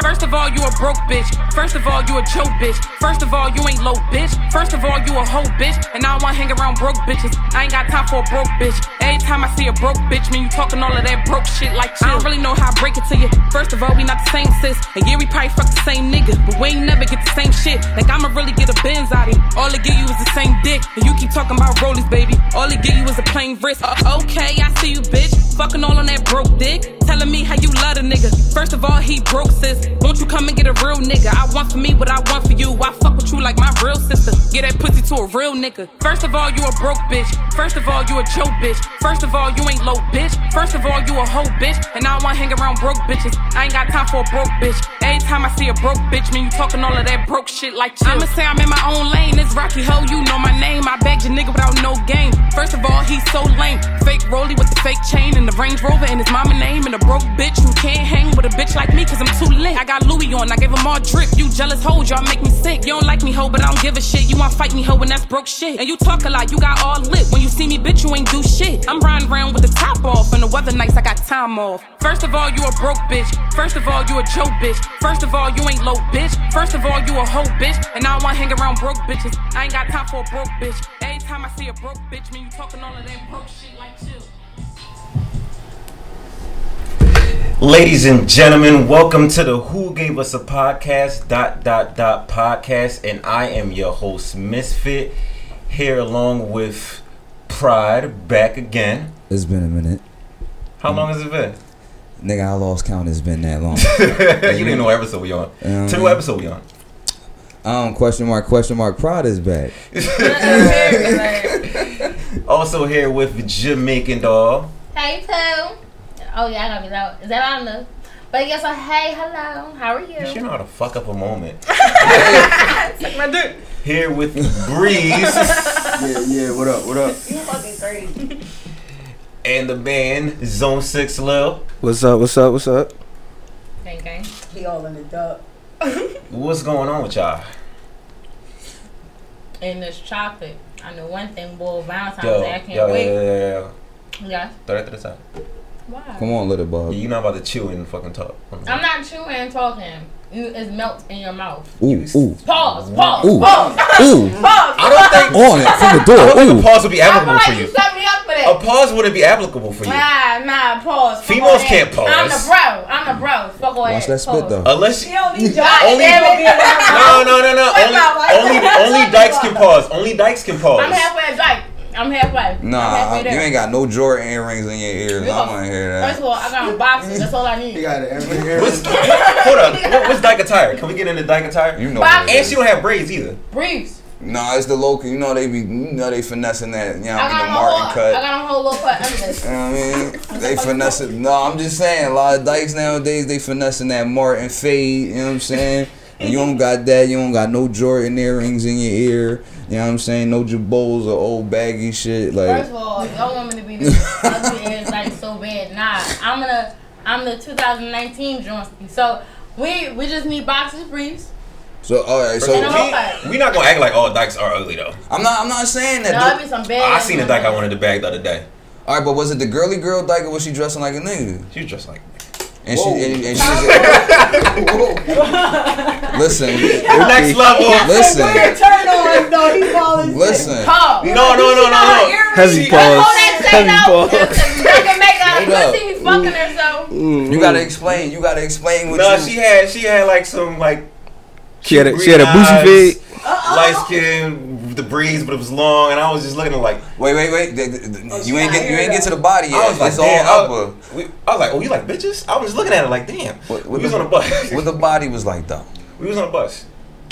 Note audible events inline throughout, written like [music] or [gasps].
First of all, you a broke bitch. First of all, you a Joe bitch. First of all, you ain't low bitch. First of all, you a hoe bitch. And I don't wanna hang around broke bitches. I ain't got time for a broke bitch. Every time I see a broke bitch, man, you talking all of that broke shit like chill. I don't really know how I break it to you. First of all, we not the same sis. And yeah, we probably fuck the same nigga. But we ain't never get the same shit. Like I'ma really get a Benz out of you. All it give you is the same dick. And you keep talking about rollies, baby. All it give you is a plain wrist. Uh, okay, I see you, bitch. Fucking all on that broke dick. Telling me how you love a nigga. First of all, he broke, sis. Won't you come and get a real nigga? I want for me what I want for you. I fuck with you like my real sister. Get that pussy to a real nigga. First of all, you a broke bitch. First of all, you a Joe bitch. First of all, you ain't low bitch. First of all, you a hoe bitch. And I don't wanna hang around broke bitches. I ain't got time for a broke bitch. Every time I see a broke bitch, man, you talking all of that broke shit like chill. I'ma say I'm in my own lane. It's Rocky Ho, you know my name. I begged your nigga without no game. First of all, he's so lame. Fake rollie with the fake chain and the Range Rover and his mama name and a broke bitch who can't hang with a bitch like me cause I'm too lit. I got Louis on, I gave him all drip. You jealous hoes, y'all make me sick. You don't like me, hoe, but I don't give a shit. You wanna fight me, hoe, and that's broke shit. And you talk a lot, you got all lit. When you see me, bitch, you ain't do shit. I'm riding around with the top off, and the weather nights, I got time off. First of all, you a broke bitch. First of all, you a Joe bitch. First of all, you ain't low bitch. First of all, you a hoe bitch. And I don't wanna hang around broke bitches. I ain't got time for a broke bitch. Every time I see a broke bitch, man, you talking all of that broke shit like chill. Ladies and gentlemen, welcome to the Who Gave Us a Podcast dot dot dot podcast, and I am your host Misfit here along with Pride back again. It's been a minute. How long has it been? Nigga, I lost count. It's been that long. [laughs] you didn't know what episode we on. Um, Tell me what episode we on. um, question mark, question mark. Pride is back. [laughs] Also here with Jamaican doll. Hey Pooh. Oh yeah, I gotta be loud. Is that loud enough? But yes, so hey, hello. How are you? You know how to fuck up a moment. [laughs] Suck my dick. Here with Breeze [laughs] Yeah, yeah, what up, what up? You fucking crazy. and the band Zone Six Lil. What's up, what's up, what's up? Gang gang. He all in the dark. [laughs] What's going on with y'all? And this chocolate. I know one thing, boy. Valentine's Yo, Day. I can't yo, yo, wait. yo, yo, yo. Yeah. Throw that to the side. Why? Come on, little bug. You're not about to chew and fucking talk. I'm not chewing and talking. It's melt in your mouth. Ooh, ooh, Pause. Pause. Ooh. Pause. ooh. Pause. I don't think [laughs] On it from the I don't think a pause would be applicable like for you you. set me up for A pause wouldn't be applicable for you. Nah, nah, pause. Fuck Females can't pause. I'm the bro. I'm the bro. Fuck all Watch that spit though. Unless She don't need God. Only- damn [laughs] no, no, no, no. Only, only, only dykes can pause. Only dykes can pause. I'm halfway at Dyke. I'm halfway. I'm Nah, halfway you ain't got no Jordan earrings in your ears. I Yeah. want to hear that. First of all, I got on boxes. That's all I need. You got it every What's, [laughs] hold up. What, what's dyke attire? Can we get into dyke attire? You know. Box- what it And she don't have braids either. Briefs. Nah, it's the local. You know they be. You know they finessing that. You know I got mean, my the whole. Martin I got a whole little cut under this. You know what I mean? They finessing. No, I'm just saying. A lot of dykes nowadays they finessing that Martin fade. You know what I'm saying? And you don't got that. You don't got no Jordan earrings in your ear. You know what I'm saying? No Jabos or old baggy shit. Like First of all, y'all want me to be this ugly and like so bad. Nah, I'm gonna. I'm the 2019 Johnston. So we we just need boxes, briefs. so. All right. So we, we not gonna act like all dykes are ugly though. I'm not. I'm not saying that. No, be some bad. I seen a dyke I wanted to bag the other day. All right, but was it the girly girl dyke or was she dressing like a nigga? She was dressed like, And she and, and she [laughs] listen, next level. listen, Turn on, though. He falling. listen. Pause. No, no, no, no, no. Heavy Hold pause. Heavy thing pause. I can make out. Hold up. You fucking her, so. You gotta explain. You gotta explain what No, you. she had she had like some like She had a, she had a bougie green fade. light skin, the breeze, but it was long, and I was just looking at like wait, wait, wait. The- the- the- Oh, you ain't get you ain't get to the body yet. I was like, it's damn, all I, upper. we, I was like, oh, you like bitches? I was just looking at it like, damn. What, we was the, on a bus. what the body was like though. we was on a bus.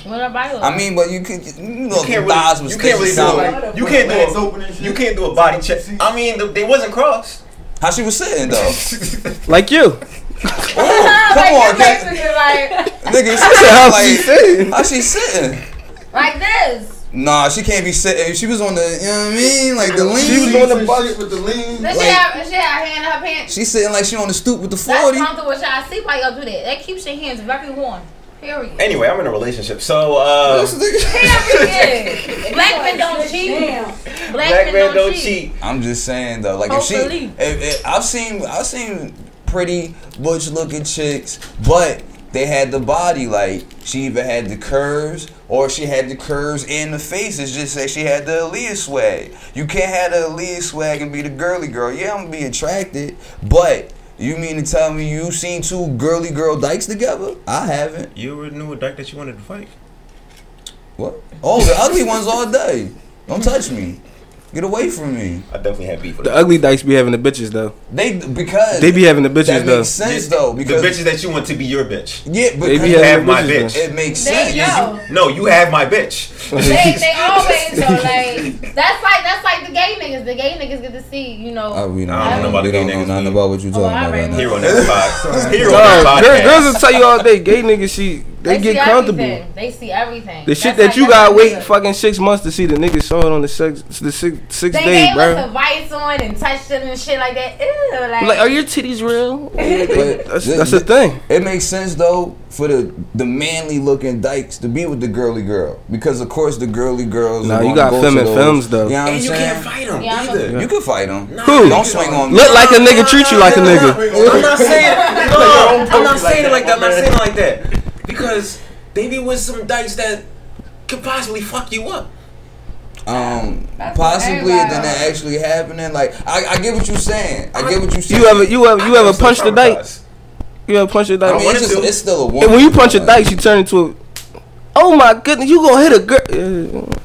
What about you? I mean, but you could you know You can't the thighs really, was you can't really do out. a, you can't do open a, you can't do a body check. I mean, the, they wasn't crossed. How she was sitting though? [laughs] Like you. Oh, come on, like, nigga. basically like, Nigga, she [laughs] How sitting she like sitting? how she sitting? like this. Nah, she can't be sitting. She was on the, you know what I mean, like the lean. She was on the bus. with the lean. Does Like- she have? She have her hand in her pants. She sitting like she on the stoop with the 40. That's forty. comfortable with y'all. See why y'all do that? That keeps your hands very warm. Period. Anyway, I'm in a relationship, so uh, Period. [laughs] Black men don't cheat. Damn. Black, black men men don't don't cheat. I'm just saying though, like if she, if, if, I've seen, I've seen pretty butch looking chicks, but they had the body. Like she either had the curves or she had the curves in the face. It's just that she had the Aaliyah swag. You can't have the Aaliyah swag and be the girly girl. Yeah, I'm gonna be attracted, but you mean to tell me you seen two girly girl dykes together? I haven't. You ever knew a dyke that you wanted to fight? What? Oh, the ugly ones all day. Don't touch me. Get away from me. I definitely have beef with The them. ugly dykes be having the bitches though. They because They be having the bitches that though. makes sense though because the bitches that you want to be your bitch. yeah, but because You have the my bitch. though. it makes There sense. you. No, you have my bitch. [laughs] They, they always though like that's like that's like the gay niggas. The gay niggas get to see you know. Uh, we don't, I don't know about we the gay don't know niggas, nothing about what you talking Oh, about alright. right now. Here on this pod. Here on No, this podcast. girls will tell you all day, gay niggas see they, see get comfortable. everything. They see everything. The shit That's that you gotta wait niggas. fucking six months to see the niggas show it on the six the six six They day, gave us bro. advice on and touched them and shit like that. Ew, like, Like, are your titties real? [laughs] But That's, th- that's the thing. It makes sense though for the the manly looking dykes to be with the girly girl because of course the girly girls. Nah, are you gonna got go film to and films, though. You know what I'm And you saying? can't fight them Yeah, I'm a- either. You can fight them. Who? Don't swing on me. Look like a nigga, treat you like a nigga. I'm not saying no. I'm not saying it like that. I'm not saying it like that because they be with some dykes that could possibly fuck you up. Um, That's possibly what and then that actually happening. Like I, I get what you're saying. I get what you're saying. You ever you ever you ever I'm so punched a dyke? You ever punched a I dyke? mean, it's, just, it's still a And woman. when you punch a Like, dyke, you turn into a. Oh my goodness, you gonna hit a girl? [laughs]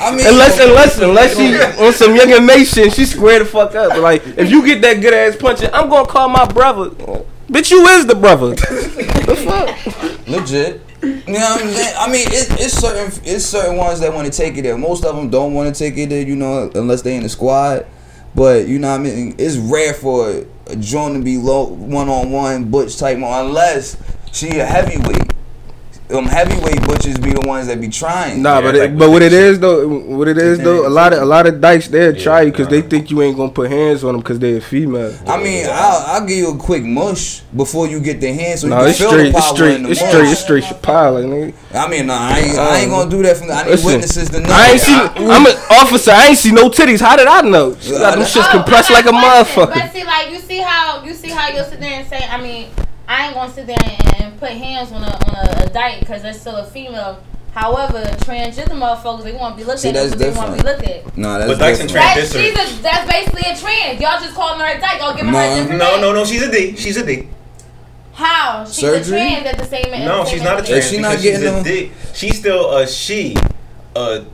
I mean, unless unless unless she on some young and Mason, she square the fuck up. But like, if you get that good ass punching, I'm gonna call my brother. Bitch, you is the brother. [laughs] the fuck? legit. You know what I'm saying? I mean, it, it's certain it's certain ones that want to take it there. Most of them don't want to take it there, you know, unless they in the squad. But you know what I mean? It's rare for a joint to be low one on one butch type unless she a heavyweight. Um, heavyweight butches be the ones that be trying. Nah, Yeah, but it's it, but what it shit. is though, what it is though, a lot of a lot of dykes they'll Yeah, try you because they think you ain't gonna put hands on them because they're a female. I mean, I'll, I'll give you a quick mush before you get the hand, so No, it's straight, the it's straight, the it's mush. straight, it's straight Chappelle, like, nigga. I mean, nah, I ain't, I ain't gonna do that. From the, I need Listen, witnesses to know. I ain't see. I'm an officer. I ain't see no titties. How did I know? She got them shits Oh, compressed like a motherfucker. But see, like you see how you see how you'll sit there and say, I mean, I ain't gonna sit there and put hands on a on a, a dyke because that's still a female. However, transgender motherfuckers they want to be looked See, at that's as what they want to be different. looked at. Nah, that's But Dyson different. trans- That's she's a, that's basically a trans. Y'all just calling her a dyke. Y'all giving her No. a different No, name. no, no. She's a D. She's a D. How she's Surgery? a trans at the same at No, the she's not a trans. Is she not because she's getting a them- D. She's still a she. A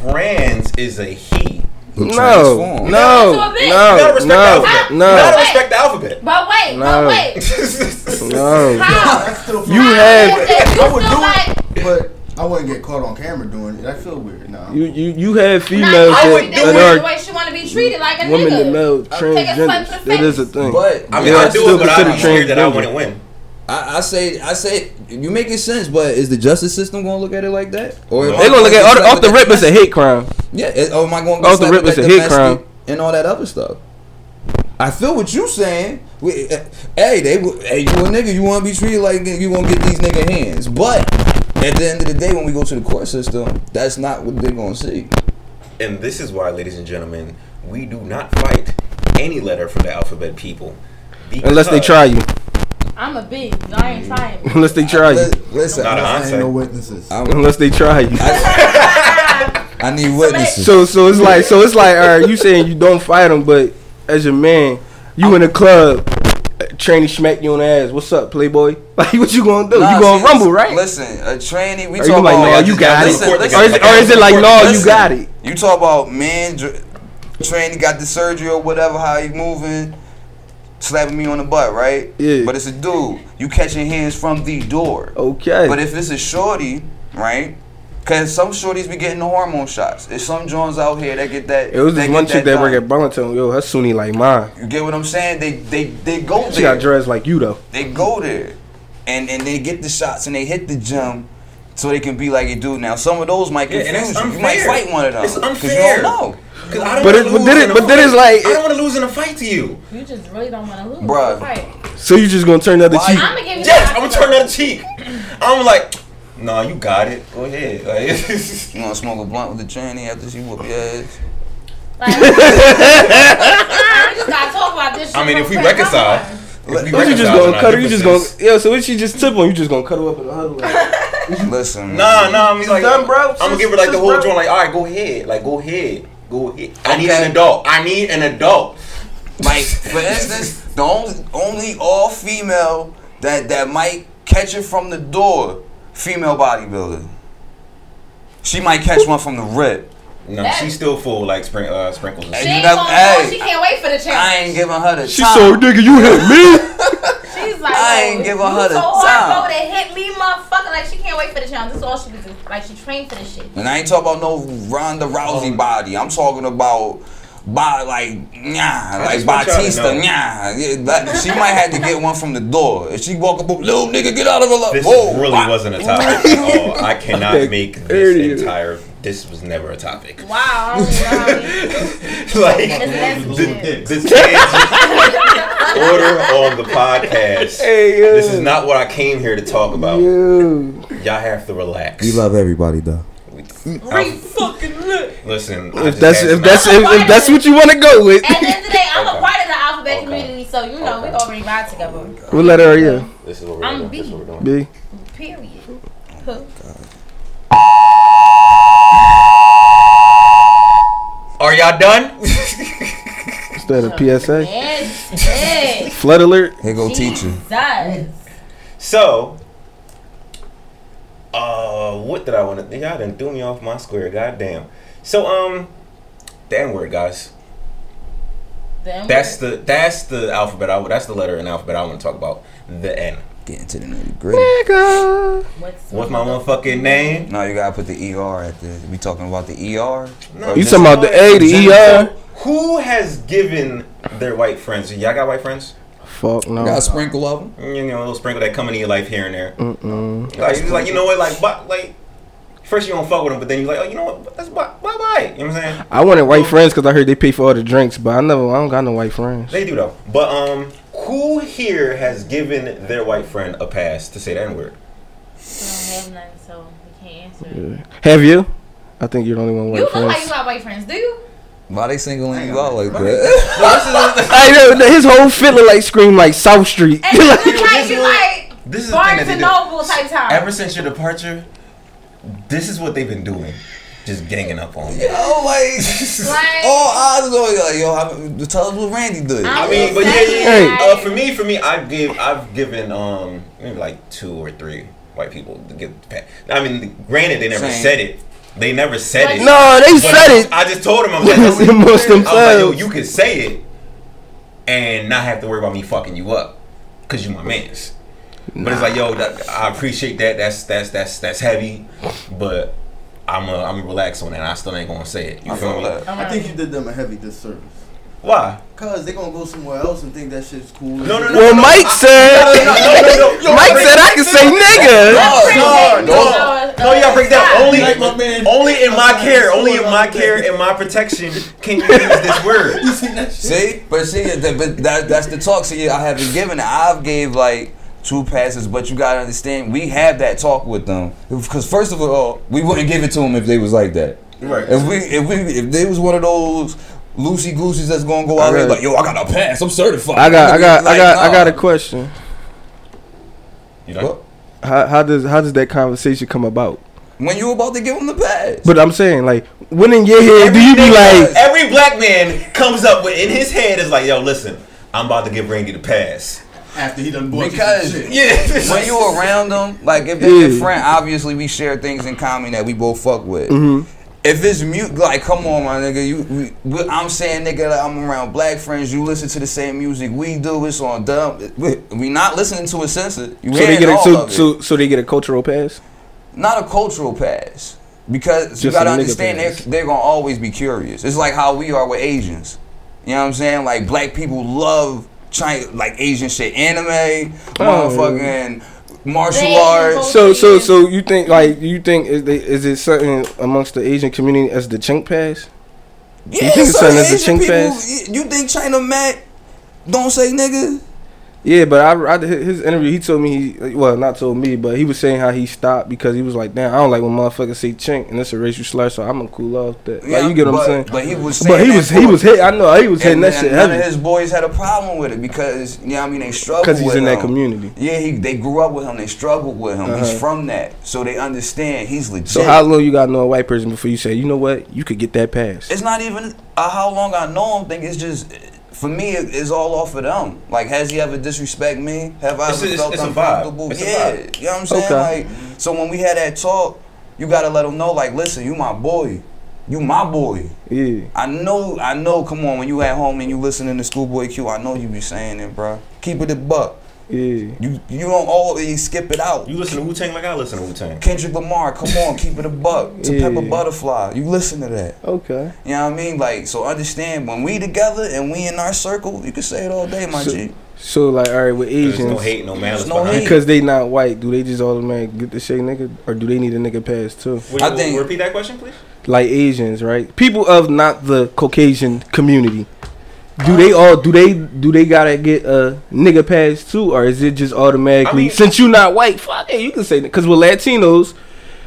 trans is a he. Who No, transform. no, You gotta no, respect the no. You no, gotta respect the alphabet. But wait, No. but wait. [laughs] no. How? You have- you I would do like it, but I wouldn't get caught on camera doing it. I feel weird. No. You you you have females I would would that, it that the way she want to be treated like a women that male Take a slap transgenders. to the That is a thing. But I mean, They I do still it, but I'm considered scared that I transgender. wouldn't win. I, I say, I say, you making sense. But is the justice system gonna look at it like that? Or am I They gonna look at off the, off the rip that as a hate crime. Yeah, it- or am I going to Off the rip, it's a hate crime. and all that other stuff? I feel what you saying. We, uh, hey, they, w- hey, you a nigga, you want to be treated like you want to get these nigga hands. But at the end of the day, when we go to the court system, that's not what they're gonna see. And this is why, ladies and gentlemen, we do not fight any letter from the alphabet people. Unless they try you. I'm a big. I ain't trying. [laughs] Unless they try you. Li- Listen, Not a I, I ain't no witnesses. I'm- Unless they try you. I need [laughs] witnesses. So so it's like so it's like all right, you saying you don't fight them, but as a man, you in a club, trainee smack you on the ass. What's up, playboy? [laughs] Like what you gonna do? Nah, you gonna see, rumble, right? Listen, a trainee. We Or talk like, about. no, you got listen, it. listen, Or is, or is it like, no, you got it? You talk about man, dr- trainee got the surgery or whatever, how he moving, slapping me on the butt, right? Yeah. But it's a dude. You catching hands from the door. Okay. But if it's a shorty, right? Cause some shorties be getting the hormone shots. There's some Jones out here that get that. it was that this one chick that work at Burlington. Yo, her Sunni like mine. You get what I'm saying? They they they go She there. got dressed like you though. They go there, and and they get the shots and they hit the gym, so they can be like a dude. Now some of those might confuse and that's you. You might fight one of them. It's 'cause unfair. You don't know, 'Cause I don't But wanna it- but lose then it- in a but then fight. it's like- I don't want to lose in a fight to you. You just really don't want to lose. Bruh. Right. So you just gonna turn the other Why- cheek? I'm gonna give you. Yes, I'm gonna turn the other cheek. I'm like, nah, you got it. Go ahead. [laughs] Like, you wanna smoke a blunt with the tranny after she whoop your ass. Like, [laughs] [laughs] we just gotta talk about this. I mean, if we quick. reconcile. Come on. If we What you just gonna cut her? You just gonna yeah. So what she just tip on? You just gonna cut her up in the huddle? Like, Listen, Nah, nah. I'm like, done, bro. I'm gonna give her like the whole joint. Like, all right, go ahead. Like, go ahead. Go ahead. I need an adult. I need an adult. Like for instance, the only only all female that that might catch it from the door, female bodybuilder. She might catch one from the rip. No, That- she's still full like spring, uh, sprinkles. And Hey, She you ain't never- gonna hey. She can't wait for the chance. I ain't giving her the she time. so nigga, you hit me. She's like, I ain't giving you her the so hard time. over there, hit me, motherfucker. Like she can't wait for the challenge. That's all she was. Like she trained for this shit. And I ain't talking about no Ronda Rousey oh. body. I'm talking about by like nah, like just want y'all to Batista, nah. Yeah, that- she might have to get one from the door. If she walk up, little nigga, get out of the lo- This Whoa, really wow. wasn't a [laughs] topic at all. I cannot make idiot. this entire. This was never a topic. Wow. I don't know how he- like It's the, the order on the podcast. Hey, yo. This is not what I came here to talk about. Yo. Y'all have to relax. We love everybody though. I'm- Listen, If that's if that's if, if that's what you want to go with, At the end of the day, I'm Okay. a part of the alphabet Okay. community, so you know we Okay. already ride together. what letter are you? This is what we're I'm doing. B. This is what we're doing. B. Period. Huh. Are y'all done? [laughs] Is that a PSA? Yes, yes. Flood alert. Here go teacher. Jesus. so, uh, what did I want to? Y'all done threw me off my square. Goddamn. So, um, the N word, guys. Then That's the that's the alphabet. I that's the letter in the alphabet I want to talk about. The N. Get into the nitty gritty. Nigga. what's, What's my motherfucking name? No, you gotta put the ER at the. We talking about the ER? No, You talking about the A, the ER? Who has given their white friends? Y'all got white friends? Fuck no. Got a sprinkle of them. You know, a little sprinkle that come into your life here and there. Mm-mm. Like, like you know what? Like, but like, first you don't fuck with them, but then you like, oh, you know what? That's bye bye. bye. You know what I'm saying? I wanted white friends because I heard they pay for all the drinks, but I never. I don't got no white friends. They do though. But um, who here has given their white friend a pass to say that N word? We don't have none, so we can't answer. Yeah. Have you? I think you're the only one You white look like you got white friends, do you? Why they singling you out like that? [laughs] I know his whole fit look like scream like South Street. And you look like you like This is the Barnes and. Noble type time. Ever since your departure, this is what they've been doing. Just ganging up on you. Yo, like [laughs] Like- all odds is always like, yo, how, tell us what Randy did. I I'm mean, but yeah, yeah, yeah. saying, Uh, for me, for me, I've give, I've given um maybe like two or three white people to give the pass. I mean, granted, they never Same. said it. They never said But- it. no, they But said it. I just told them I'm like, [laughs] listen, Amongst I was like, yo, you can say it and not have to worry about me fucking you up because you're my man's. But it's like, yo, that, I appreciate that. That's that's that's that's heavy, but I'm a, I'm relax on that. I still ain't gonna say it. You I feel feel me? that. I think you did them a heavy disservice. Why? Cause they gonna go somewhere else and think that shit's cool. No, no, no. Well, Mike said. no, no, no. [laughs] Mike said I can say nigga. No, no, Uh, no, y'all break down. Only, Like my man- only in my care, only in my care and my protection can you use this word. [laughs] You seen that shit? See, but see, that, but that, that's the talk. See, I haven't given it. I've gave like two passes, but you gotta understand, we have that talk with them. Because first of all, we wouldn't give it to them if they was like that. Right. If we, if we, if they was one of those loosey goosies that's gonna go out here Alright. like, yo, I got a pass, I'm certified. I got, I got, I Like, got, I nah. got a question. You know? What? How, how does how does that conversation come about? When you about to give them the pass. But I'm saying, like, when in your head do you be like, every black man comes up with in his head is like, yo, listen, I'm about to give Randy the pass. After he done bought Because- you some shit. Yeah. [laughs] when you around them, like if they're your friend, obviously we share things in common that we both fuck with. Mhm. If it's mute, like come on, my nigga, you, we, we, I'm saying, nigga, like, I'm around black friends. You listen to the same music we do. It's on dumb. We, we not listening to it censored. You so they get a, so, it. so so they get a cultural pass? not a cultural pass because you Just a gotta understand they're, they're gonna always be curious. It's like how we are with Asians. You know what I'm saying? Like black people love China, like Asian shit, anime, Oh. motherfucking martial They arts. So so so you think like you think is they, is it something amongst the Asian community as the chink pass? Yeah, think it's certain something as the chink people. pass? You think China Mac don't say nigga? Yeah, but I, I his interview. He told me he well not told me, but he was saying how he stopped because he was like, damn, I don't like when motherfuckers say chink and it's a racial slur, so I'm gonna cool off that. Yeah, like you get what but, I'm saying? But he was saying But he was he was hit. I know he was hitting that shit none heavy of his boys had a problem with it because you know what I mean they struggled because he's in that community. Yeah, he they grew up with him. They struggled with him. Uh-huh. He's from that, so they understand he's legit. So how long you gotta know a white person before you say, you know what, you could get that pass? It's not even uh, how long I know him. Think it's just for me. it- It's all off of them. Like, has he ever disrespect me? Have I It's ever it's- felt it's a vibe. uncomfortable? It's yeah, you know what I'm saying. Okay. Like, so when we had that talk, you gotta let him know. Like, listen, you my boy. You my boy. Yeah. I know, I know. Come on, when you at home and you listening to Schoolboy Q, I know you be saying it, bro. Keep it a buck. Yeah. You you don't always skip it out. You listen to Wu Tang like I listen to Wu Tang. Kendrick Lamar, come on, keep it a buck. To Yeah. Pimp a Butterfly, you listen to that. Okay. You know what I mean? Like, so understand when we together and we in our circle, you can say it all day, my So- G. So like, all right, with There's Asians, no hate, no malice no hate. because they not white, do they just automatically get the shit nigga, or do they need a nigga pass too? Would I you think- repeat that question, please? Like Asians, right? People of not the Caucasian community. Do they all do they do they gotta get a nigga pass too, or is it just automatically I mean- since you're not white? Fuck it, you can say that because with Latinos,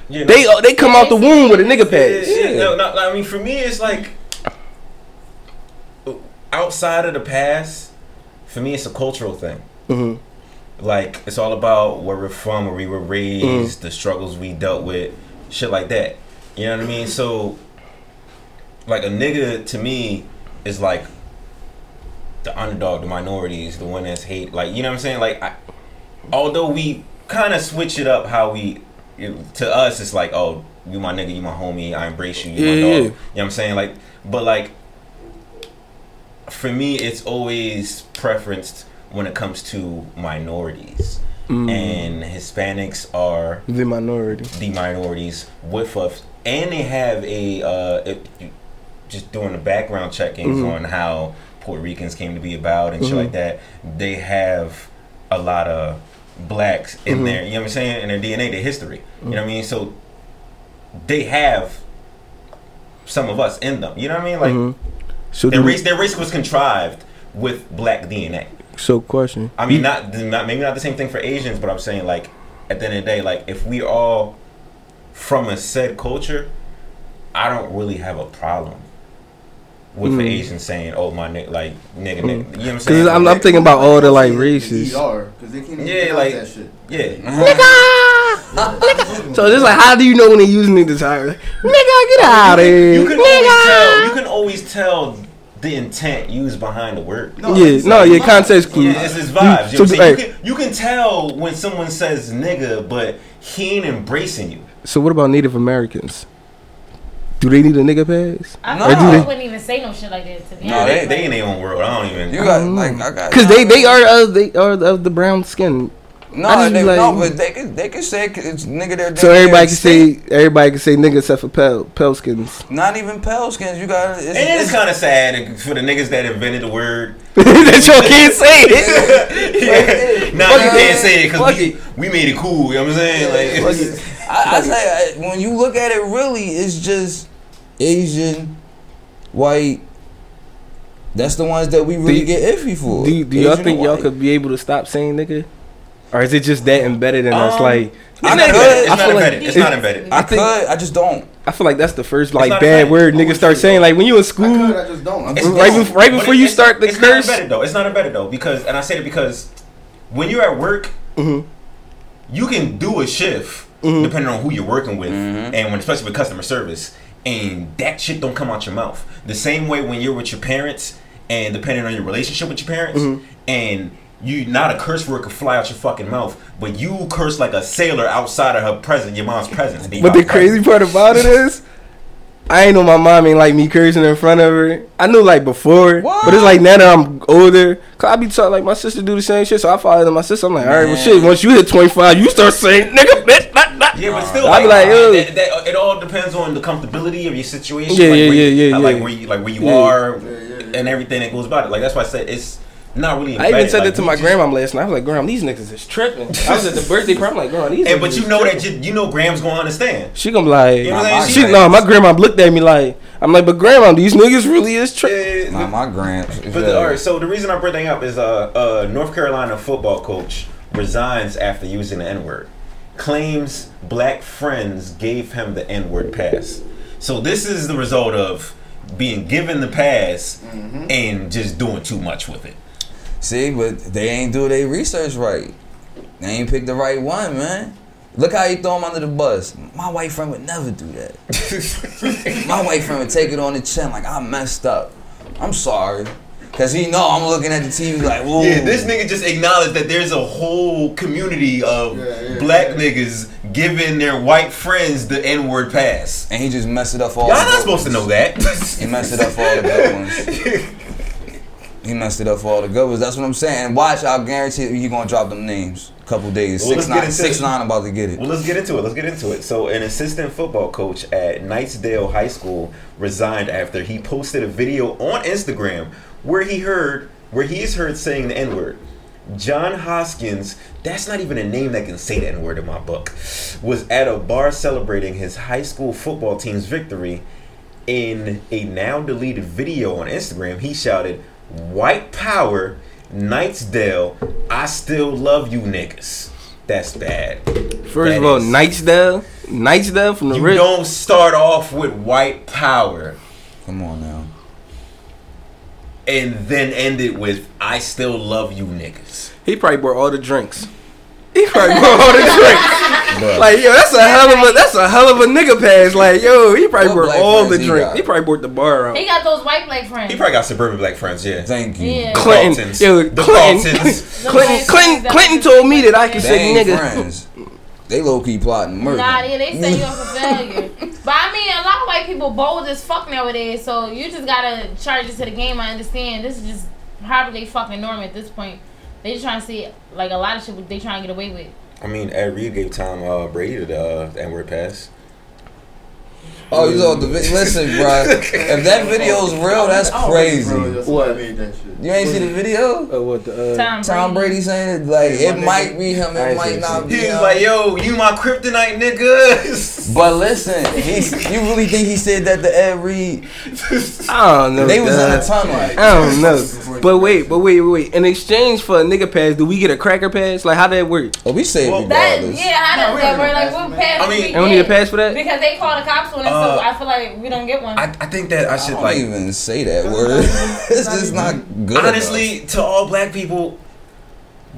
Yeah, they uh, they come out the womb with a nigga pass. yeah, no, no, I mean, for me, it's like outside of the past. For me, it's a cultural thing. Mhm. Like it's all about where we're from, where we were raised, Mm-hmm. the struggles we dealt with, shit like that. You know what I mean? So, like a nigga to me is like the underdog, the minorities, the one that's hate. Like you know what I'm saying? Like, I, although we kind of switch it up, how we it- to us, it's like, oh, you my nigga, you my homie, I embrace you, you Yeah, my dog. yeah. You know what I'm saying? Like, but like for me, it's always preferenced when it comes to minorities. Mm. And Hispanics are the minority. the minorities with us, and they have a uh, it, just doing the background checkings Mhm. on how Puerto Ricans came to be about and shit Mhm. like that. They have a lot of blacks in Mhm. there. You know what I'm saying? In their DNA, their history. You know what I mean? So they have some of us in them. You know what I mean? Like Mhm. So their race, their race was contrived with black DNA. so question. I mean, not, not maybe not the same thing for Asians, but I'm saying like at the end of the day, like if we all from a said culture, I don't really have a problem with Mm. the Asians saying, "Oh my nigga, like nigga, nigga." You know what I'm saying? I'm, I'm thinking about all the like races. ER, because they can't Yeah, like- that shit. yeah. [laughs] So it's like, how do you know when they using niggas higher? Like, nigga, get out of here. You can always Nigga. tell. You can always tell the intent used behind the word. Yeah, no, yeah, context clue. Yeah, it's his vibes. You, So, know what I'm saying? hey. can, you can tell when someone says nigga, but he ain't embracing you. So what about Native Americans? Do they need a nigga pass? I No. feel Or do like they- I wouldn't even say no shit like that to be No, they, Like, they in their own world. I don't even. You got like I got Because they they are uh, they are of the brown skin. No, they, like- no, but they can they can say it's nigga their So everybody can say everybody can say nigga except for pale pale skins. not even pale skins. You got it's, And it's it's, kind of sad for the niggas that invented the word. [laughs] that y'all can't say it. [laughs] yeah. Nah, you can't say it because we, we made it cool. You know what I'm saying? Like, it. [laughs] I, I say I- when you look at it, really, it's just Asian, white. That's the ones that we really you- get iffy for. Do, you- do y'all think y'all could be able to stop saying nigga? Or is it just that embedded in us? Um, Like It's I not could. embedded. It's not feel like- embedded. It's it- not embedded. I, I think- could. I just don't. I feel like that's the first like bad fact. word niggas start saying. Like when you in I could, school, I just don't. I'm It's just right dumb. before- right before it- you start the it's curse. not embedded though. It's not embedded though because, and I say it because when you're at work, Mhm. you can do a shift Mhm. depending on who you're working with, Mhm. and when especially with customer service, and that shit don't come out your mouth. The same way when you're with your parents, and depending on your relationship with your parents, Mhm. and you not a curse word could fly out your fucking mouth, but you curse like a sailor outside of her presence, your mom's presence. but the crazy part about it is, I ain't know my mom ain't like me cursing in front of her. I knew like before, but it's like now that I'm older, cause I be taught like my sister do the same shit, so I follow my sister. I'm like, all right, well shit. Once you hit 25, you start saying nigga, bitch, not, not. Yeah, but still, I like, be like, yo. that, that- it all depends on the comfortability of your situation. Yeah, like yeah, where you, yeah, yeah, Like where you, like where you Yeah. are, Yeah, yeah, yeah. and everything that goes about it. Like that's why I said it's not really. I even said like, that to my just- grandma last night. I was like, "Grandma, these niggas is tripping." I was at the birthday party. I'm like, "Grandma, these." Hey, niggas but you is know tripping." that you, you know Graham's gonna understand. She gonna be like, You know what I'm she saying? no, my grandma looked at me like, I'm like, but grandma, these niggas really is tripping. Yeah, Nah, my gramps. But the, all right, so the reason I bring that up is uh, uh, North Carolina football coach resigns after using the N word. Claims black friends gave him the N word pass. So this is the result of being given the pass mm-hmm. and just doing too much with it. See, but they ain't do their research right. They ain't picked the right one, man. Look how you throw him under the bus. My white friend would never do that. [laughs] My white friend would take it on the chin like I messed up. I'm sorry. Cause he know I'm looking at the TV like, whoa. Yeah, this nigga just acknowledged that there's a whole community of Yeah, yeah, black yeah. niggas giving their white friends the N word pass. And he just messed it up for all Y'all the not good supposed to know that. He messed it up for all the good ones. [laughs] He messed it up for all the good ones. That's what I'm saying. Watch, I'll guarantee you he gonna drop them names. Couple days. Well, six let's get nine, into six it. nine about to get it. Well, let's get into it. Let's get into it. So, an assistant football coach at Knightsdale High School resigned after he posted a video on Instagram where he heard where he is heard saying the N word. John Hoskins, that's not even a name that can say the N word in my book, was at a bar celebrating his high school football team's victory. In a now deleted video on Instagram, he shouted, White power, Knightsdale, I still love you niggas. That's bad. First That of all, is- Nightsdale, Nightsdale from the You rip. don't start off with white power Come on now. And then end it with I still love you niggas. He probably bought all the drinks. He probably bought all the [laughs] drinks. Bruh. Like yo, that's a hell of a that's a hell of a nigga pass. Like yo, he probably What bought all the friends he drinks. He probably bought the bar out. He got those white black friends. He probably got suburban black friends, yeah. Thank you. Yeah. Clinton, Daltons. The Clinton, Daltons. The Clinton, white [laughs] Clinton, Clinton told me that I could say ain't nigga. friends. They low key plotting murder. Nah, yeah, they set you up for failure. But I mean, a lot of white people bold as fuck nowadays, so you just gotta charge it to the game. I understand. This is just probably they fucking norm at this point. They just trying to see like a lot of shit they trying to get away with. I mean, Ed Reed gave Tom uh, Brady the uh, N word pass. Oh, you saw the vi- [laughs] listen, bro. If that video's real, that's crazy. What? I made that shit. You ain't see the video? Uh, what the, uh, Tom, Tom Brady saying it like it might be him, it ain't might not it. be He was like, yo, you my kryptonite nigga. [laughs] But listen, he's you really think he said that to Ed Reed? [laughs] I don't know. They was in dog. the tunnel. I don't know. But wait, but wait, wait, wait. In exchange for a nigga pass, do we get a cracker pass? Like how that work? Oh, we say Well, That regardless. yeah, how No, does we that don't work? need Like a what pass, pass? I mean- we And we need a pass for that? because they call the cops on us, so uh, I feel like we don't get one. I, I think that I I should don't like even say that [laughs] word. [laughs] it's just not good. honestly to all black people.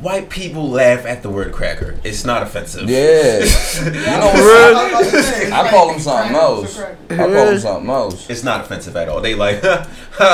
White people laugh at the word cracker. It's not offensive. yeah. [laughs] you know [laughs] what? I call them something else. I call him something else. It's not offensive at all. They like, [laughs] ha,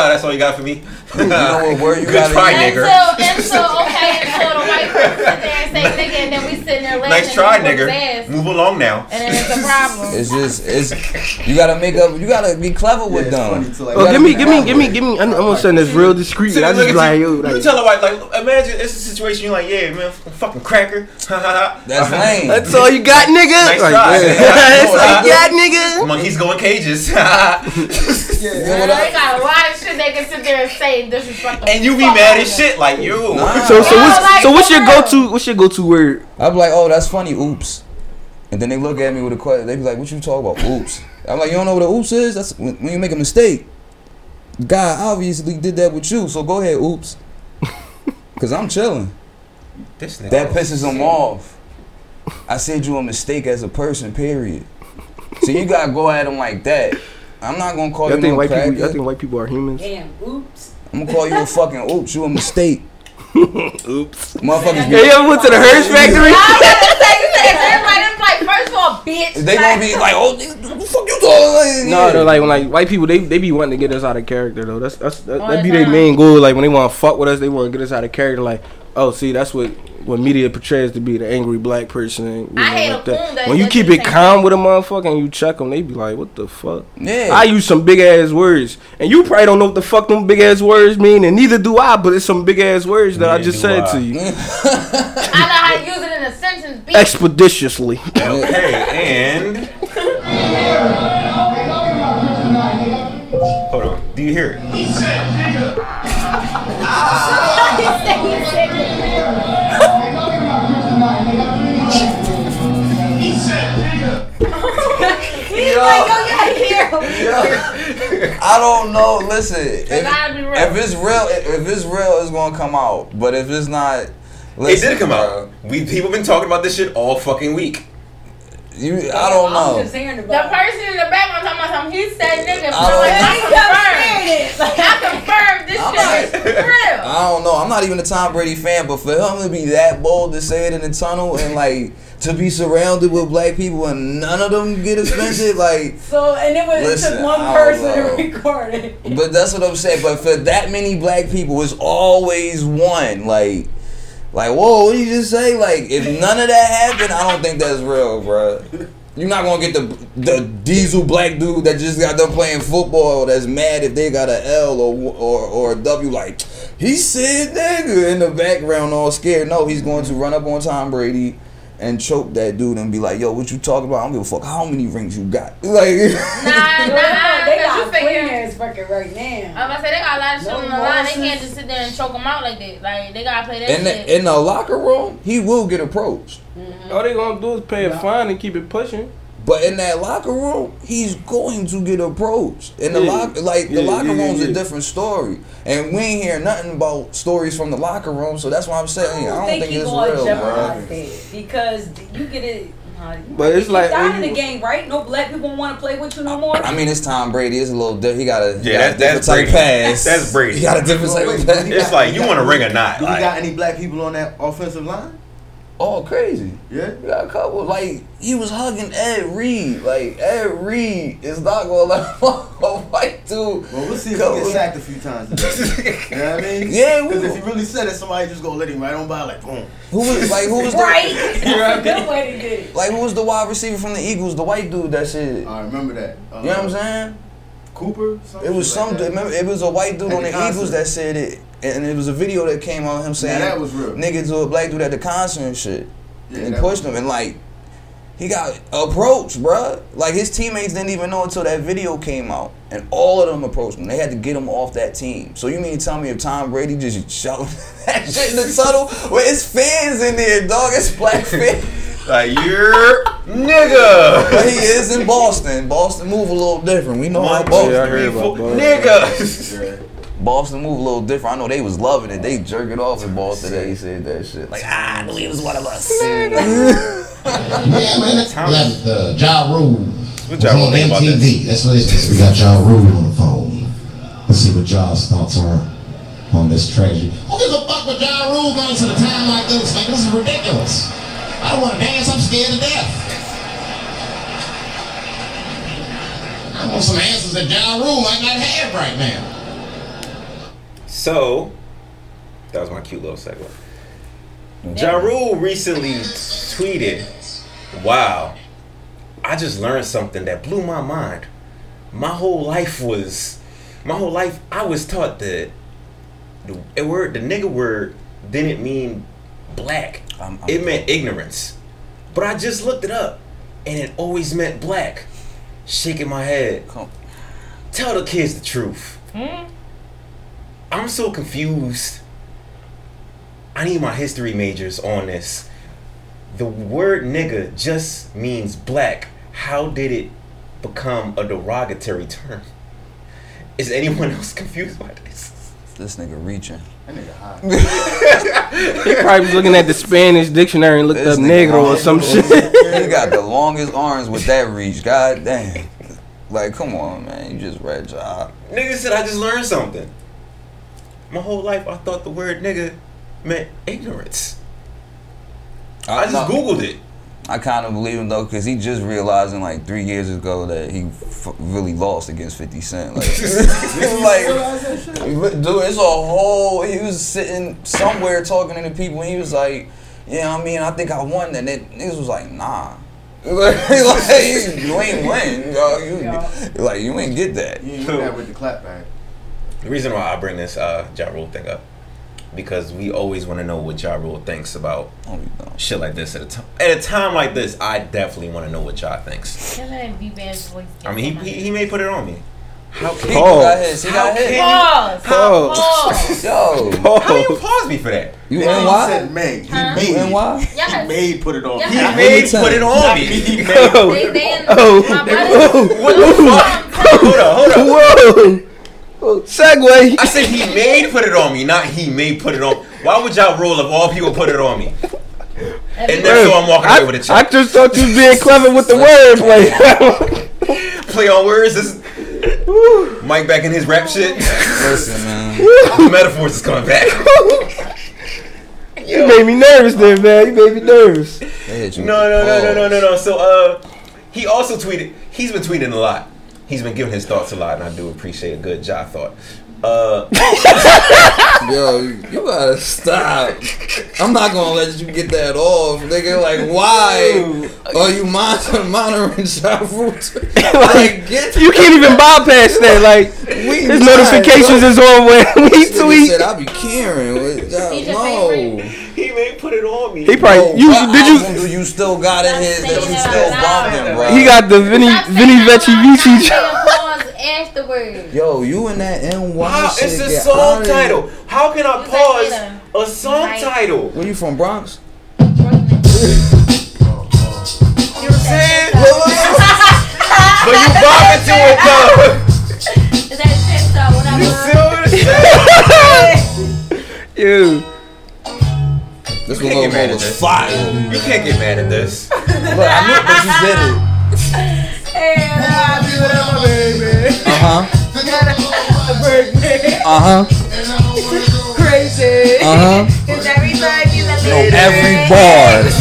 that's all you got for me. You know what word you Good gotta try, use? nigger. Until, until, okay, until the white person sit there and say nigga, and then we sitting there laughing Nice try, and we whoop his nigger. Move along now. and then it's a problem. It's just it's you gotta make up. You gotta be clever with them. Oh, give me, give me, give me, give me. I'm, I'm gonna send this real discreet. See, I just like, you. yo, You tell a white like, imagine it's a situation. You're like, yeah, man, f- fucking cracker. Ha, ha, ha. That's [laughs] lame. that's all you got, nigga. Nice like, try. yeah. Yeah. [laughs] that's all you got, nigga. Monkeys going cages. You know Man, they I- got a lot of shit they can sit there and say and disrespect and you be mad as shit, like you. Nah. So, so what's, like, so what's your go-to? What's your go-to word? I'd be like, oh, that's funny. Oops. And then they look at me with a question. They be like, what you talk about? Oops. I'm like, you don't know what a oops is? That's when, when you make a mistake. God obviously did that with you, so go ahead, oops. [laughs] Cause I'm chilling. This nigga. That pisses him off. I said you a mistake as a person, period. So you gotta go at him like that. I'm not gonna call Y'all you think no white people? cracker. Y'all think white people are humans? Damn, oops. I'm gonna call you a fucking oops. You a mistake. [laughs] Oops. Motherfuckers Hey, be, you ever went to the Hearst factory? [laughs] I was about to say, you said everybody, it's like, first of all, bitch. they gonna be like, oh, what the fuck you talking? No, no, like when like white people, they they be wanting to get us out of character though. That's that's that, that be their main goal. Like when they want to fuck with us, they want to get us out of character. Like, oh, see, that's what what media portrays to be the angry black person. You know, I hate like a that. that- When you keep it calm with a motherfucker and you check them, they be like, what the fuck? Yeah. I use some big ass words, and you probably don't know what the fuck them big ass words mean, and neither do I. But it's some big ass words that I just said I. to you I know how to use it in a sentence, bitch. expeditiously. Okay, and hold on. Do you hear it? He's like, yo, you gotta hear him. I don't know. Listen, if, gotta be real. if it's real, if it's real, it's gonna come out. But if it's not, It did come bro, out. We people been talking about this shit all fucking week. You, I don't I'm know. just hearing The about it. person in the back was talking about something. He said nigga. I I'm like, He kept saying it. Like. I confirmed this I'm shit is [laughs] real. I don't know. I'm not even a Tom Brady fan, but for him to be that bold to say it in the tunnel and like to be surrounded with black people and none of them get offended, like. [laughs] So, and it was it Listen, took one person know. to record it. But that's what I'm saying. But for that many black people, it's always one. Like, like, whoa, what did you just say? Like, if none of that happened, I don't think that's real, bro. You're not gonna get the the diesel black dude that just got done playing football that's mad if they got a L or or or a W. Like, he said nigga in the background, all scared. No, he's going to run up on Tom Brady. And choke that dude and be like, "Yo, what you talking about? I don't give a fuck how many rings you got." [laughs] Like, Nah, nah, they cause you got figure. clean ass fucking right now. I'm about to say they got a lot of shit No on the line. They can't just sit there and choke them out like that. Like they gotta play that in shit. the in the locker room, he will get approached. Mm-hmm. All they gonna do is pay a fine and keep it pushing. But in that locker room, he's going to get approached. In the Yeah. locker, like the Yeah, locker yeah, room's yeah. a different story, and we ain't hear nothing about stories from the locker room. So that's why I'm saying I don't think, he it's gonna real, bro. jeopardize that because you get it. Uh, But it's you like died when in the game, right? No black people want to play with you no more. I mean, it's Tom Brady. It's a little different. He got a Yeah, got a that- that's type Brady. pass. That's Brady. He got a different type Wait, of pass. It's got- like, you wanna ring or not, Do we got any black people on that offensive line? Oh, crazy. Yeah. We got a couple. Like he was hugging Ed Reed. Like Ed Reed is not gonna let a [laughs] white dude. Well, we'll see if he gets sacked a few times. [laughs] You know what I mean? Yeah, we Because if he really said it, somebody just gonna let him right on by, like boom. Who was [laughs] like who was the right? That's a good way to do it. like who was the wide receiver from the Eagles? The white dude that said. It. I remember that. Uh, You know what I'm saying? Cooper. some It was shit some. that. remember, it was a white dude At on the the Eagles that said it, and it was a video that came on him saying that was real. nigga to a black dude at the concert and shit. Yeah, and he pushed him, and like he got approached, bruh. Like his teammates didn't even know until that video came out, and all of them approached him. They had to get him off that team. So you mean to tell me if Tom Brady just shouted [laughs] that shit in the [laughs] tunnel with his fans in there, dog? It's black [laughs] fans. Like you're nigga. But he is in Boston. Boston move a little different. We know how Boston. two, Yeah, I heard about Boston. Nigga. Yeah. Boston move a little different. I know they was loving it. They jerking off in Boston. They said that shit. Like, ah, I knew he was one of us. Yeah, man. That's Thomas. uh, Ja Rule. What Ja Rule on think about MTV. this? That's what it is. We got Ja Rule on the phone. Let's see what Ja's thoughts are on this tragedy. Who gives a fuck what Ja Rule goes at a time like this? Like, this is ridiculous. I don't want to dance. I'm scared to death. I want some answers that Ja Rule might not have right now. So, that was my cute little segue. Ja Rule recently tweeted, Wow, I just learned something that blew my mind. My whole life was, my whole life, I was taught that the word, the nigga word didn't mean black. I'm- I'm- it meant ignorance. But I just looked it up and it always meant black. Shaking my head. Come- Tell the kids the truth. Hmm? I'm so confused. I need my history majors on this. The word nigga just means black. How did it become a derogatory term? Is anyone else [laughs] confused by this? This nigga reaching. That nigga high. [laughs] He probably was looking at the Spanish dictionary and looked This up nigga negro or some [laughs] shit. He got the longest arms with that reach. God damn. Like, come on, man. You just read Ja. Nigga said I just learned something. My whole life I thought the word nigga meant ignorance. I just no. googled it. I kind of believe him though, cause he just realizing like three years ago that he f- really lost against Fifty Cent. Like, [laughs] [laughs] like, dude, it's a whole. He was sitting somewhere talking to the people, and he was like, "Yeah, I mean, I think I won." And then niggas was like, "Nah." [laughs] like, you ain't win, dog. You, like you ain't get that. You ain't win that with the clap back. The reason why I bring this uh, Ja Rule thing up because we always want to know what Ja Rule thinks about Oh, you shit like this at a time. At a time like this, I definitely want to know what Ja thinks. Just let be bad voice. I mean, he, he he may put it on me, How can He Pause. got his. He got his. Pause. Pause. Pause. [laughs] Yo, How you Oh, pause me for that? you He NY? said May. He Huh? made. You NY? He Yes. made put it on. Yes. He He Let Made me tell put it you. on me. He [laughs] made. They, they in, Oh. my brother. Hold on, hold on. whoa. Whoa. Segway. I said he made put it on me, not he made put it on. Why would y'all roll if all people put it on me? And that's so I'm walking away with a I, I check. I just thought you was being clever with the wordplay. [laughs] Play on words. This Mike back in his rap shit. Listen, man. the metaphors is coming back. [laughs] you made me nervous there, man. You made me nervous. They hit you No, no, no, no, no, no, no. So, uh, he also tweeted. He's been tweeting a lot. He's been giving his thoughts a lot, and I do appreciate a good job thought. Uh, Yo, you gotta stop. I'm not gonna let you get that off, nigga. Like, why are you mon- monitoring Ja Rule? [laughs] like, get You can't even bypass that. [laughs] Like we his not, notifications is on when we This nigga tweet. said I be caring. With Ja- He's your no. favorite? He may put it on me. He probably Yo, you what did album you. do you still got in his that you still that bumping, bro? He got the Vinny Stop saying Vinny Vecchi. Vici. Stop saying pause afterwards. Yo, you in that NY How, shit? it's a get song outta here. title. How can I You pause a song Right. title? Where you from, Bronx? You know [laughs] saying? but you bob into it though. Is that shit though? Whatever. You see what I'm saying? [laughs] Ew. This You one can't get mad little at was this. fire. You can't get mad at this. [laughs] Look, I knew, but you did it. Uh huh. Uh huh. Crazy. Uh huh. Cause every time you let No, every bar. [laughs]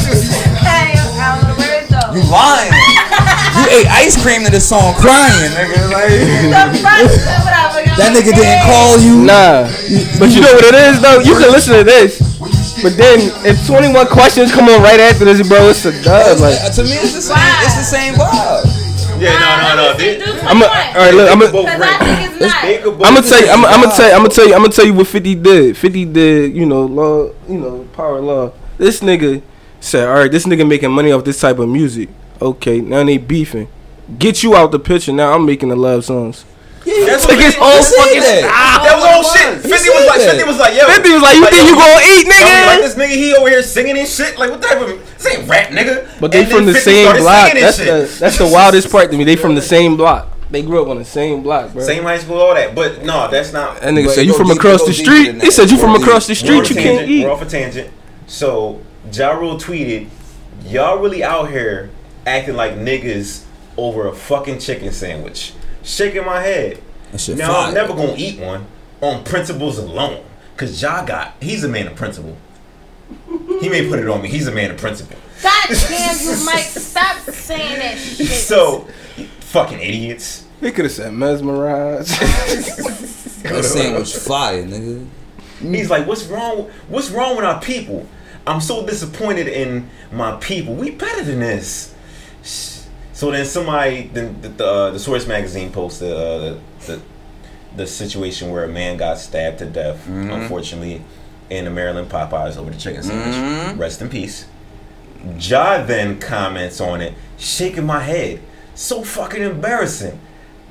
Hey, I don't know where it's though. You lying. You ate ice cream to this song crying, nigga. Like, [laughs] that nigga didn't call you. Nah, but you know what it is though. You can listen to this, but then if 21 questions come on right after this, bro, it's a dub. Like to me, it's the same. It's the same vibe. Yeah, no, no, no. They, I'm a, all right. Look, I'm they a, both Cause great. I think it's not. They could both I'm gonna tell you. I'm, I'm gonna tell you. I'm gonna tell you. I'm gonna tell you what 50 did. 50 did. You know, law. You know, power law. This nigga said, "All right, this nigga making money off this type of music. Okay, now they beefing. Get you out the picture. Now I'm making the love songs. That's Took his whole fucking that. style. That was all shit. Fifty was like. Fifty was like, yo. 50 was like, you think you gonna eat, yo, nigga? Like this nigga, he over here singing and shit. Like what type of this ain't rap, nigga? But they And from the same block. That's the that's the [laughs] wildest part to me. They from the same block. They grew up on the same block, bro. Same high school, all that. But no, that's not. That nigga said, "You from across the street?" He said, "You from across the street? You can't eat." We're off a tangent. So Ja Rule tweeted, "Y'all really out here acting like niggas over a fucking chicken sandwich." Shaking my head. That shit Now I'm never gonna eat one on principles alone. Cause Ja got he's a man of principle. He may put it on me. He's a man of principle. God [laughs] damn you, Mike. Stop saying that shit. So fucking idiots. He could have said mesmerized. [laughs] That sandwich fire, nigga. He's like, what's wrong? What's wrong with our people? I'm so disappointed in my people. We better than this. So then somebody, then the the, uh, the Source magazine posted uh, the, the the situation where a man got stabbed to death, unfortunately, in the Maryland Popeyes over the chicken sandwich. Rest in peace. Ja then comments on it, shaking my head. So fucking embarrassing.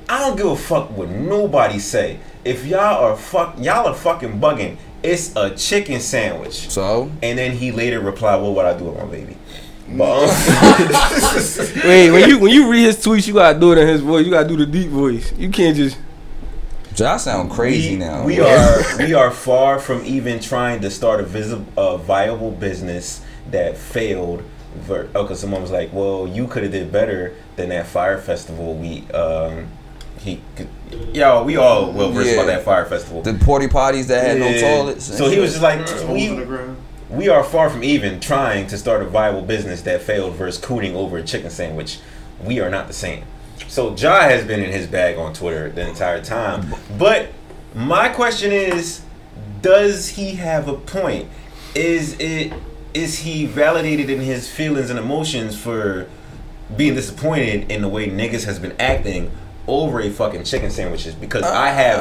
I don't give a fuck what nobody say. If y'all are fuck, y'all are fucking bugging. It's a chicken sandwich. So And then he later replied, "Well, "What would I do with my baby?" But um, [laughs] Wait, when you when you read his tweets, you gotta do it in his voice. You gotta do the deep voice. You can't just. Ja sound crazy we, now. we are we are far from even trying to start a visible, a viable business that failed. Ver- oh, cause someone was like, "Well, you could have did better than that Fyre Festival." We um, he, could, yo, we all well versed Yeah. about that Fyre Festival. the porty potties that had no toilets. So he was just like, Holes in the we, ground. We are far from even trying to start a viable business that failed versus cooning over a chicken sandwich. We are not the same. So Ja has been in his bag on Twitter the entire time. But my question is, does he have a point? Is it is he validated in his feelings and emotions for being disappointed in the way niggas has been acting over a fucking chicken sandwiches? Because I have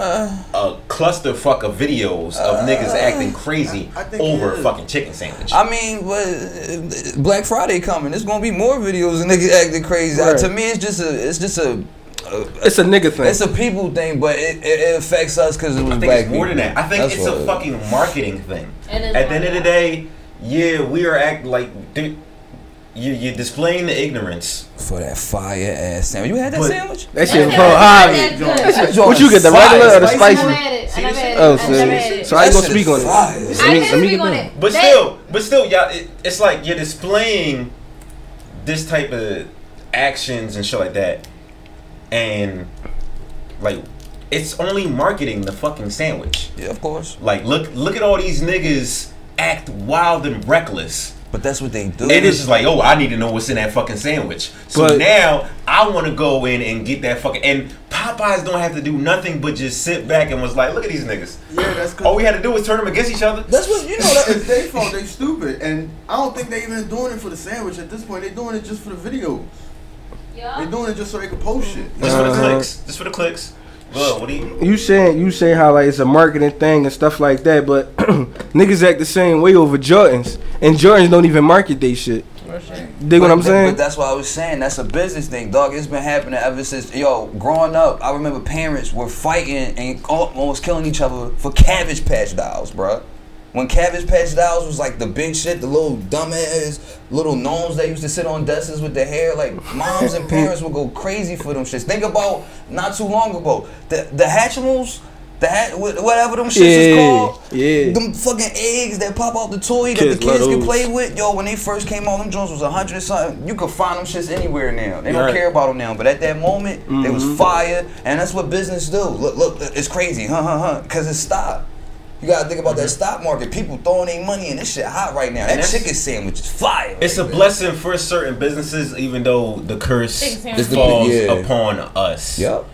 a clusterfuck of videos of niggas acting crazy I think over a fucking chicken sandwich. I mean, but uh, Black Friday coming. There's gonna be more videos of niggas acting crazy. Uh, Right. to me, it's just a, it's just a, It's a nigga thing. It's a people thing, but it, it, it affects us because it was I think black it's more than that. I think That's it's a it is. fucking marketing thing. At the end of the day, yeah, we are act like dude, you you're displaying the ignorance. for that fire ass sandwich. You had that But- sandwich? that shit That's from not Hobby. that What you get, the regular or the fire. I spicy? never had it. I never had it. Oh, so, never had it. so I ain't gonna speak on it. Let I me- let me get on that. it. But still, but still, y'all, it, it's like you're displaying this type of actions and shit like that, and like it's only marketing the fucking sandwich. Yeah, of course. Like look, look at all these niggas act wild and reckless. But that's what they do. And It is just like, oh, I need to know what's in that fucking sandwich. So But- now I want to go in and get that fucking. And Popeyes don't have to do nothing but just sit back and was like, look at these niggas. Yeah, that's All we had to do was turn them against each other. That's what you know. That, it's their fault. They stupid, and I don't think they even doing it for the sandwich at this point. They doing it just for the videos. Yeah. They Yeah. doing it just so they can post shit. Just for the Uh-huh. clicks. Just for the clicks. Well, you? You saying you saying how like it's a marketing thing and stuff like that, but [clears throat] niggas act the same way over Jordans, and Jordans don't even market they shit. Dig what I'm but- saying? But that's what I was saying. That's a business thing, dog. It's been happening ever since yo growing up. I remember parents were fighting and almost killing each other for Cabbage Patch dolls, bruh. When Cabbage Patch dolls was like the big shit, the little dumbass little gnomes that used to sit on desks with their hair, like moms and parents would go crazy for them shits. Think about not too long ago the the Hatchimals. The hat, whatever them shits is called, yeah. them fucking eggs that pop out the toy that the kids can play with. Yo, when they first came out, them Jones was a hundred something. You could find them shits anywhere now. They don't Right. care about them now. But at that moment, they was Mm-hmm. fire, and that's what business do. Look, look, it's crazy, huh, huh, huh? Because it stock. You gotta think about that mm-hmm. stock market. People throwing their money in this shit hot right now. That chicken sandwich is fire. It's a right blessing for certain businesses, even though the curse Chicken sandwich. The- falls yeah. upon us. Yep.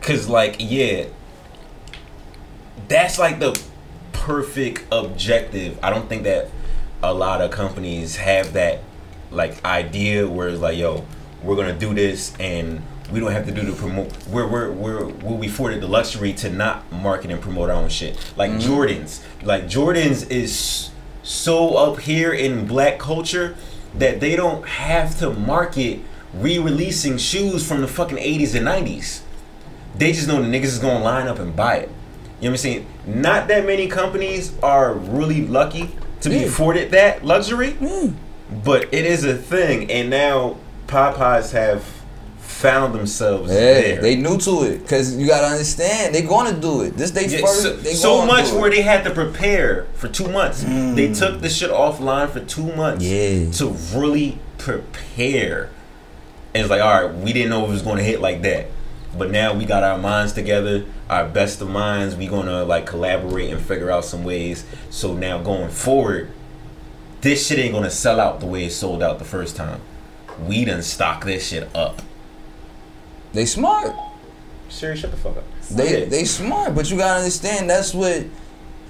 Cause like yeah, that's like the perfect objective. I don't think that a lot of companies have that like idea where it's like, yo, we're gonna do this and we don't have to do the promote. We're we're we're we'll be afforded the luxury to not market and promote our own shit. Like mm-hmm. Jordans, like Jordans is so up here in black culture that they don't have to market re-releasing shoes from the fucking 80s and 90s they just know the niggas is gonna line up and buy it. You know what I'm saying? Not that many companies are really lucky to be Yeah. afforded that luxury, mm. but it is a thing. And now Popeyes have found themselves Yeah, there. they new to it. Cause you gotta understand, they gonna do it. This they Yeah, first. so, they so much where they had to prepare for two months. They mm. took the shit offline for two months Yeah. to really prepare. And it's like, all right, we didn't know it was going to hit like that, but now we got our minds together, our best of minds. We gonna like collaborate and figure out some ways. So now going forward, this shit ain't gonna sell out the way it sold out the first time. We done stock this shit up. They smart. Siri, shut the fuck up. They Yeah. they smart, but you gotta understand that's what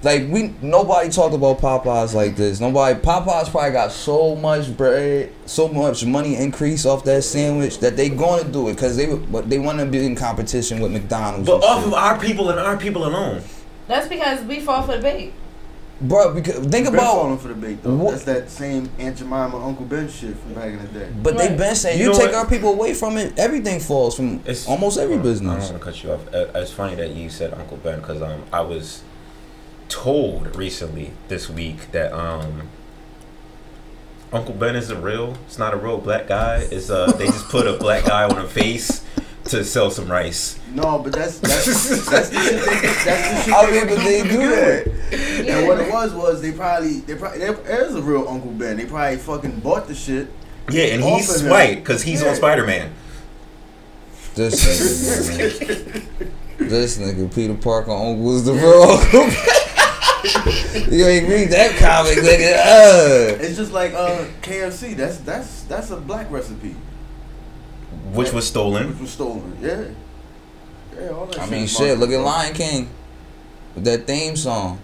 like we nobody talked about Popeyes like this. Nobody Popeyes probably got so much bread, so much money increase off that sandwich that they gonna do it because they but they want to be in competition with McDonald's. But off shit. of our people and our people alone. That's because we fall for the bait. Bro, because think Been about. falling for the bait though. What- That's that same Aunt Jemima, Uncle Ben shit from back in the day. But they've been saying You you, know take what? our people away from it, everything falls from almost every business. I don't business. want to cut you off. Uh, It's funny that you said Uncle Ben because um I was told recently this week that um Uncle Ben isn't real. It's not a real black guy. It's uh they just put a black guy on a face to sell some rice. No, but that's that's that's the [laughs] shit. They, that's the shit. I they mean, were but they do that. with. And what it was was they probably they probably there there is a real Uncle Ben. They probably fucking bought the shit. Yeah, and he's of white because he's Yeah. on Spider Man. This [laughs] nigga, man. this nigga Peter Parker Uncle's the real Uncle. Ben. [laughs] you ain't read that comic, nigga. Uh. It's just like uh KFC. That's that's that's a black recipe, Which was stolen. which was stolen. Yeah. Yeah, all that I shit mean, shit. Look at Lion King with that theme song.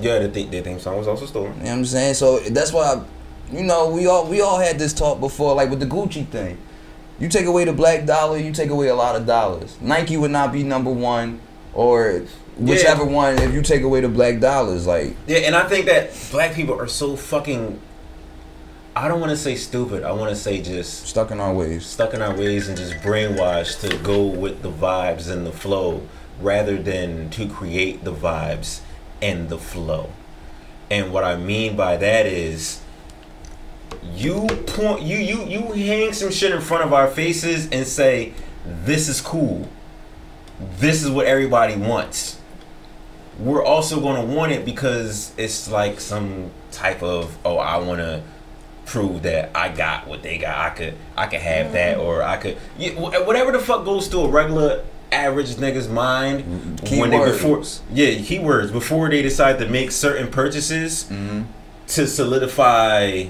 Yeah, the, th- the theme song was also stolen. You know what I'm saying? So that's why, I, you know, we all we all had this talk before, like with the Gucci thing. You take away the black dollar, you take away a lot of dollars. Nike would not be number one, or whichever one if you take away the black dollars. Like Yeah, and I think that black people are so fucking I don't want to say stupid. I want to say just Stuck in our ways. stuck in our ways and just brainwashed to go with the vibes and the flow rather than to create the vibes and the flow. And what I mean by that is you point you you you hang some shit in front of our faces and say this is cool. This is what everybody wants. We're also going to want it because it's like some type of oh I want to prove that I got what they got. I could I could have that mm-hmm. or I could yeah, whatever the fuck goes through a regular average nigga's mind mm-hmm. when they before yeah keywords before they decide to make certain purchases mm-hmm. to solidify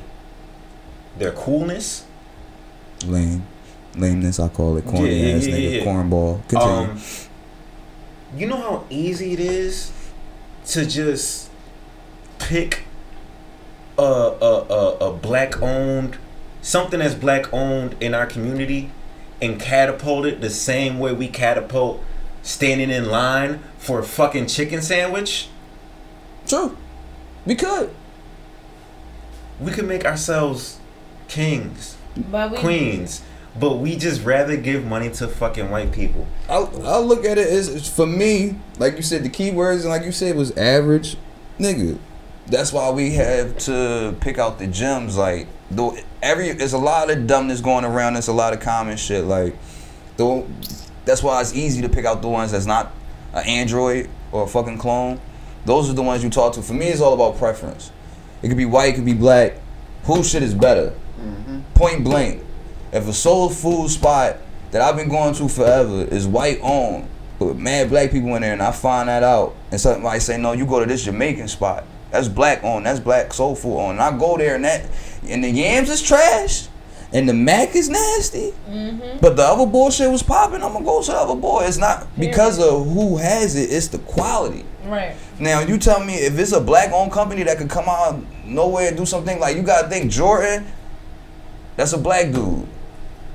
their coolness. Lame. Lameness, I call it. Corny Yeah, yeah, ass yeah, nigga. yeah. Cornball. Continue. Um, you know how easy it is to just pick a a, a, a black owned something that's black owned in our community and catapult it the same way we catapult standing in line for a fucking chicken sandwich. True. We could. We could make ourselves kings, But we queens, but we just rather give money to fucking white people. I'll, I'll look at it as as for me, like you said, the key words, and like you said was average, nigga. That's why we have to pick out the gems. Like though every there's a lot of dumbness going around. There's a lot of common shit. Like though that's why it's easy to pick out the ones that's not an android or a fucking clone. Those are the ones you talk to. For me, it's all about preference. It could be white, it could be black. Whose shit is better? Mm-hmm. Point blank. If a soul food spot that I've been going to forever is white owned, with mad black people in there, and I find that out, and somebody say, no, you go to this Jamaican spot. That's black owned. That's black soul food owned. And I go there, and that, and the yams is trash, and the mac is nasty. Mm-hmm. But the other bullshit was popping. I'm gonna go to the other boy. It's not because of who has it. It's the quality. right. Now you tell me if it's a black owned company that could come out of nowhere and do something like you gotta think Jordan, that's a black dude.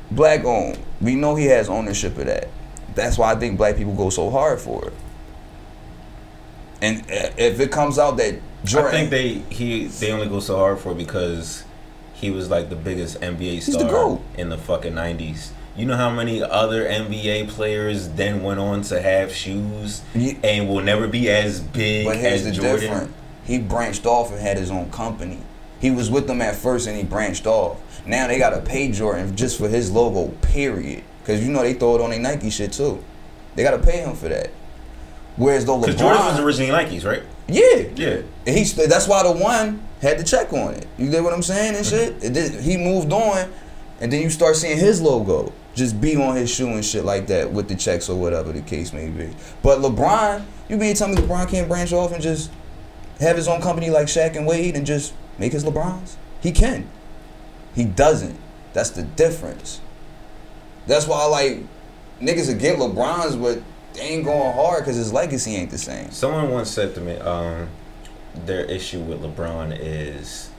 Black owned. We know he has ownership of that. That's why I think black people go so hard for it. And uh, if it comes out that Jordan I think they he they only go so hard for it because he was like the biggest NBA star GOAT. in the fucking nineties. You know how many other NBA players then went on to have shoes Ye- and will never be as big But here's as the Jordan. difference. He branched off and had his own company. He was with them at first and he branched off. Now they gotta pay Jordan just for his logo, period. Cause you know they throw it on their Nike shit too. They gotta pay him for that. Whereas though Because LeBron, Jordan was originally Nikes, right? yeah, Yeah. and he that's why the one had to check on it. You get what I'm saying and shit. It did, he moved on, and then you start seeing his logo just be on his shoe and shit like that with the checks or whatever the case may be. But LeBron, you mean tell me LeBron can't branch off and just have his own company like Shaq and Wade and just make his LeBrons? He can. He doesn't. That's the difference. That's why like niggas get LeBrons, but they ain't going hard because his legacy ain't the same. Someone once said to me, um, their issue with LeBron is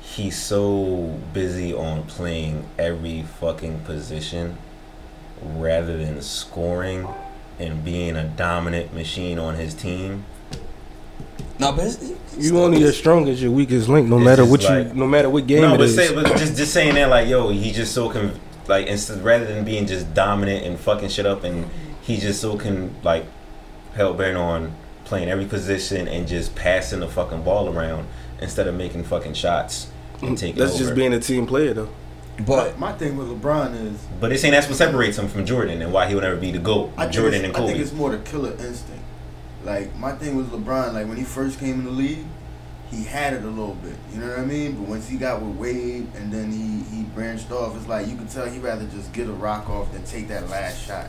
he's so busy on playing every fucking position rather than scoring and being a dominant machine on his team. No, but it's- You only as strong as your weakest link, no matter what like- you, no matter what game no, it but, is. say, but just just saying that like yo, he just so con like instead rather than being just dominant and fucking shit up, and he just so can like hell bent on playing every position and just passing the fucking ball around instead of making fucking shots and taking That's over. just being a team player, though. but my thing with LeBron is but it's saying that's what separates him from Jordan and why he will never be the goat. I think Jordan it's- and I think Kobe. it's more the killer instinct. Like my thing with LeBron, like when he first came in the league, he had it a little bit. You know what I mean? But once he got with Wade and then he he branched off, it's like you could tell he'd rather just get a rock off than take that last shot.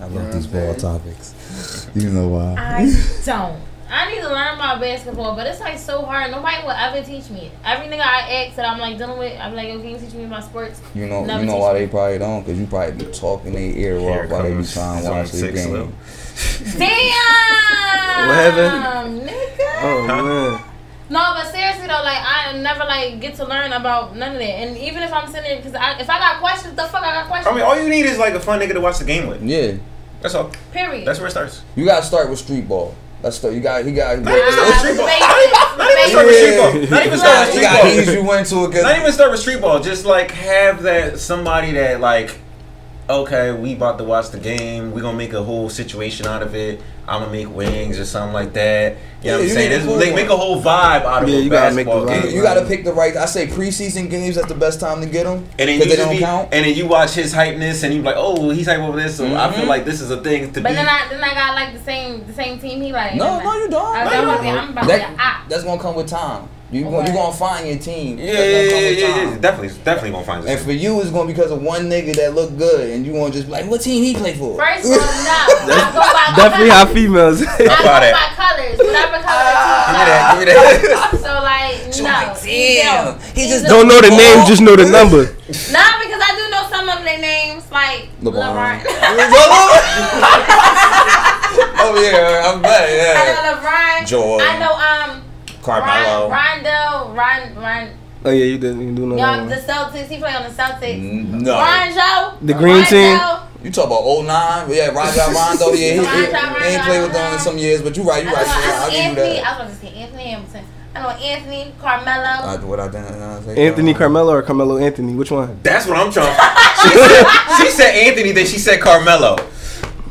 I You know what I'm topics. [laughs] You know why? I don't. I need to learn about basketball, but it's like so hard. Nobody will ever teach me. Everything I ask that I'm like dealing with, I'm like, yo, can you teach me about sports? You know, Never you know why me. they probably don't, cause you probably be talking their ear Here off while they be trying to watch the game. Damn. What happened? Nigga. Oh man, No, but seriously though, like I never like get to learn about none of that. And even if I'm sitting there, because I, if I got questions, the fuck I got questions. I mean, all you need is like a fun nigga to watch the game with. Yeah, That's all. Period. That's where it starts. you gotta start with street ball. Let's start. You got. He got. Not even start with street ball. Basics, Not even start with street ball. Not even start with You street got ball. ease you into it. 'cause- Not even start with street ball. Just like have that somebody that like, okay, we about to watch the game. We gonna make a whole situation out of it. I'm gonna make wings or something like that. You know Yeah, what I'm saying? need This- cool Make, make a whole vibe out of Yeah, a you gotta make the basketball vibe. game. You gotta pick the right. I say preseason games. That's the best time to get them. And then you they don't be, count. and then you watch his hypeness, and you be like, "Oh, he's hype over this." So I feel Mhm. like this is a thing to But be. then I then I got like the same the same team he like. No, no, like- you don't. I was No, you about to don't. I'm about That, that's gonna come with time. You Okay. gonna you gonna find your team. yeah, That's yeah, yeah, yeah, yeah, definitely, definitely gonna find Your And this. for you, it's gonna be because of one nigga that look good, and you gonna just be like, what team he play for? First [laughs] of all, no. [laughs] I go by [laughs] Definitely how females. I How go about by that? colors. Whatever color Give me that. Give me team that. is. So like, So no. like, he damn, don't. he just Don't know the name, just know the number. Nah, because I do know some of their names, like LeBron. LeBron. oh yeah, I'm bet. I Yeah. know LeBron. Jordan. I know um Carmelo. Ron, Rondo, Ron, Ron, Oh yeah, you didn't, You do know y'all, the one. Celtics. He play on the Celtics. N- No. Ronjo. The green team? You talk about 09, yeah, Rajon [laughs] Rondo, yeah, he, he, Rajon he ain't played with them in some years, but you right, you I right, know, yeah, I I'll know give you Anthony. that. I was about to say Anthony Hamilton. I know Anthony, Carmelo. I, what I didn't uh, say, Anthony uh, Carmelo or Carmelo Anthony? Which one? That's what I'm trying. [laughs] She said, she said Anthony, then she said Carmelo.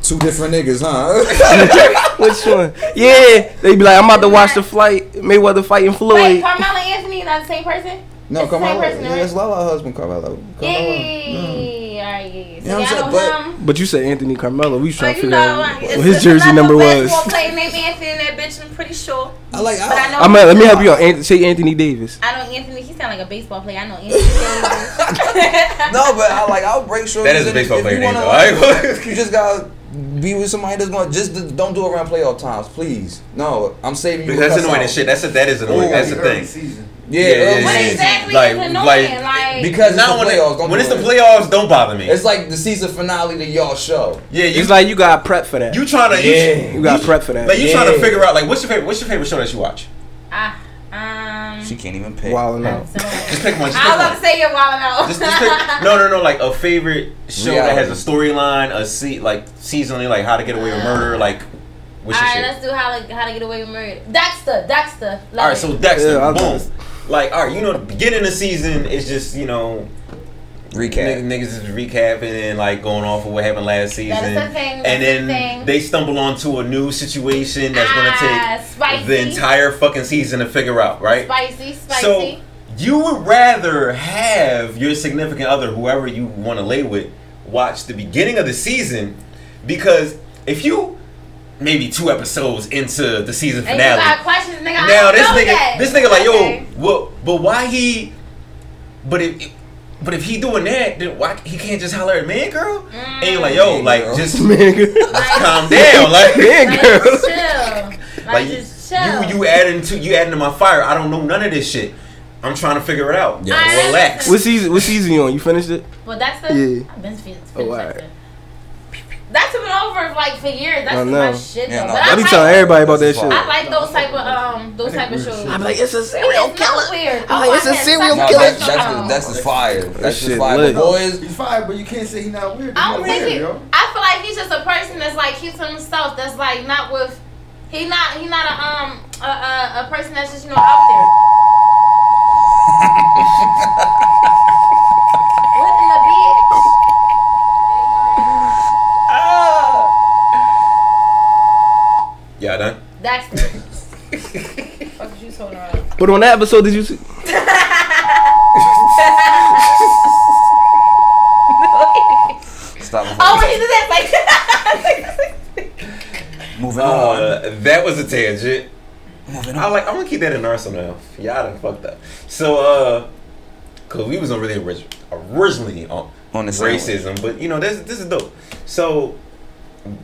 Two different niggas, huh? [laughs] Which one? Yeah, they be like, I'm about to watch the flight. Mayweather fighting Wait, Floyd. Carmelo Anthony not the same person? no, It's the same Carmelo. person, Yeah, right? that's Lala husband, Carmelo. Yeah, Carmelo. yeah, yeah, yeah, yeah, yeah. So know what I'm yeah, I know saying? him. But you said Anthony Carmelo. We was trying But to figure out what his jersey number was. player named Anthony that bitch, I'm pretty sure. I like. But I I, know I'm gonna, let me help you out. An- say Anthony Davis. I know Anthony. He sound like a baseball player. I know Anthony. Davis. [laughs] no, but I like. I'll break short. That is a baseball player name, though. you just gotta be with somebody that's going. to Just don't do it around playoff times, please. No, I'm saving you. Because that's annoying out. as shit. That's a, that is annoying. Ooh, That's the thing. Season. Yeah, Yeah, early yeah, yeah. season. exactly Like- annoying? like- Like, Because it's Not when, playoffs. it, Don't when do it's the playoffs, don't bother me. It's like the season finale to y'all show. yeah, you It's like you got prep for that. you trying to Yeah. You got prep for that. like you trying to figure out like what's your favorite what's your favorite show that you watch? ah, um. She can't even pick. Wow, no. so- Just pick one. Just I was pick about one. to say you're wilding out. Just, just pick, no, no, no. Like a favorite show that has a storyline, a se- like seasonally, like How to Get Away with Murder, uh, like what's your Alright, shit? let's do how to how to get away with murder. Dexter, Dexter. All right, it. so Dexter, Yeah, boom. Like, all right, you know, the beginning of the season is just you know Recap. Niggas, niggas is recapping and like going off of what happened last season, That is the thing, that's and the then thing. they stumble onto a new situation that's Ah, gonna take spicy. the entire fucking season to figure out, right? spicy, spicy. So you would rather have your significant other, whoever you want to lay with, watch the beginning of the season because if you maybe two episodes into the season and finale, you got questions, nigga. I now don't this know nigga, that. this nigga like Okay. yo, well, but why he? But if, but if he doing that, then why he can't just holler at man girl? And you're like, mm. yo, Man like girl. just [laughs] Man, girl. Calm down, like. [laughs] Man, [laughs] girl. just chill. Like, Like just chill. you, you adding to you adding to my fire. I don't know none of this shit. I'm trying to figure it out. Yeah. I Relax. What season? What season you on? You finished it? Well, that's the. Yeah. I've been finished. Oh, alright. That's been over like for years. That's I my shit Yeah, though. no, but I I I be like, telling everybody about that shit. I like those type of um those type of shows. I be like, it's a serial is killer. weird. I'm like, it's a I had serial such No, killer. that's, that's, the, um, that's the fire. That's shit the fire. lit. But boys, He's fine, but you can't say he's not weird. I don't think weird, he. yo. I feel like he's just a person that's like keeps himself. That's like not with. He not. He not a um a, a, a person that's just you know out there. [laughs] Yeah, done. That's the. [laughs] Fuck you talking about? But on that episode, did you see? stop. Oh, when he did that, like. [laughs] Moving on. Uh, that was a tangent. Moving on. I like. I'm gonna keep that in arsenal. Y'all done fucked up. So, uh, cause we wasn't really orig- originally on On the same racism, but you know this this is dope. So,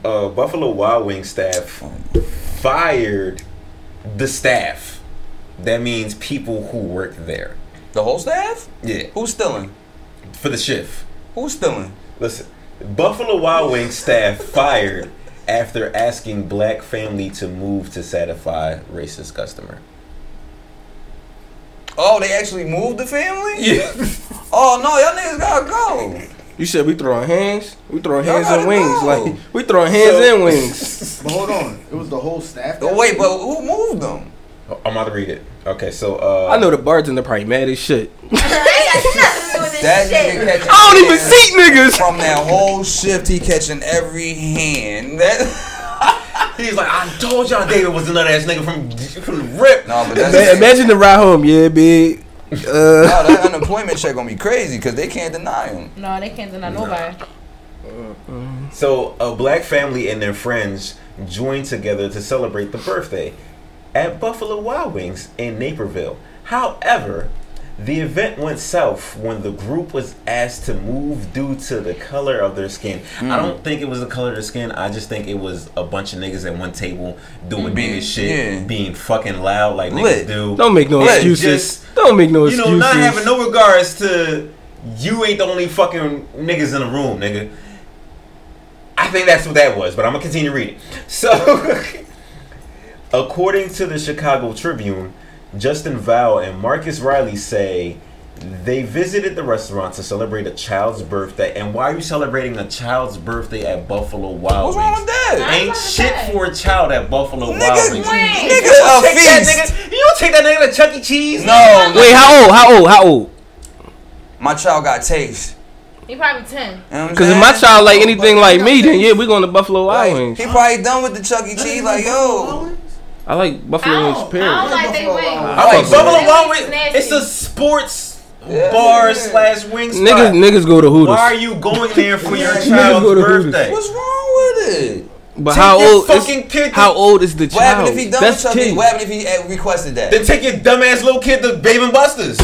uh, Buffalo Wild Wings staff fired the staff. That means people who work there. The whole staff? Yeah, Who's stealing? for the shift. Who's stealing? Listen, Buffalo Wild Wings staff [laughs] fired after asking black family to move to satisfy racist customer. Oh, they actually moved the family? Yeah. Oh no, y'all niggas gotta go. [laughs] You said we throwing hands. We throwing Y'all hands gotta and wings. go. Like we throwing hands So- and wings. [laughs] hold on. It was the whole staff. Oh, wait, but who moved them? I'm about to read it. Okay, so uh, I know the bartender probably mad as shit. [laughs] That nigga catching I don't even see niggas. From that whole shift, he catching every hand. That [laughs] He's like, I told y'all David was another ass nigga from from the rip. no, but that's Ma- Imagine the ride home, yeah, big. Uh, no, that unemployment check gonna be crazy because they can't deny him. No, they can't deny nobody. So a black family and their friends joined together to celebrate the birthday at Buffalo Wild Wings in Naperville. However, the event went south when the group was asked to move due to the color of their skin. I hmm. don't think it was the color of their skin. I just think it was a bunch of niggas at one table doing mm-hmm. Being- nigga shit, yeah. being fucking loud like Lit. niggas do. don't make no Like, excuses. just- don't make no excuses. you know, excuses. not having no regards to you ain't the only fucking niggas in the room, nigga. I think that's what that was, but I'm gonna continue reading. So, [laughs] according to the Chicago Tribune, Justin Vahl and Marcus Riley say they visited the restaurant to celebrate a child's birthday. And why are you celebrating a child's birthday at Buffalo Wild What's wrong Wings? with that? Ain't shit for a child at Buffalo Wild Nigga, Wings. nigga, You a don't take that feast. nigga. You don't take that nigga to Chuck E. Cheese. No, Wait, how old? How old? How old? my child got taste. He probably ten. You know Because if my child like anything like me, then yeah, we going to Buffalo Wild Wings. he probably done with the Chuck E. Cheese. Like, yo, I like Buffalo I Wings. don't, I Period. don't like they Buffalo wings. I like Buffalo Wild wings Wings. It's a sports Yeah. bar slash wing spot. Niggas, niggas go to Hooters. Why are you going there for your [laughs] child's go to Hooters. birthday? what's wrong with it? But Take how old? fucking Is, kid to- how old is the child? What happened if he done That's with Chuck E. What happened if he uh, requested that? Then take your dumbass little kid to Dave and Buster's.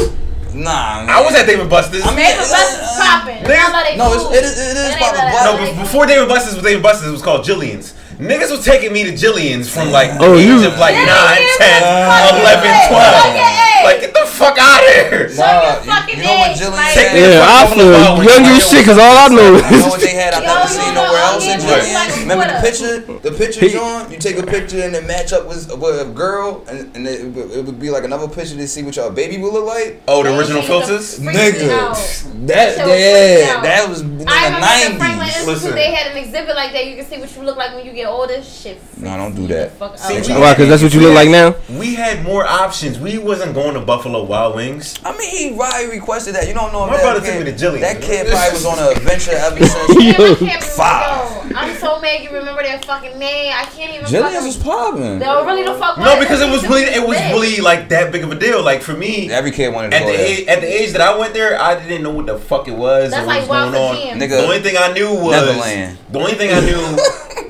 Nah, man. I was at Dave and Buster's. I mean, They was just popping. Niggas- Y'all know they No, it's, it is, it is popping. no, but before Dave and Buster's was Dave and Buster's, it was called Jillian's. Niggas was taking me to Jillian's from like Oh, the age you- of like Yeah, 9, 10, yeah. 11, 12. Like, get the fuck out of here. Nah, your you, fucking you know what age, Jillian like- Take had? me to Yeah, I fucking Buffalo Wild feel young Like, as shit because all I know You know is what they had? I've never seen nowhere else in give you Jillian. like a Remember the picture? The picture, He- John? You take a picture and then match up with, with a girl, and, and it, would- it would be like another picture to see what your baby would look like. Oh, the original That filters? freaked me out. Nigga, that That shit was yeah, that was in the I remember the Franklin nineties. Listen. They had an exhibit like that. You can see what you look like when you get older. Shit. No, don't do that. Fuck See, we- why? Because that's what you look like now. We had more options. We wasn't going to Buffalo Wild Wings. I mean, he probably requested that. You don't know if My that brother kid, took me to Jillian. That kid probably was on an adventure ever since. Damn, I can't. Five. I'm so mad you remember their fucking name. I can't even. Jillian's fucking- was popping. No, really the fuck. No, because it was really, it was really like that big of a deal. Like for me, Every kid wanted to at go the there. age, at the age that I went there, I didn't know what the fuck it was That's or what like was Wild going on. Nigga, The only thing I knew was Neverland. the only thing I knew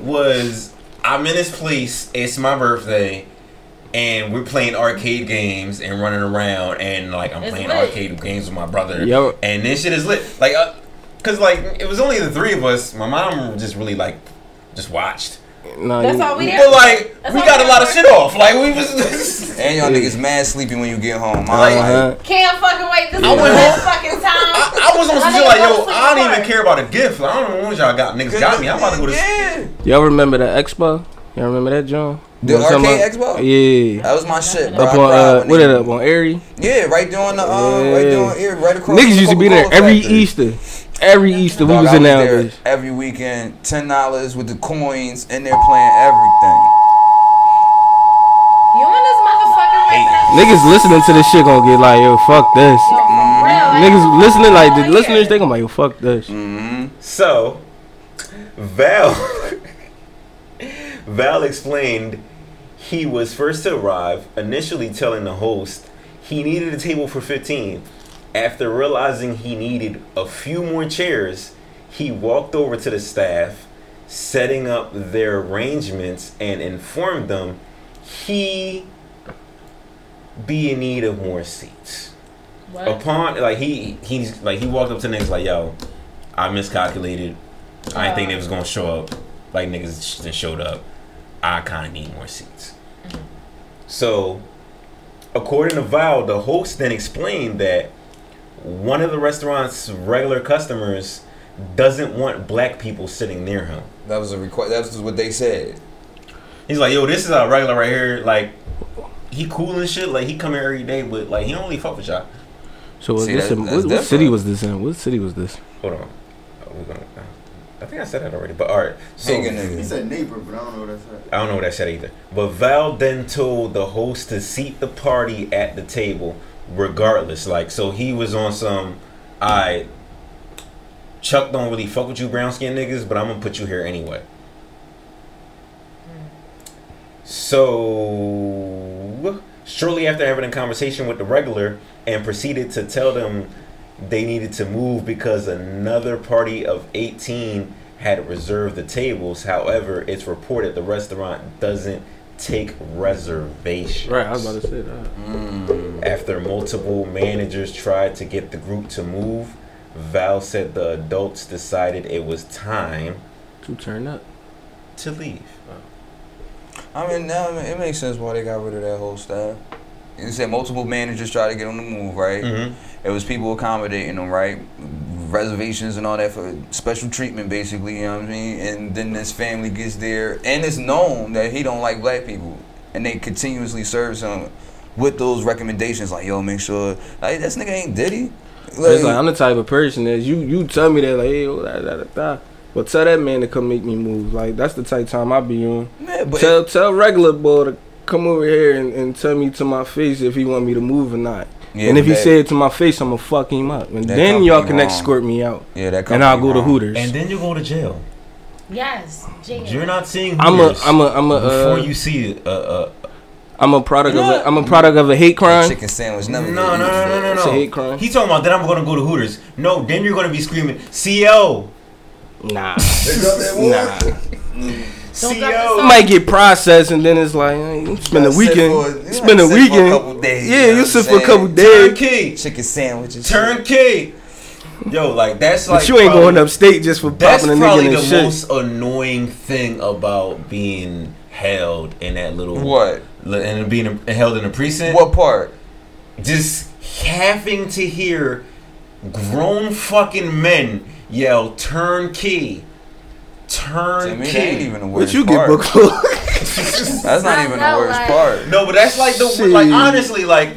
[laughs] was I'm in this place. It's my birthday. And we're playing arcade games and running around, and like I'm It's playing lit. arcade games with my brother, Yo. and this shit is lit. Like, uh, cause like it was only the three of us. My mom just really like just watched, Nah, That's you- all we did. but like That's we got we a lot of shit off. Like we was. [laughs] And y'all niggas mad sleepy when you get home. I'm Like, like, Uh-huh. Can't fucking wait. This is I the went best home- fucking time. I, I was on My some shit like, yo, sleep I don't even care about a gift. I don't know what y'all got. Niggas got me. I'm about to go to. Yeah. Y'all remember the expo? Y'all remember that, John? The You know arcade about? expo? Yeah. That was my shit, bro. Up on uh, when what it up on Airy? Yeah, right there on the uh, right there on Yeah. right across. Niggas the used to be there every factory. Easter. Every Easter we was I in there there. every weekend, ten dollars with the coins, and they're playing everything. You and this motherfucker right now. Niggas listening to this shit gonna get like, yo, fuck this. Yo, for real. like, Niggas listening like the listeners, year. they gonna like, yo, fuck this. Mm-hmm. So, Vahl, [laughs] Vahl explained he was first to arrive, initially telling the host he needed a table for 15. After realizing he needed a few more chairs, he walked over to the staff, setting up their arrangements, and informed them he be in need of more seats. What? Upon like he he's like he walked up to niggas like yo, I miscalculated. I didn't think uh. they was gonna show up. Like niggas just showed up. I kind of need more seats. So, according to Vahl, the host then explained that one of the restaurant's regular customers doesn't want black people sitting near him. That was a request. That was what they said. He's like, yo, this is our regular right here. Like, he cool and shit. Like, he come here every day, but like, he don't really fuck with y'all. So was See, this that- in, that's what, what city was this in? What city was this? Hold on. Oh, we gonna, uh, I think I said that already. But all right. So Hanging oh, He said neighbor, but I don't know what that's at. I don't know what that said either. But Vahl then told the host to seat the party at the table, regardless. Like, so he was on some, I. Chuck don't really fuck with you brown skin niggas, but I'm gonna put you here anyway. So shortly after having a conversation with the regular and proceeded to tell them they needed to move because another party of 18 had reserved the tables. However, it's reported the restaurant doesn't take reservations. Right, I was about to say that. Mm. After multiple managers tried to get the group to move, Vahl said the adults decided it was time To turn up. to leave. I mean, now it makes sense why they got rid of that whole staff. You said multiple managers tried to get on the move, right? Mhm. It was people accommodating them, right? Reservations and all that for special treatment, basically. You know what I mean? And then this family gets there, and it's known that he don't like black people, and they continuously serve him with those recommendations, like, "Yo, make sure like this nigga ain't Diddy." it's like I'm the type of person that you you tell me that like hey da, da, da, da. But tell that man to come make me move. Like that's the type of time I be on. Yeah, but tell tell regular boy to come over here and, and tell me to my face if he want me to move or not. Yeah, and if he that- say it to my face, I'ma fuck him up. And then y'all can wrong. escort me out. yeah, that And I'll company go to. Hooters. And then you go to jail. Yes, jail. You're not seeing I'm a Hooters I'm a I'm a before uh, you see uh, uh, I'm a product You of know a, what? I'm a product of a hate crime. Chicken sandwich No, never. no, no, get used no, no, It's a no. hate crime. He talking about that I'm gonna go to Hooters. No, then you're gonna be screaming, CO, Nah, They got that war. nah. [laughs] Don't drop the CO. It might get processed and then it's like you spend a weekend. for- spend gotta a sit for a weekend. couple days, yeah, you know you sit for a couple days. Turnkey, Chicken sandwiches. turnkey. Yo, like that's like. But you ain't probably- going upstate just for That's popping a nigga probably in the the shit. most annoying thing about being held in that little What? and being held in a precinct. What part? Just having to hear grown fucking men yell turnkey, To me, that ain't even the worst But you get part. book [laughs] club. That's not I even the worst like- part. No, but that's like the Shit. like honestly like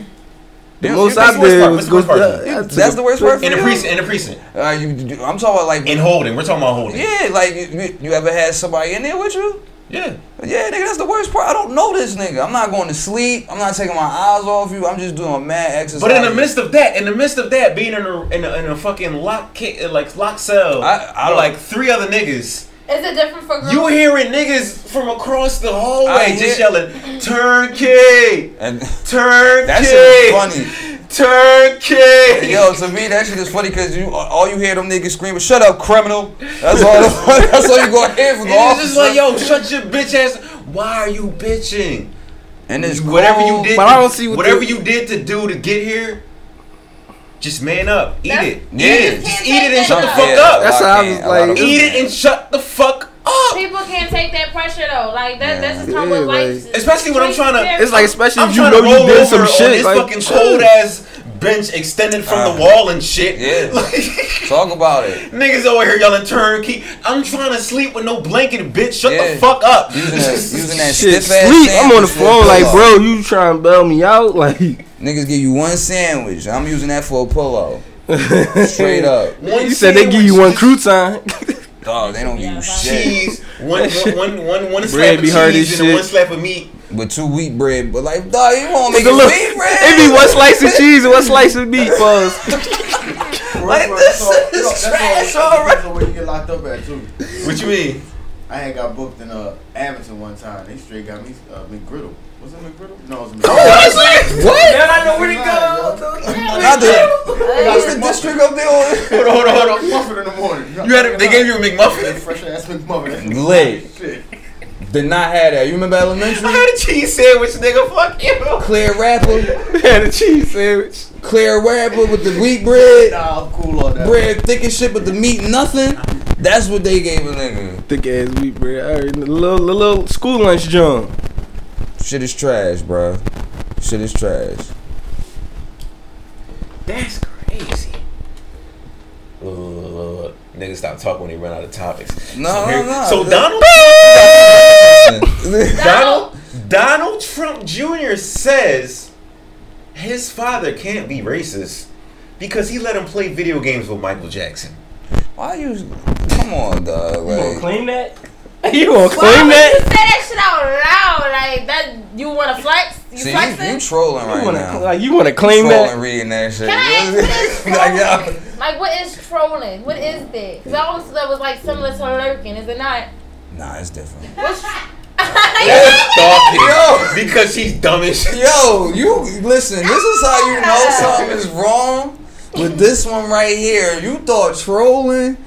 The You- most you- I that's the worst did part. was the go. worst part? uh, That's the worst part for in a precinct. In a precinct. Uh, you, you- I'm talking about like In holding. We're talking about holding. Yeah, like you, you- you ever had somebody in there with you? Yeah. Yeah, nigga, that's the worst part. I don't know this nigga. I'm not going to sleep. I'm not taking my eyes off you. I'm just doing mad exercise. But in the midst of that, in the midst of that, being in a in a, in a fucking lock like lock cell, I- I like three other niggas. Is it different for girls? You hearing niggas from across the I hallway just hear- yelling turnkey, and turnkey, that shit is funny. turnkey. Yo, to me that shit is funny because you all you hear them niggas screaming, "Shut up, criminal!" That's all. [laughs] that's all you gonna hear from the And it's just like, yo, shut your bitch ass. Why are you bitching? and it's whatever you cold. did, But I don't see what whatever the- you did to do to get here. Just man up, eat That's- it, Yeah. eat it, just eat it and shut the fuck Yeah, up. That's a how I was like- Eat it and shut the fuck up. People can't take that pressure though. Like that. Yeah. That's just how Yeah, what like- life. Especially when I'm trying to- It's like especially I'm if you trying know to you roll did over some on shit. this Like fucking cold ass bench extended from Uh, the wall and shit. yeah. [laughs] Like, Talk about it. niggas over here yelling turnkey. I'm trying to sleep with no blanket, bitch. Shut Yeah. the fuck up. Using that, [laughs] using that Shit, stiff ass sleep. I'm on the sandwich phone like, pillow. bro, you trying to bail me out? [laughs] Like, Niggas give you one sandwich. I'm using that for a pillow. Straight up. One you said they give you one crouton. Dog, they don't give shit. cheese, [laughs] one, one, one, one, one slap of cheese and shit. one slap of meat. With two wheat bread, but like, dog, you want to make Nigga, look, wheat bread? it be one slice of cheese and one slice of meat, pause. [laughs] Like, That's this all- is that's all- trash That's already. all where you get locked up at too. What you mean? I had got booked in uh Abington one time. They straight got me uh, McGriddle. Was it McGriddle? No, it was [laughs] McGriddle. Oh, what? Man, I know where to go. [laughs] Not the, what's the district up there? on- Hold on, hold on, hold on. Muffin in the morning. You had a, they gave you a McMuffin. fresh ass McMuffin. [laughs] Lit. Shit. Did not have that. You remember elementary? I had a cheese sandwich, nigga. Fuck you. Clear wrapper, Had a cheese sandwich. clear wrapper with the wheat bread, Nah, I'm cool on that. bread thick as shit, but the meat nothing. That's what they gave a nigga. Thick ass wheat bread. All right, the little, the little school lunch junk. Shit is trash, bro. Shit is trash. That's crazy. Look, look, look, look, look. Niggas stop talking when they run out of topics. No, so no, here- no. So Donald, Donald. [laughs] Donald, Donald Trump Jr. says his father can't be racist because he let him play video games with Michael Jackson. Why you? Come on, dog. You gonna claim that? [laughs] You gonna Why claim would you say that shit out loud? Like that? You want to flex? You see, you, flexing? you trolling You right wanna, now. like you wanna claim trolling that? reading that shit. Can I ask what is [laughs] like, yo, trolling? Like what is trolling? What is that? Because I always thought that was like similar to lurking. Is it not? nah, it's different. What's [laughs] Yo, because she's dumb as shit. Yo, you listen. This is how you know something is wrong with this one right here. You thought trolling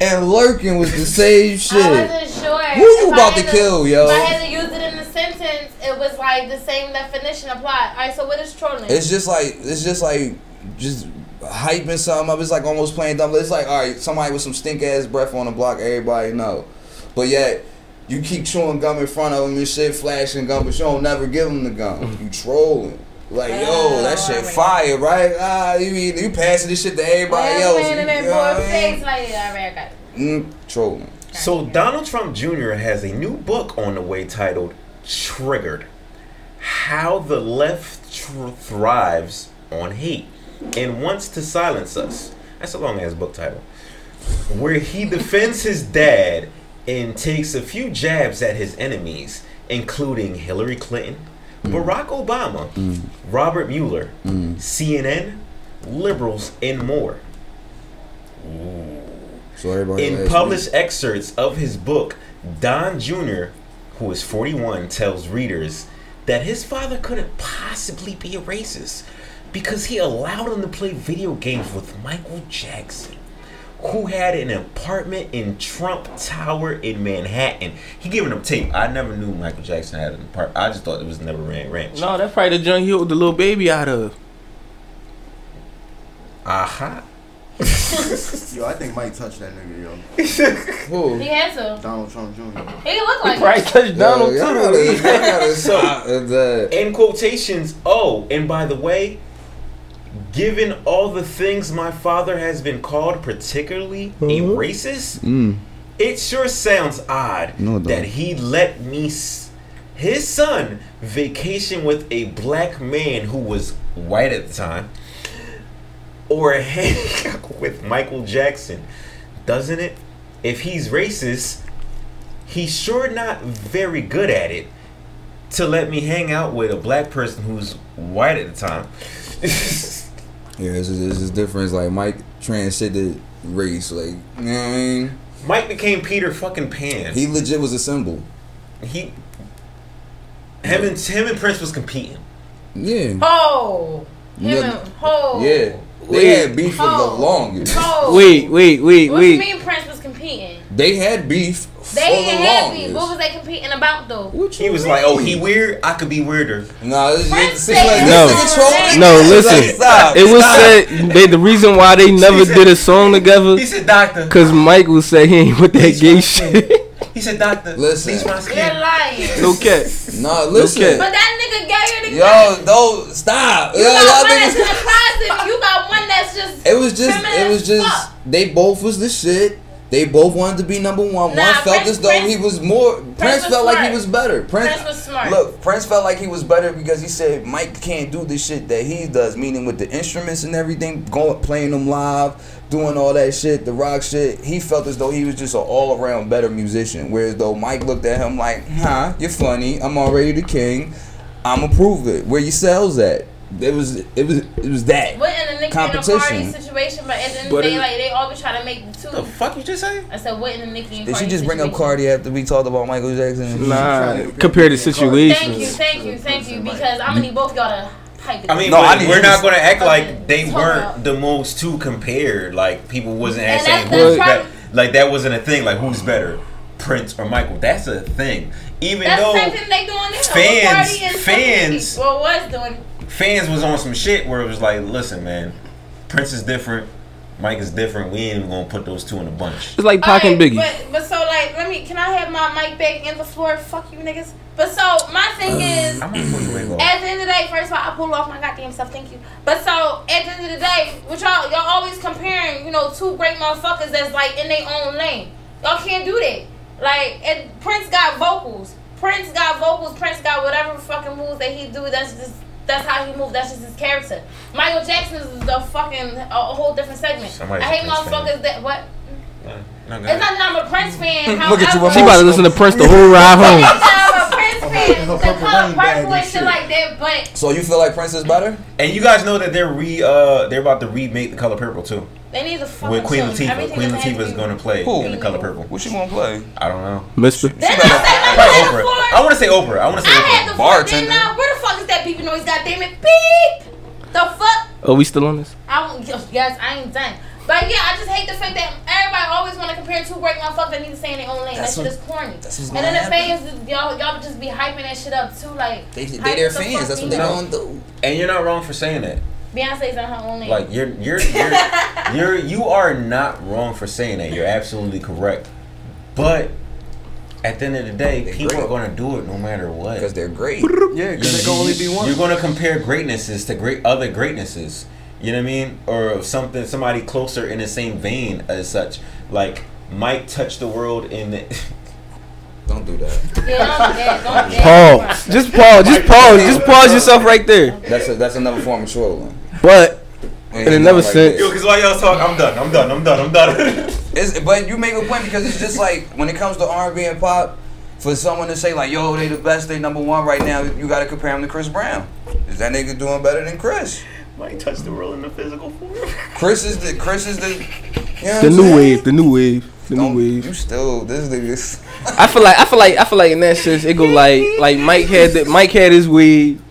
and lurking was the same I shit. wasn't sure. Who you If about had to kill, yo? If I had to use it in a sentence, it was like the same definition applied. All right, so what is trolling? It's just like it's just like just hyping something up. It's like almost playing dumb. It's like all right, somebody with some stink ass breath on the block. Everybody know, but yet. You keep chewing gum in front of them and shit, flashing gum, but you don't never give them the gum. You trolling. Like, yo, that shit alright. fire, right? Ah, you mean you passing this shit to everybody Yeah, else. man, in you know what boy I mean? face, like, all right, I got it. Mm, trolling. So Donald Trump Jr. has a new book on the way titled "Triggered: How the Left tr- Thrives on Hate and Wants to Silence Us." That's a long ass book title. Where he defends his dad and takes a few jabs at his enemies, including Hillary Clinton, Barack Obama, Robert Mueller, CNN, liberals, and more. So In published excerpts of his book, Don Jr., who is 41, tells readers that his father couldn't possibly be a racist because he allowed him to play video games with Michael Jackson, who had an apartment in Trump Tower in Manhattan. He giving him tape. I never knew Michael Jackson had an apartment. I just thought it was Neverland Ranch. No, that's probably the junk he owed the little baby out of. Aha. [laughs] Yo, I think Mike touched that nigga, yo. [laughs] Who? He had to. Donald Trump Jr. He looked like Probably it. touched Donald Yo, y'all too. gotta, y'all gotta stop with. In quotations, oh, and by the way, given all the things my father has been called, particularly a racist, Mm. it sure sounds odd No, that he let me, s- his son, vacation with a black man who was white at the time, or [laughs] hang out with Michael Jackson. Doesn't it? If he's racist, he's sure not very good at it to let me hang out with a black person who's white at the time. [laughs] Yeah, it's just, it's just different. It's like Mike transcended race. Like, you know what I mean? Mike became Peter fucking Pan. He legit was a symbol. he him and him and Prince was competing. Yeah. Ho. Him Yeah. and ho. Yeah. They Wait. had beef for the Oh. longest. Ho. Wait, wait, wait, What do you mean Prince was competing? They had beef for They the didn't have What was they competing about though? He you was like, "Oh, he weird. I could be weirder." Nah, this, Prince this, like, No. this nigga trolling. No, Like, listen. stop, It was stop. said they the reason why they never said- did a song together He said, "Doctor." cause Michael said he ain't with that gay shit. He said, "Doctor." Listen. Bleach my You're lying. no cat. Nah, listen. Okay. But that nigga gayer than Yo, no, stop. You Yo, got y'all one that's in the closet. You got one that's just. It was just, it was just, fuck. they both was the shit. They both wanted to be number one. Nah, one felt Prince- as though Prince- he was more. Prince, was felt like he was better. Prince, Prince was smart. Look, Prince felt like he was better because he said Mike can't do the shit that he does, meaning with the instruments and everything, going playing them live, doing all that shit, the rock shit. He felt as though he was just an all around better musician. Whereas though Mike looked at him like, huh, you're funny. I'm already the king. I'ma prove it. Where your sales at? It was, it was, it was that. What in a Nicki and a Competition. Situation, but at the end of the day, like they always try to make the two. The fuck you just say? I said, what in a Nicki and Did Cardi she just bring up situation? Cardi after we talked about Michael Jackson? Nah, trying to compared to compare Thank you, thank you, thank you. Because I'm gonna need both y'all to hype. I mean, No, I need we're not going to act like they weren't about- the most two compared. Like people wasn't And saying who's that's better. Like that wasn't a thing. Like who's better, Prince or Michael? That's a thing. Even That's the though same thing they doing now. fans- with Cardi and fans- Nicki. well, was doing. Fans was on some shit where it was like, listen, man, Prince is different, Mike is different. We ain't even gonna put those two in a bunch. It's like Pac and Biggie. But, but so like, let me. Can I have my mic back in the floor? Fuck you niggas. But so my thing uh, is. I'm gonna put you in. At the end of the day, first of all, I pull off my goddamn stuff. Thank you. But so at the end of the day, what y'all y'all always comparing, you know, two great motherfuckers that's like in their own lane. Y'all can't do that. Like, and Prince got vocals. Prince got vocals. Prince got whatever fucking moves that he do. That's just that's how he moved. That's just his character. Michael Jackson is the fucking a, a whole different segment. Somebody's I a hate motherfuckers that what. No, It's not that I'm a Prince fan. [laughs] Look at you, She about to listen to Prince the whole ride home. I'm a Prince fan. The Purple color Rain purple and and shit shit. like that, but So you feel like Prince is better? And you guys know that they're re uh they're about to remake the color purple too. They need to fucking With Queen chill. Latifah. Everything Queen doesn't Latifah is to going to play Who? in the color purple. What you gonna play? I don't know. Mister. Didn't I say Probably had Oprah. the I want to say Oprah. I want to say I had the Oprah. floor. Bartender. Then now, where the fuck is that beeping noise? God damn it, beep. The fuck. Are we still on this? I won't, yes, I ain't done. But yeah, I just hate the fact that everybody always want to compare two great motherfuckers that need to stay in their own lane. That's that shit what- is corny. that's what's and then the gonna fans, y'all, y'all just be hyping that shit up too. Like They, they hype their the fans. fuck That's what me they up. gonna do. And you're not wrong for saying that. Beyonce's in her own lane. Like you're you're you're [laughs] you're you are not wrong for saying that. You're absolutely correct. But at the end of the day, They people great. are going to do it no matter what. Because they're great. Yeah, because they can only be one. You're going to compare greatnesses to great other greatnesses. You know what I mean? Or something, somebody closer in the same vein as such. Like Mike touched the world in the. [laughs] Don't do that. yeah, don't do that. Don't do that. Pause. Just pause. Just pause. Just pause yourself right there. That's a, that's another form of trolling. But And it you never know, like said- Yo, because while y'all talk, I'm done. I'm done. I'm done. I'm done. [laughs] It's, but you make a point because it's just like when it comes to R&B and pop, for someone to say like, "Yo, they the best, they number one right now," you got to compare them to Chris Brown. Is that nigga doing better than Chris? Mike touched the world in the physical form. Chris is the Chris is the you know the new saying? wave. The new wave. The new Don't- wave. You still this nigga. I feel like I feel like I feel like in that sense it go like like Mike had the, Mike had his wave,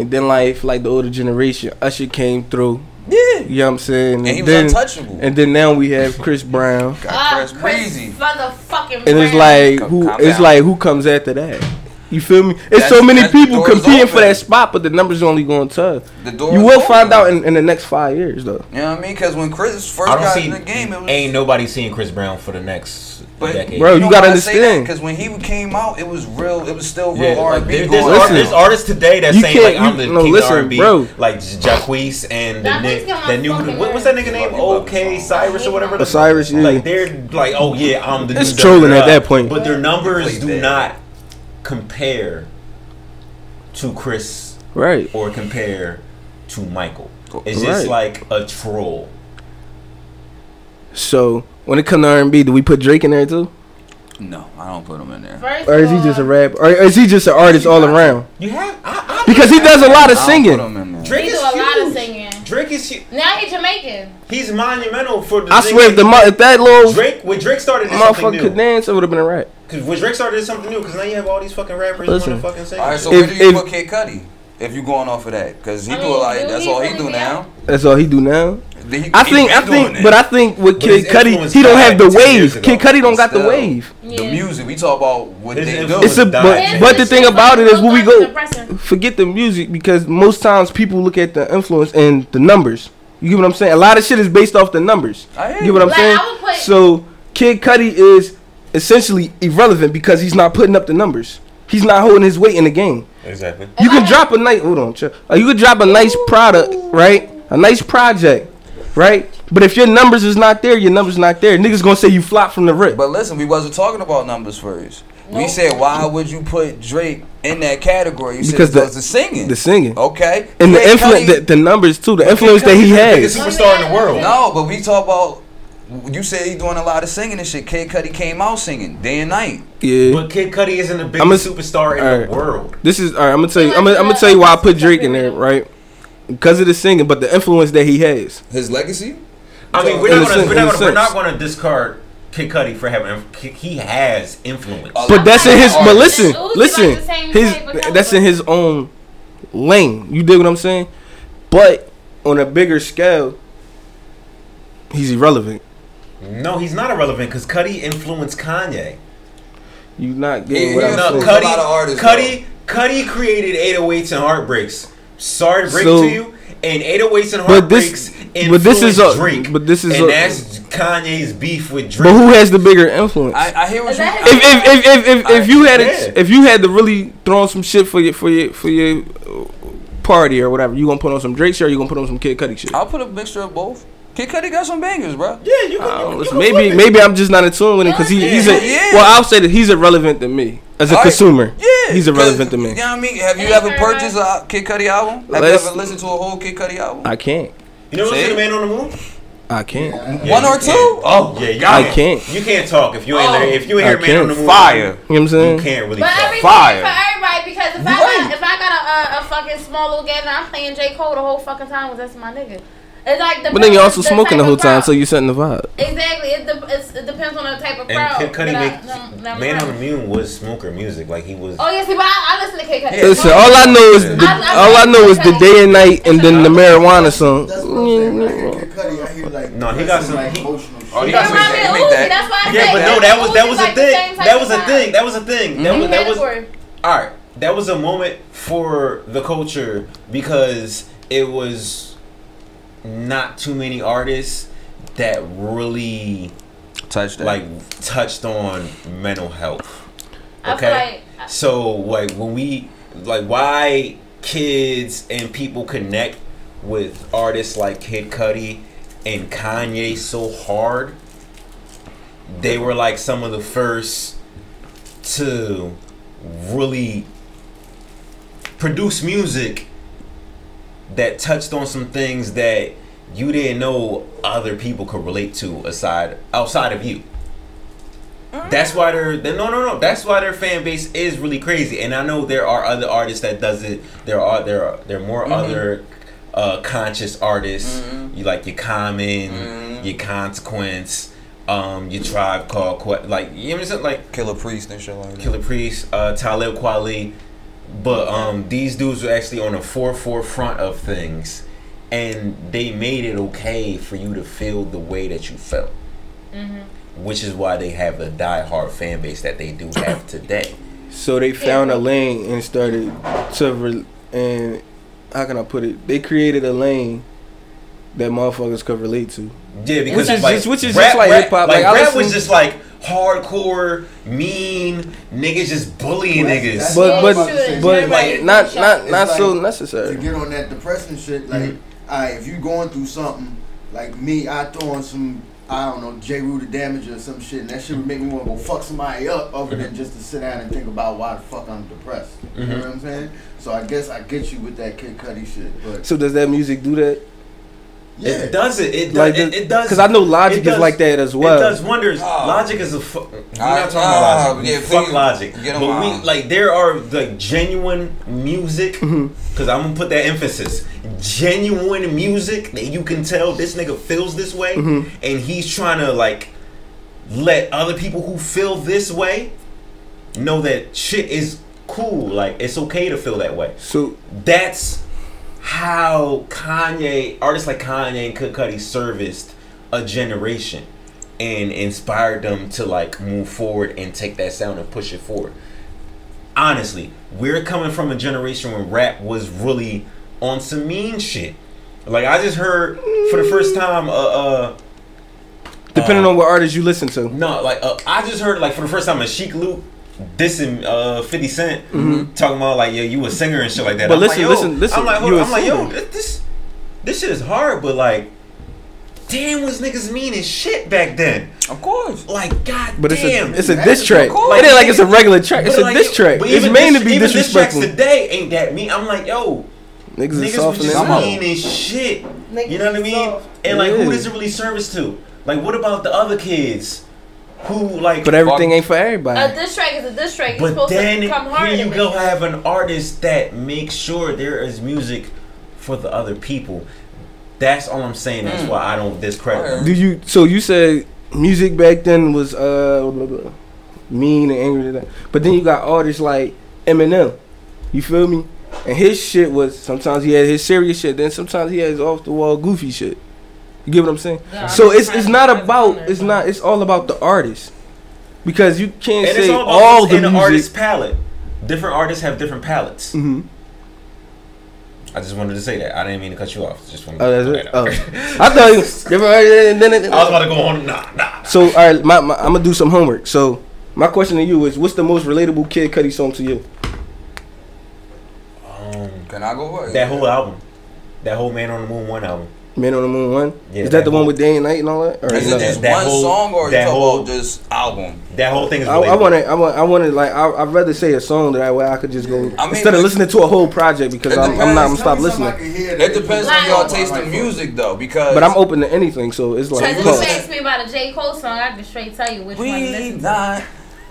and then like for like the older generation, Usher came through. Yeah. You know what I'm saying? And he was then, untouchable. And then now we have Chris [laughs] Brown, Got Ah, Chris Breezy. motherfucking and it's like who? calm It's down. like who comes after that? You feel me? It's That's- so many people competing for that spot, but the numbers are only going to. The door You is will open. find out in, in the next five years, though. You know what I mean? Because when Chris first got see. in the game, it was. ain't nobody seeing Chris Brown for the next But decade. Bro, you gotta understand. Because when he came out, it was real. It was still real Yeah, R and B there- going there's, on. there's artists today that You saying can't- like I'm the no, king listen, of R&B, bro. like Jacquees and the, Jacquees ni- got my that new what, what's that nigga name? OK. Cyrus or whatever. Cyrus, yeah. Like they're like, oh yeah, I'm the. It's trolling at that point. But their numbers do not compare to Chris Right. or compare to Michael. It's just like a troll. So when it comes to R&B, do we put Drake in there too, No, I don't put him in there. First or is he just a rap, or is he just an artist all around? You have I, I, Because he does a lot of singing. put him in there. Drake He do is a lot of huge. singing. Drake is hu- Now he Jamaican. he's monumental for the. I swear, if the mo- if that little Drake when Drake started did something motherfucker new. could dance, it would have been a rap. Cause when Drake started something new, cause now you have all these fucking rappers Listen. want to fucking sing. All right, so If- where do you if- put Kid Cudi? If you're going off of that, because he I do mean, a lot. do That's he all he do now. That's all he do now. He- I think, I think, but I think with But Kid his Cudi, he don't have the 10 wave. Kid Cudi don't got the Still. wave. the music we talk about what His they do. It's a but, but the thing about it is when we go forget the music because most times people look at the influence and the numbers. You get what I'm saying? A lot of shit is based off the numbers. I hear You get what I'm Like, saying? Put- So Kid Cudi is essentially irrelevant because he's not putting up the numbers. He's not holding his weight in the game. Exactly. You If can I- drop a nice hold on. Uh, you can drop a nice product, right? A nice project, right? But if your numbers is not there, your numbers not there. Niggas gonna say you flop from the rip. But listen, we wasn't talking about numbers first. We said, why would you put Drake in that category? You Because said the- the singing. the singing Okay. and the influence, Cudi- the, the numbers too, the influence that he Biggest has. superstar in the oh, world. No, but we talk about. You said he doing a lot of singing and shit. Kid Cudi came out singing day and night. Yeah. But Kid Cudi isn't the biggest I'm a- superstar in Alright. the world. This is all right. I'm gonna tell you. I'm gonna, I'm gonna tell you why I put Drake in there, right? Because of the singing, but the influence that he has. His legacy. I mean, we're not gonna sense- we're not gonna, we're not gonna discard Kid Cudi for having he has influence. But that's in his. But listen, listen. His that's in his own lane. You dig what I'm saying? But on a bigger scale, he's irrelevant. No, he's not irrelevant because Cudi influenced Kanye. You not Yeah, getting what yeah, I'm no, saying. Cudi- Cudi, a lot of artists, Cudi, Cudi created 808s and heartbreaks. Sorry to break So- it to you. And 808s and But this- heartbreaks but this is a- Drake. but this is and a- that's Kanye's beef with Drake. But who has the bigger influence? I, I hear what you. that- if if if if, if, if you had Yeah. if you had to really throw on some shit for your for your for your uh, party or whatever, you gonna put on some Drake shit or you gonna put on some Kid Cudi shit? I'll put a mixture of both. Kid Cudi got some bangers, bro. yeah, you can. I don't you listen, can maybe maybe I'm just not in tune with him because he, he's a Yeah. well I'll say that he's irrelevant to me as a All right. consumer. Yeah, he's irrelevant to me. You know what I mean? Have you Hey, ever everybody. purchased a Kid Cudi album? Have Let's- you ever listened to a whole Kid Cudi album? I can't. You never See? seen the Man on the Moon? I can't. Yeah, One you or can't. two? Oh, oh, Yeah, you I can't. can't. You can't talk if you ain't Oh. there. If you ain't I hear man on the moon. Fire. You know what I'm saying? You can't really But talk. Fire. for everybody because if You I got if I got a, a, a fucking small little gathering, I'm playing J Cole the whole fucking time because that's my nigga. It's like the But then you're also the smoking the whole time, so you're setting the vibe. exactly. It, de- it's, it depends on the type of And crowd. Kid Cudi that I- make that- that I'm Man on around. the Moon was smoker music. Like he was. Oh yeah, see, but I, I listen to Kid Cudi. Yeah, Listen, all I know is the, I- I all I know is the day and night, and then the marijuana song. That's what I'm saying. When Kid Cudi, I hear like No, he got some- like emotional Oh, he got some remind me shit. of make that. That's why I Yeah, but no, that was that was a thing. That was a thing. That was a thing. That was that was. All right, that was a moment for the culture because it was not too many artists that really Touch that. like touched on mental health. Okay. like uh, So like when we like why kids and people connect with artists like Kid Cudi and Kanye so hard, they were like some of the first to really produce music that touched on some things that you didn't know other people could relate to aside outside of you. That's why they're, they no no no. That's why their fan base is really crazy. And I know there are other artists that does it. There are there are there are more other uh, conscious artists. You like your Common, your Consequence, um, your Tribe Called Like you know what I'm saying? Like Killah Priest and shit like that. Killah Priest, uh, Talib Kweli. But um, these dudes were actually on the fore forefront of things, and they made it okay for you to feel the way that you felt. Which is why they have the die-hard fan base that they do have today. So they found a lane and started to, re- and how can I put it? They created a lane that motherfuckers could relate to. Yeah, because Which is like, just- which is rap, just like hip-hop. Like, Like, I rap was just like hardcore, mean niggas just bullying Well, niggas. that's- But but but like not not It's not so like- necessary. to get on that depressing shit, like, Mm-hmm. alright, if you going through something, like me, I throw on some, I don't know, Jeru the Damaja or some shit, and that shit would make me want to go fuck somebody up, other Mm-hmm. than just to sit down and think about why the fuck I'm depressed. You know Mhm. what I'm saying? So I guess I get you with that Kid Cudi shit, but So does that music do that? Yeah, It does it. It, does, Like it, the- it does. Because I know Logic does- is like that as well. It does wonders. Ah. Logic is a. Fu- we're Ah, not talking ah, about Logic. yeah, Fuck please, Logic. get 'em but we like there are like genuine music. Mm-hmm. Because I'm gonna put that emphasis. Genuine music that you can tell this nigga feels this way, Mm-hmm. and he's trying to like let other people who feel this way know that shit is cool. Like it's okay to feel that way So that's how Kanye, artists like Kanye and Kid Cudi serviced a generation and inspired them to like move forward and take that sound and push it forward. Honestly, we're coming from a generation when rap was really on some mean shit. Like I just heard for the first time, uh, uh depending on what artist you listen to. no, like uh, I just heard like for the first time a Sheek Louch dissing uh 50 Cent talking about like yeah you a singer and shit like that. But I'm listen, like, listen, listen, I'm like, hold you on, a I'm like yo this, this this shit is hard, but like damn was niggas mean as shit back then. Of course. Like god But it's a it's a diss it's track. cool. It ain't like it's a regular track. It's a like, diss track. but It's even meant to be even diss tracks disrespectful. today ain't that mean. I'm like yo Niggas niggas was softening just up. mean as shit. Niggas You know what I mean? soft. And like who Yeah. does it really service to? Like what about the other kids who like But everything ain't for everybody. A diss track is a diss track. You're But supposed then to come hard. here you go it. have an artist that makes sure there is music for the other people. That's all I'm saying. That's why I don't discredit. Okay. Do you? So you said music back then was uh blah, blah, mean and angry, and that. but then you got artists like Eminem. You feel me? And his shit was sometimes he had his serious shit, then sometimes he had his off the wall goofy shit. You get what I'm saying? Yeah, so it's it's not about it's not it's all about the artist because you can't And say it's all, all the in the music. artist's palette. Different artists have different palettes. Mhm. I just wanted to say that. I didn't mean to cut you off. Just wanted Oh, to that's point it. Oh. I thought you. [laughs] Then, then, then, I was about to go on. Nah, nah. So all right, my, my, I'm gonna do some homework. So my question to you is, what's the most relatable Kid Cudi song to you? Um, Can I go first? that whole album, that whole Man on the Moon one album. Man on the Moon one. Yeah, is that, that the one with Day and Night and all that? Or Is it just that one whole- song or you that talk whole- just album? That whole thing is. I, I relatable. want to. I want. I wanted like. I, I'd rather say a song that I, where I could just go I mean, instead of listening to a whole project because I'm, I'm not. I'm stop Tell me something listening. I can hear that It depends on Like- your taste in music though, because But I'm open to anything, so it's like. Because if you ask me about a J Cole song, I can straight tell you which one We not.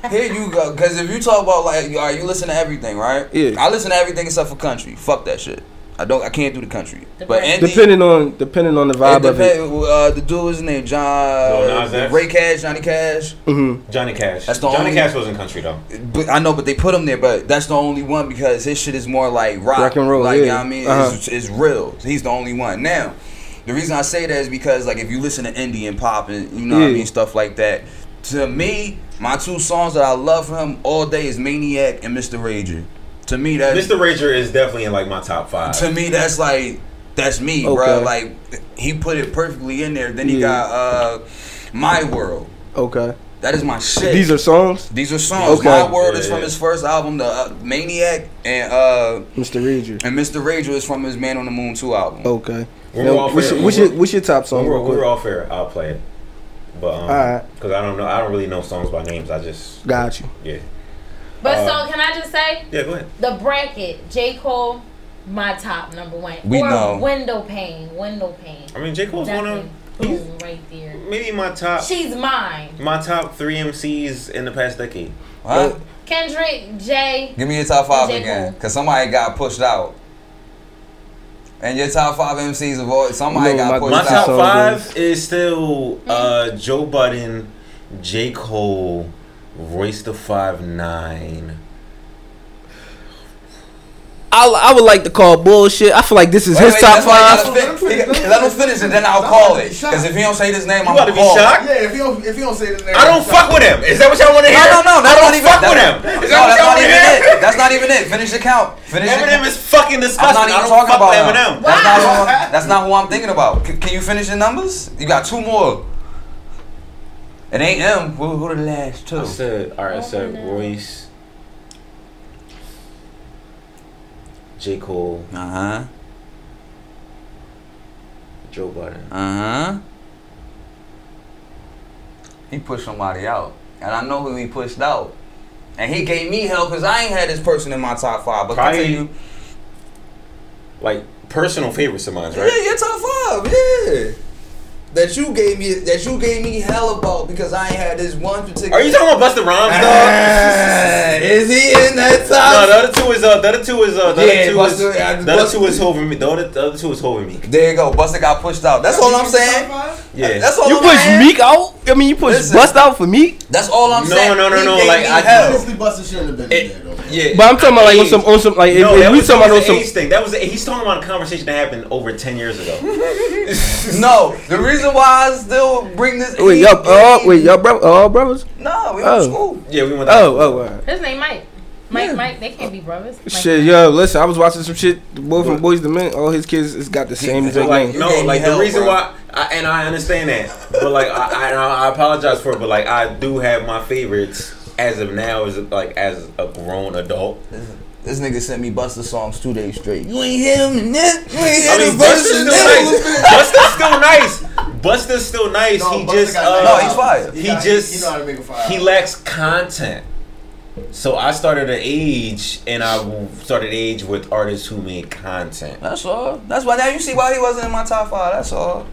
Here you go. Because if you talk about like, all right, you listen to everything, right? Yeah. I listen to everything except for country. Fuck that shit. I don't. I can't do the country. But Depends. indie, Depending on depending on the it vibe of it. uh, the dude his name John Lil Nas Ray Cash, Johnny Cash. hmm Johnny Cash. That's the Johnny only- Cash wasn't country though. But I know, but they put him there. But that's the only one because his shit is more like rock, Rock and roll, Like yeah. you know what I mean, Uh-huh. it's, it's real. He's the only one. Now, the reason I say that is because like if you listen to indie and pop and you know what I mean stuff like that. To me, my two songs that I love from him all day is Maniac and Mr. Rager. To me, that Mr. Rager is definitely in like my top five. to me that's like that's me, Okay. bro. Like he put it perfectly in there. Then he Yeah. got uh My World. Okay. That is my shit. These are songs. These are songs. Okay. My World is from yeah. his first album, the uh, Maniac, and uh Mr. Rager. and Mr. Rager is from his Man on the Moon 2 album. Okay. When Now, we're off what's, air- your, what's, your, what's your top song? we're, real when we're quick? off air, I'll play it. But um, Alright. because I don't know, I don't really know songs by names. I just Got you. yeah, But Uh, so can I just say yeah. Go ahead. the bracket J Cole, my top number one. We or know. Window Pain, window pain. I mean, J Cole's one of Definitely. he's Boom, right there. maybe my top She's mine. my top three MCs in the past decade. Huh? Kendrick, Jay. Give me your top five J. again, because somebody got pushed out. And your top five MCs of all, somebody No, got my- pushed out. My top that out. five is still uh, Joe Budden, J Cole, Royce the Five Nine. I, I would like to call bullshit. I feel like this is Wait, his wait, top that's five. gotta Let him finish and then I'll call it. Because if he don't say his name, You I'm about to gonna be call shocked? Yeah, if he don't, if you don't say the name, I don't fuck with him. Is that what y'all want to hear? no, no, I that's don't not even. fuck with him. that- Is No, that what that's y'all not want to even hear? it. That's not even it. Finish the count. Finish the Eminem count. is fucking disgusting. I'm disgusting. not I even don't talking fuck about. Eminem. That's not, who, I'm- that's not who I'm thinking about. Can you finish the numbers? You got two more. It ain't M. Who, who the last two? I said, all right, I said Royce, J Cole, Uh huh. Joe Biden. Uh huh. He pushed somebody out, and I know who he pushed out. And he gave me hell because I ain't had this person in my top five. But Probably- continue. Like personal favorites of mine, right? Yeah, right? your top five. Yeah. That you gave me, that you gave me hell about because I ain't had this one particular. Are you talking about Busta Rhymes, dog? Ah, [laughs] is he in that No, top? the other two is uh, the other two is uh, the Yeah, other two is Busta- yeah, the other two is over me. The other, the other two is over me. There you go. Busta got pushed out. That's all I'm saying. Yeah. That's all You I'm push saying. Meek out? I mean, you push Listen. Bust out for Meek? That's all I'm No, saying. no, no, He no, like, I- hell. Honestly, Busta shouldn't have been It- in there though. yeah. But I'm talking about like on some on some like no, if that we was, talking about on an some age thing. That was he's talking about a conversation that happened over ten years ago. [laughs] No, the reason why I still bring this. Wait, y'all oh uh, wait, y'all bro all brothers? No, we Oh. went to oh. school. yeah, we went. Oh, oh wow. His name Mike. Mike, Yeah. Mike, they can't be brothers. Mike, Shit, yo, listen, I was watching some shit. The boy from Boyz II Men, all his kids has got the same He- exact like name. No, like the reason bro. why, I, and I understand that, but like I, I, I apologize for it, but like I do have my favorites as of now, as like as a grown adult. This nigga sent me Busta songs two days straight. You ain't hear him in that. You ain't hear I mean, him Busta's Busta still nice. Busta's still nice. Busta's still nice. No, he Busta just uh, No, he's fire. He got- just he know how to make a fire. he lacks content. So I started at age, and I started age with artists who made content. That's all. That's why now you see why he wasn't in my top five. That's all.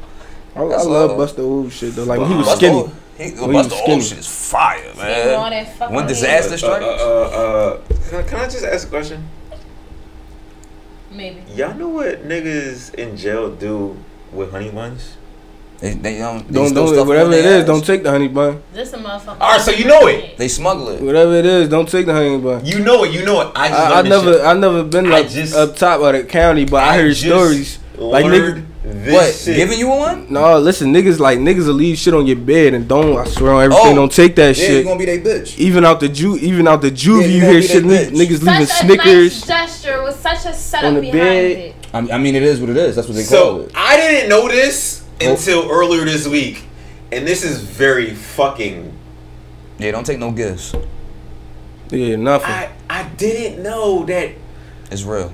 I, I That's love all. Busta Old shit though. Like when he was Busta skinny. Old- He, When he was Busta skinny. shit is fire, man. that fucking When disaster Uh, strikes. uh, uh, uh, can, I, just ask a question? Maybe. Y'all know what niggas in jail do with honey buns? They, they don't. They Don't don't stuff whatever them in it their is, don't take the honey bun. This a motherfucker. Alright, so you know it. They smuggle it. Whatever it is, don't take the honey bun. You know it. You know it. I just I, I never, shit. I never been like just- up top of the county, but I, heard just stories. Like niggas, learned this What? shit. Giving you one? no, listen, niggas like niggas will leave shit on your bed and don't. I swear on everything, Oh, don't take that Yeah, you shit. gonna be they bitch. Even out the ju, even out the juvie, Yeah, you you hear shit. Niggas, bitch. niggas Such leaving a Snickers. nice gesture with such a setup on the behind bed. it. I I mean, it is what it is. That's what they call So it. I didn't know this Oh. until earlier this week, and this is very fucking. Yeah, don't take no gifts. Yeah, nothing. I I didn't know that It's real.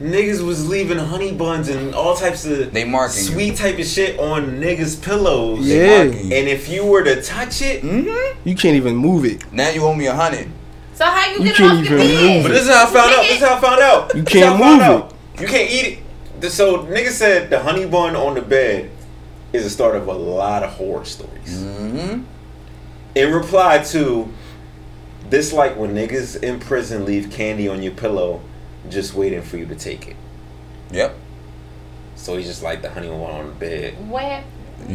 Niggas was leaving honey buns and all types of They marking you. sweet type of shit on niggas' pillows. Yeah. marking. And if you were to touch it, Mm-hmm. You can't even move it. Now you owe me a hundred. So how you You get can't off your even head? move but this is how I found out. This is how I found out. You can't how move out. You can't eat it. So niggas said the honey bun on the bed is the start of a lot of horror stories. Mm-hmm. In reply to this, like when niggas in prison leave candy on your pillow, just waiting for you to take it. Yep. So he's just like the honey bun on the bed. What?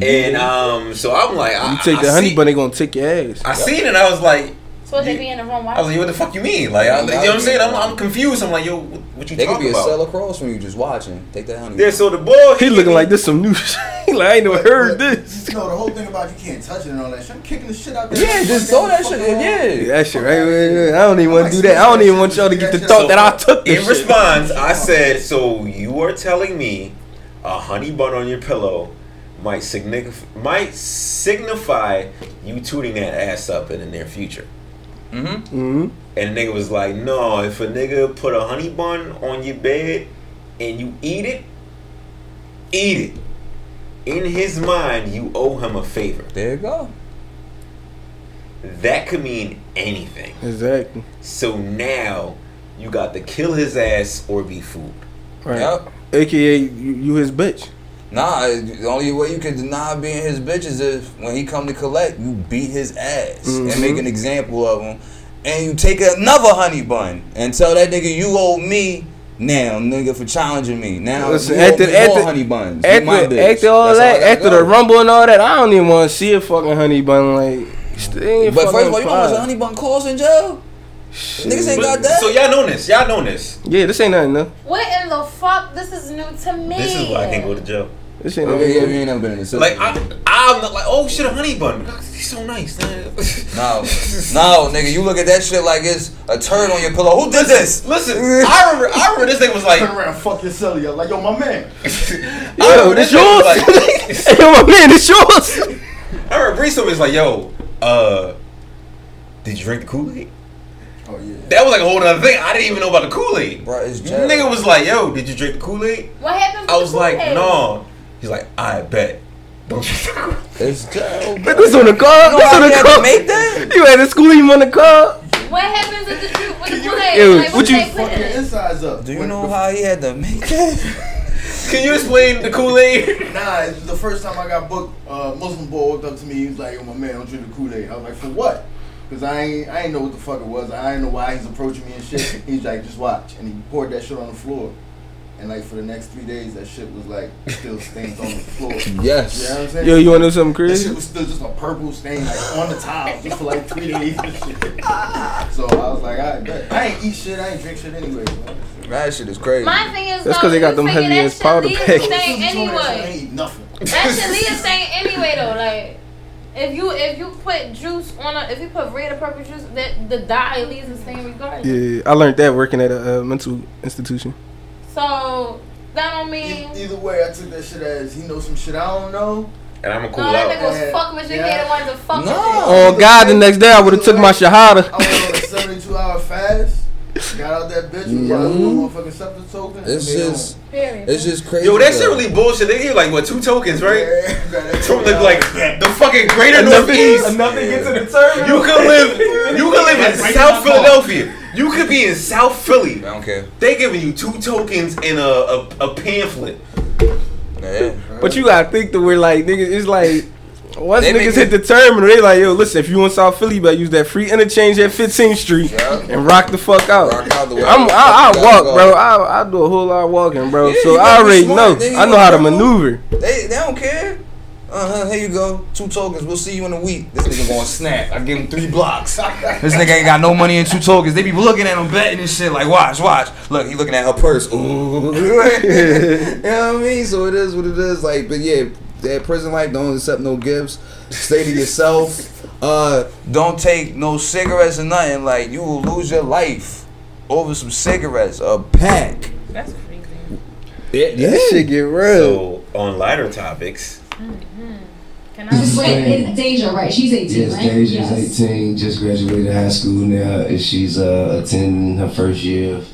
And um, so I'm like, I, You take I the honey see- bun, they gonna take your ass. I seen it. I was like, So they You- be in the room I was like, what the fuck you mean? Like, I, you know what I'm saying? I'm, I'm confused. I'm like, yo, what, what you They could talking be a about? cell across from you just watching. Take that honey. Yeah, so the boy, He looking like this some new [laughs] shit. like I ain't never heard this. You No, the whole thing about you can't touch it and all that shit. I'm kicking the shit out there. Yeah, just throw that shit. in. Yeah, Yeah. that shit right. right, right. I don't even want to do that. I don't even want y'all to get the thought that I took this In shit. response, I said, so you are telling me a honey bun on your pillow might signify might signify you tooting that ass up in the near future. Mm-hmm. hmm And nigga was like, no, if a nigga put a honey bun on your bed and you eat it, eat it. In his mind, you owe him a favor. There you go. That could mean anything. Exactly. So now you got to kill his ass or be fooled. Right. Yep. AKA you, you his bitch. Nah, the only way you can deny being his bitch is if when he come to collect, you beat his ass Mhm. and make an example of him, and you take another honey bun and tell that nigga you owe me now, nigga, for challenging me. Now Listen, you owe after- me after- more honey buns. You my After, bitch. after all That's that, after go. the rumble and all that, I don't even want to see a fucking honey bun. Like, But first of all, you know how much a honey bun costs in jail? Niggas ain't got that. So y'all know this. Y'all know this. Yeah, this ain't nothing. No. What in the fuck? This is new to me. This is why I can't go to jail. This ain't Okay, nothing. yeah, you ain't never been in the system. Like I, I'm not like, oh shit, a honey bun. He's so nice. man. [laughs] no, no, nigga, you look at that shit like it's a turd on your pillow. Who did this? Listen, [laughs] I remember, I remember this thing was like, Turn around, fuck your celly up. Like, yo, my man. [laughs] I Yo, remember this this thing was yours. like, hey, yo, my man, it's yours. I remember Brees was like, yo, uh, did you drink the Kool Aid? Oh, yeah. That was like a whole other thing. I didn't even know about the Kool Aid. Bro, it's jail. Nigga was like, yo, did you drink the Kool Aid? What happened? I was like, no. He's like, I bet. Don't you? It's jail. Put this on the car. You know This on the had to car. make that? You had to school him on the car. What happens with the truth with the you- Kool-Aid? Like, what what you- they Fuck your insides up. Do you When- know how he had to make that? [laughs] Can you explain the Kool Aid? [laughs] Nah, it's the first time I got booked, uh, Muslim boy walked up to me. He was like, "Yo, my man, don't drink the Kool Aid." I was like, "For what?" Because I ain't, I ain't know what the fuck it was. I ain't know why he's approaching me and shit. [laughs] He's like, "Just watch," and he poured that shit on the floor. And like for the next three days, that shit was like still stains on the floor. Yes. [laughs] You know Yes. what I'm saying? Yo, you want to know something That crazy? shit was still just a purple stain like on the tile just for like three days and shit. [laughs] So I was like, I bet. I ain't eat shit, I ain't drink shit anyway. So. That shit is crazy. My thing is, That's though, 'cause they got them heavy that ass shit powder leaves packets. stain [laughs] I ain't anyway. nothing. That shit leaves a stain anyway, though. Like, if you if you put juice on a if you put red or purple juice, that the dye leaves the stain regardless. Yeah, I learned that working at a uh, mental institution. So that don't mean. E- Either way, I took that shit as he knows some shit I don't know. And I'm gonna cool No, that out. nigga was Yeah. fucking with you. Yeah. He had the one to fuck No. with Oh God, the next day I would have took my shahada. I shahada. went on a 72 hour fast. Got out that bitch with my mm-hmm. motherfucking SEPTA token. It's just. Period. it's just crazy. Yo, that shit really bullshit. They give like what two tokens, right? Yeah, got that From the 20 like hours. the fucking greater northeast. Enough to get to the terminal. You can live. You can live in South. Philadelphia. You could be in South Philly. I don't care. They giving you two tokens and a a, a pamphlet. Yeah. But you gotta think that we're like niggas. It's like once They niggas hit the terminal, they like, yo, listen, if you in South Philly, you better use that free interchange at 15th Street Yeah. and rock the fuck out. Rock out the way. I'm, I, I walk, go. bro. I, I do a whole lot of walking, bro. Yeah, so I already smart, know. I know how to maneuver. They, they don't care. Uh huh. Here you go. Two tokens. We'll see you in a week. This nigga gonna snap. I give him three blocks. [laughs] This nigga ain't got no money in two tokens. They be looking at him betting and shit. Like, watch, watch. Look, he looking at her purse. Ooh. [laughs] you know what I mean? So it is what it is. Like, but yeah, that prison life don't accept no gifts. Stay to yourself. [laughs] Uh, don't take no cigarettes or nothing. Like, you will lose your life over some cigarettes. A pack. That's crazy. Yeah, That shit get real. So on lighter topics, Can I Just I? wait, it's Deja, right? She's 18, Yes, right? Deja's 18, just graduated high school now. and She's uh, attending her first year of,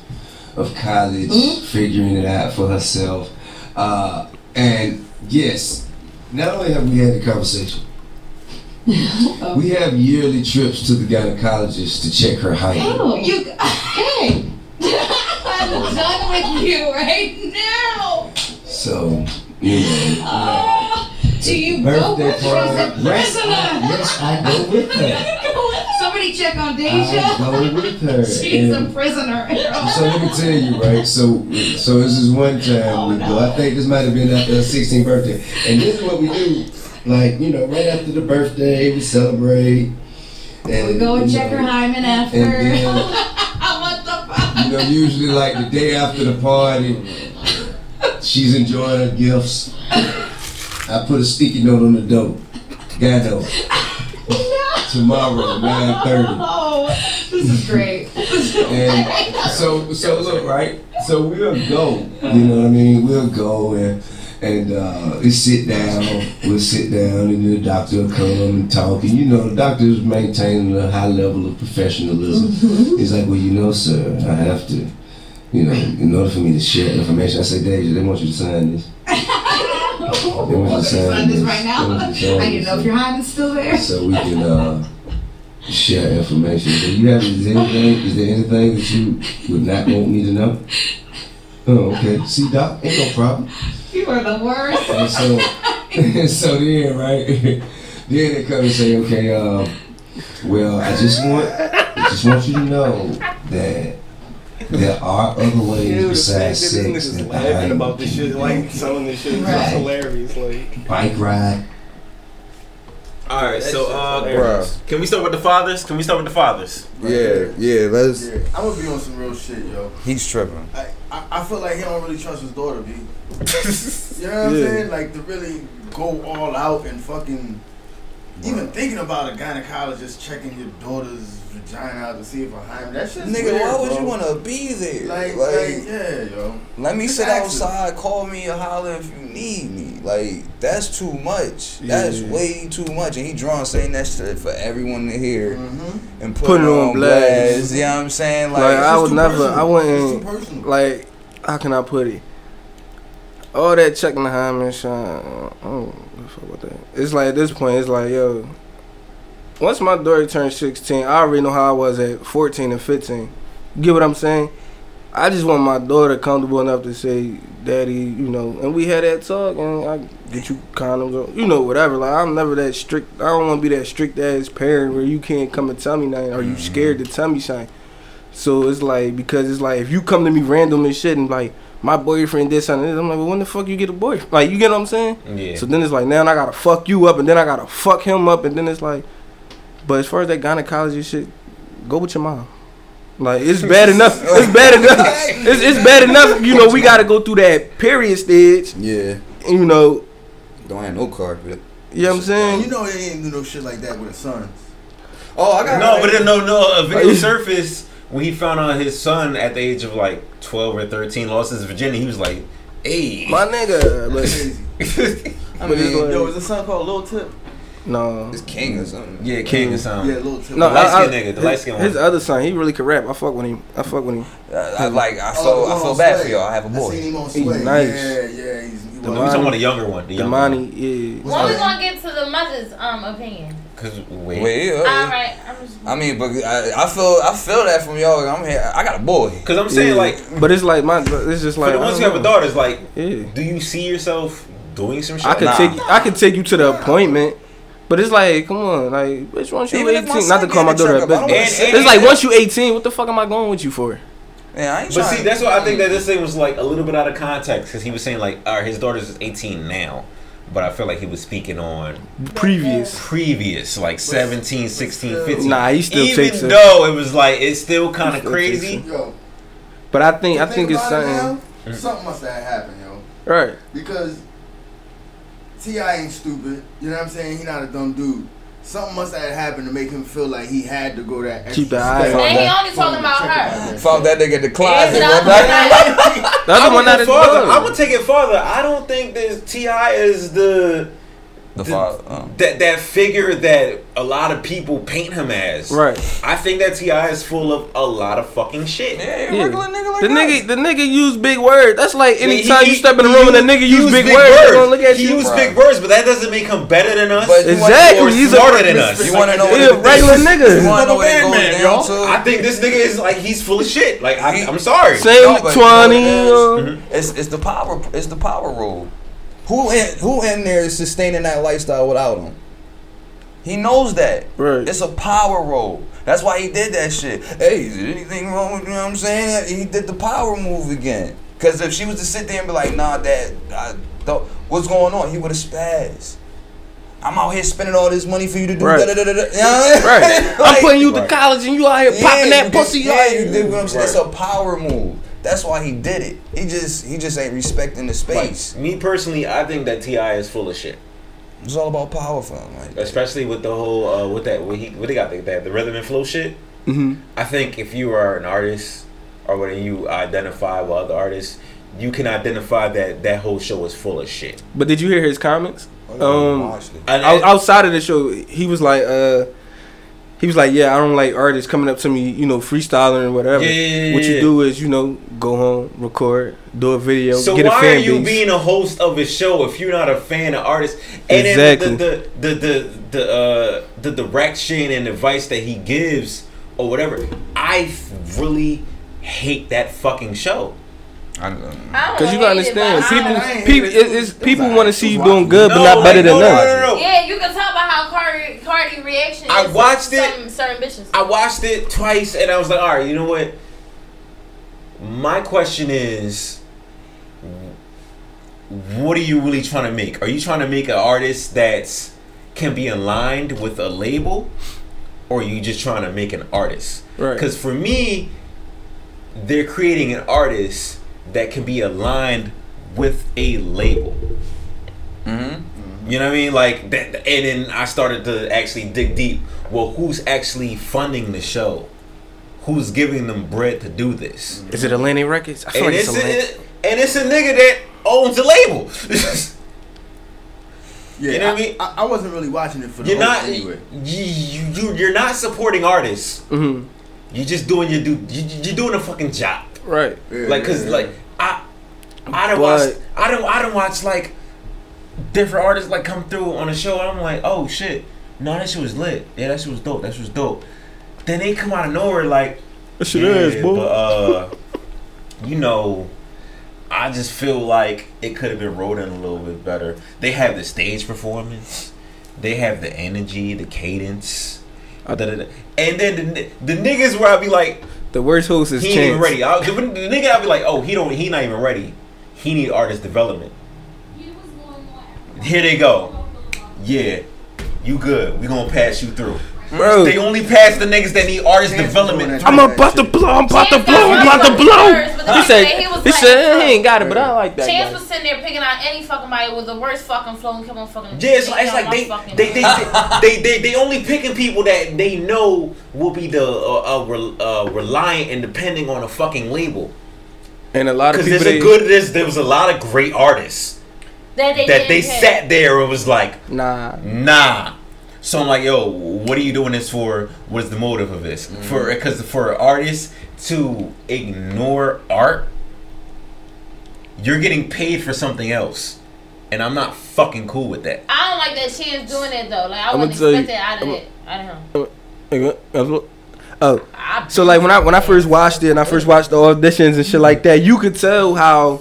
of college, figuring it out for herself. Uh, and yes, not only have we had the conversation, [laughs] we have yearly trips to the gynecologist to check her height. Oh, you. [laughs] Hey. I'm [laughs] done with you right now. So, you know, Oh, do you go birthday with her as a party. Yes. I, yes, I go with her. Somebody check on Deja. I go with her. [laughs] She's a prisoner. So let me tell you, right? So, so this is one time Oh, we go. I think this might have been after her 16th birthday, and this is what we do. Like you know, right after the birthday, we celebrate. And, we go and check know, her hymen after. And then, [laughs] what the fuck? you know, usually like the day after the party, she's enjoying her gifts. I put a sticky note on the door. Guy door. Tomorrow, 9:30. [laughs] Oh, this is great. And so, so look, right? So we'll go. You know what I mean? We'll go and and uh, we sit down. We'll sit down, and the doctor will come and talk. And you know, the doctor is maintaining a high level of professionalism. He's like, well, you know, sir, I have to. You know, in order for me to share information, I say, Deja, they want you to sign this. [laughs] They want you to sign Sign this right now. They want you I need to this. know if your hand is still there. so we can uh, share information. Do you have is there anything? Is there anything that you would not want me to know? Oh, okay. See, doc, ain't no problem. You are the worst. And so, and [laughs] so then, right? [laughs] then they come and say, okay, um, well, I just want, I just want you to know that there are other ways Yeah, the fact besides that sex this niggas that laughing about this shit, do. like selling this shit, is Right. hilarious. Like, bike ride. All right, so uh, Bruh. can we start with the fathers? Can we start with the fathers? Yeah, yeah. Let's. Yeah, I'm gonna be on some real shit, yo. He's tripping. I, I, I feel like he don't really trust his daughter, B. [laughs] You know what I'm saying? Like to really go all out and fucking even thinking about a gynecologist checking your daughter's vagina out to see if a hymen. That shit's Nigga, weird, why would bro. you want to be there? Like, like, like, yeah, yo. let me sit ask outside. Call me or holler if you need me. Like, that's too much. That's way too much. And he drawn saying that shit for everyone to hear Mm-hmm. and put, Put it it on on blast. blast. You know what I'm saying? Like, Like, I just would never, personal. I wouldn't, It's too personal. like, how can I put it? All that checking the hymen shit, I don't give a fuck about that. It's like at this point, it's like, yo, once my daughter turned 16, I already know how I was at 14 and 15. You get what I'm saying? I just want my daughter comfortable enough to say, Daddy, you know, and we had that talk, and I get you condoms, or, you know, whatever. Like, I'm never that strict. I don't want to be that strict ass parent where you can't come and tell me nothing, or you mm-hmm. scared to tell me something. So it's like, because it's like, if you come to me random and shit, and like, my boyfriend did something, I'm like, well, when the fuck you get a boyfriend? Like, you get what I'm saying? Yeah. So then it's like, now I gotta fuck you up, and then I gotta fuck him up, and then it's like, but as far as that gynecology shit, go with your mom. Like it's [laughs] bad enough. It's bad enough. It's, it's bad enough. You know, we gotta go through that period stage. Yeah. And, you know, Don't have no carpet. you know what I'm saying? You know he ain't do no shit like that with his sons. Oh, I got No, but then no, no. A video Like- [laughs] surfaced when he found out his son at the age of like twelve or thirteen lost his virginity. He was like, "Hey, My nigga, That's but crazy. [laughs] I mean, like- Yo, is a son called Lil Tip? No, it's king or something. yeah, King or something." Yeah, Lil Tip. no. The light I- I- nigga, the light skin His other son, he really could rap. I fuck with him. I fuck with him. Uh, I like. I Oh, feel. the I one feel on bad for y'all. I have a boy. seen him on He's Sway. nice. Yeah, yeah. He's, he I'm was. talking about the younger one. The The younger money, one. yeah. When we gonna get to the mother's um opinion? Cause wait, Wait, yeah, All I'm just. I mean, but I, I feel. I feel that from y'all. I'm here. I got a boy. Cause I'm saying Yeah. like but it's like my, it's just for like the I ones who have a daughter, it's like, Yeah. do you see yourself doing some shit? I could Nah. take I could take you to the appointment, but it's like, come on, like, bitch, once you Even if my 18, not to son call my get a daughter a checkup, I don't bitch. wanna And- say and- It's like once you 18, what the fuck am I going with you for? Man, I ain't But trying. see, that's why I think that this thing was like a little bit out of context because he was saying like, all right, his daughter's 18 now, but I feel like he was speaking on Previous. previous, like 17, 16, 15. Nah, he still Even takes it. though it was like it's still kind of still crazy. Yo, But I think I to think it's about something. now, Something must have happened, yo. Right. Because T.I. ain't stupid. You know what I'm saying? He not a dumb dude. Something must have happened to make him feel like he had to go that extra Keep the step. eye on And he that. only talking about her. Found that nigga in the closet it one out The other I'm one gonna not farther. I'm gonna take it farther. I don't think this T.I. is the The The the- father. Um, that that figure that a lot of people paint him as. Right. I think that T.I. is full of a lot of fucking shit. yeah, Yeah. regular nigga like The that. nigga, the nigga use big words. That's like He- anytime he- you step in the room and a nigga he use big, words, they gonna look at he you. use Right. big words, but that doesn't make him better than us. But you wanna- Exactly. or He's a than us. You want to know what a it- regular You nigga. want to know what it Man, down y'all. to? I think this nigga is like he's full of shit. Like I, He- I'm sorry. Same No, with but you know what it twenty. uh, It's it's the power it's the power rule. Who in who in there is sustaining that lifestyle without him? He knows that. Right. It's a power role. That's why he did that shit. Hey, is there anything wrong with you know what I'm saying? He did the power move again. Cause if she was to sit there and be like, nah, dad, I don't, what's going on? He would have spazzed. I'm out here spending all this money for you to do Right. da da da da. da. You know what I mean? Right. I'm putting you to college and you out here popping that did- pussy. Yeah, out you here. did what I'm saying. It's a power move. That's why he did it. He just he just ain't respecting the Like, space. me personally, I think that T.I. is full of shit. It's all about power for him. Like, Especially with the whole uh, with that what he what they got the, that the rhythm and flow shit. Mhm. I think if you are an artist or when you identify with other artists, you can identify that that whole show is full of shit. But did you hear his comments? Oh, Um, watched it. Outside of the show, he was like, uh, he was like, yeah, I don't like artists coming up to me, you know, freestyling or whatever. Yeah, yeah, yeah, what you do is, you know, go home, record, do a video, So get a why are you base. being a host of a show if you're not a fan of artists? And Exactly. then the the the the the, uh, the direction and advice that he gives or whatever, I really hate that fucking show. I, um, don't know. Cause you gotta understand, but people, don't- I people, hate it. it, it's people alright. want to see you doing watchable. good, but No, not better than no, them. no, no, no. Yeah, you can talk about how Cardi Cardi reaction I to watched it. certain bitches. I watched it twice and I was like, all right, you know what? My question is, what are you really trying to make? Are you trying to make an artist that's can be aligned with a label, or are you just trying to make an artist? Right. Because for me, they're creating an artist that can be aligned with a label. mhm. You know what I mean? Like that, and then I started to actually dig deep. Well, who's actually funding the show? Who's giving them bread to do this? Is it Atlantic Records? I feel And like it's, it's Atlantic. a, and it's a nigga that owns the label. [laughs] Yeah, You know what I mean? I, I wasn't really watching it for the you're not anyway. you, you you you're not supporting artists. Mhm. You're just doing your do. You, you're doing a fucking job. Right. Yeah, Like, cause yeah, yeah. like I, I don't But- watch. I don't. I don't watch like different artists like come through on a show. And I'm like, oh shit, no, that shit was lit. Yeah, that shit was dope. That shit was dope. Then they come out of nowhere like, That shit yeah, is, boy. but uh, you know, I just feel like it could have been wrote in a little bit better. They have the stage performance. They have the energy, the cadence. And then the, the niggas where I'd be like, The worst host is he ain't even ready. I, the, the nigga, I'd be like, oh, he don't, he not even ready. He need artist development. Here they go. Yeah, you good. We gonna pass you through. Bro, They only pass the niggas that need artist Chance development. I'm about to blow. I'm about to blow. I'm about to blow. words, He said. he was He like, said he ain't got it, but I like that. Chance guy. was sitting there picking out any fucking body with the worst fucking flow and kept on fucking. Yeah, it's like, it's like on they, they, they, they, they, they only picking people that they know will be the uh, uh, re- uh, reliant and depending on a fucking label. And a lot of Because people. there's a good, there's, there was a lot of great artists that they, that they sat there and was like, Nah. Nah. So I'm like, yo, what are you doing this for? What is the motive of this? For mm-hmm. because for artists to ignore art, you're getting paid for something else, and I'm not fucking cool with that. I don't like that Chance doing it though. Like I I'ma wouldn't tell you- expect it out of I'ma- it. I don't know. Oh, I, so like when I when I first watched it and I first watched the auditions and shit like that, you could tell how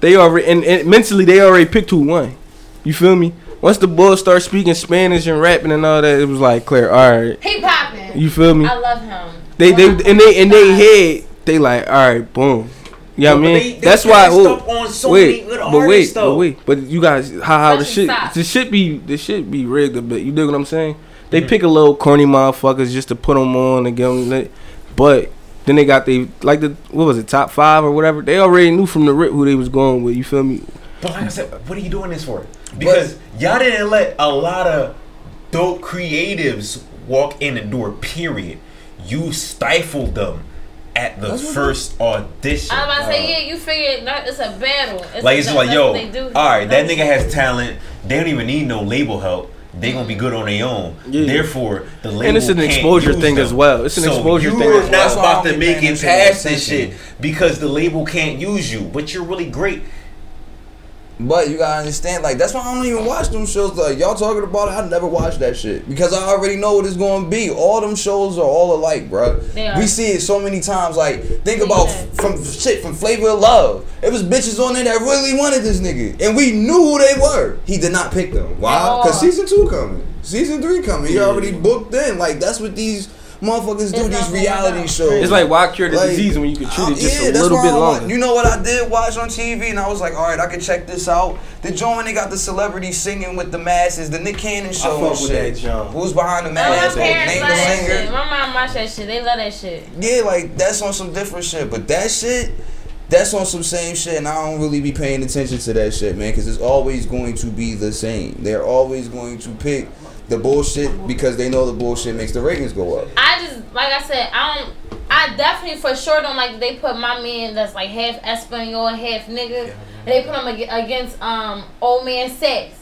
they already and, and mentally they already picked who won. You feel me? Once the boys start speaking Spanish and rapping and all that, it was like clear. All right, he popping. you feel me? I love him. They they Well, and they in they head they like all right, boom. You know what I mean? they- they That's why. passed oh, up on so wait, but wait, artists, but wait, but you guys, how how the shit, Stop. the shit be, the shit be rigged a bit. You dig what I'm saying? They Mm-hmm. pick a little corny motherfuckers just to put them on and get them lit, but then they got they like the what was it top five or whatever. They already knew from the rip who they was going with. You feel me? But like I said, what are you doing this for? Because y'all didn't let a lot of dope creatives walk in the door. Period. You stifled them at the first audition. I'm about to say, yeah, you figured that it's a battle. It's Like it's that- like, yo, what they do. all right, that nigga has talent. they don't even need no label help. They gonna be good on their own. Yeah. Therefore, the label And it's an can't exposure thing them. as well. It's an so exposure you thing are not well. That's why I about don't to make it attention to past this shit because the label can't use you. But you're really great. But you gotta understand, like that's why I don't even watch them shows. Like y'all talking about it, I never watch that shit because I already know what it's gonna be. All them shows are all alike, bro. They are. We see it so many times. Like think Yeah. about f- from shit from Flavor of Love. It was bitches on there that really wanted this nigga, and we knew who they were. He did not pick them. Why? Because season two coming, season three coming. He already booked in. Like that's what these motherfuckers do. These reality down. shows. It's like why cure the Like, disease when you can treat it just yeah, a little bit longer. You know what I did watch on TV, and I was like, all right, I can check this out. The joint when they got the celebrities singing with the masses, the Nick Cannon show. fuck and with shit. that joint. Who's behind the Oh, my parents Name love the that shit. singer. My mom watch that shit. They love that shit. Yeah, like that's on some different shit, but that shit. That's on some same shit, and I don't really be paying attention to that shit, man, because it's always going to be the same. They're always going to pick the bullshit because they know the bullshit makes the ratings go up. I just like I said, I don't. I definitely for sure don't like they put my man that's like half Espanol, half nigga. And they put him against um old man sex.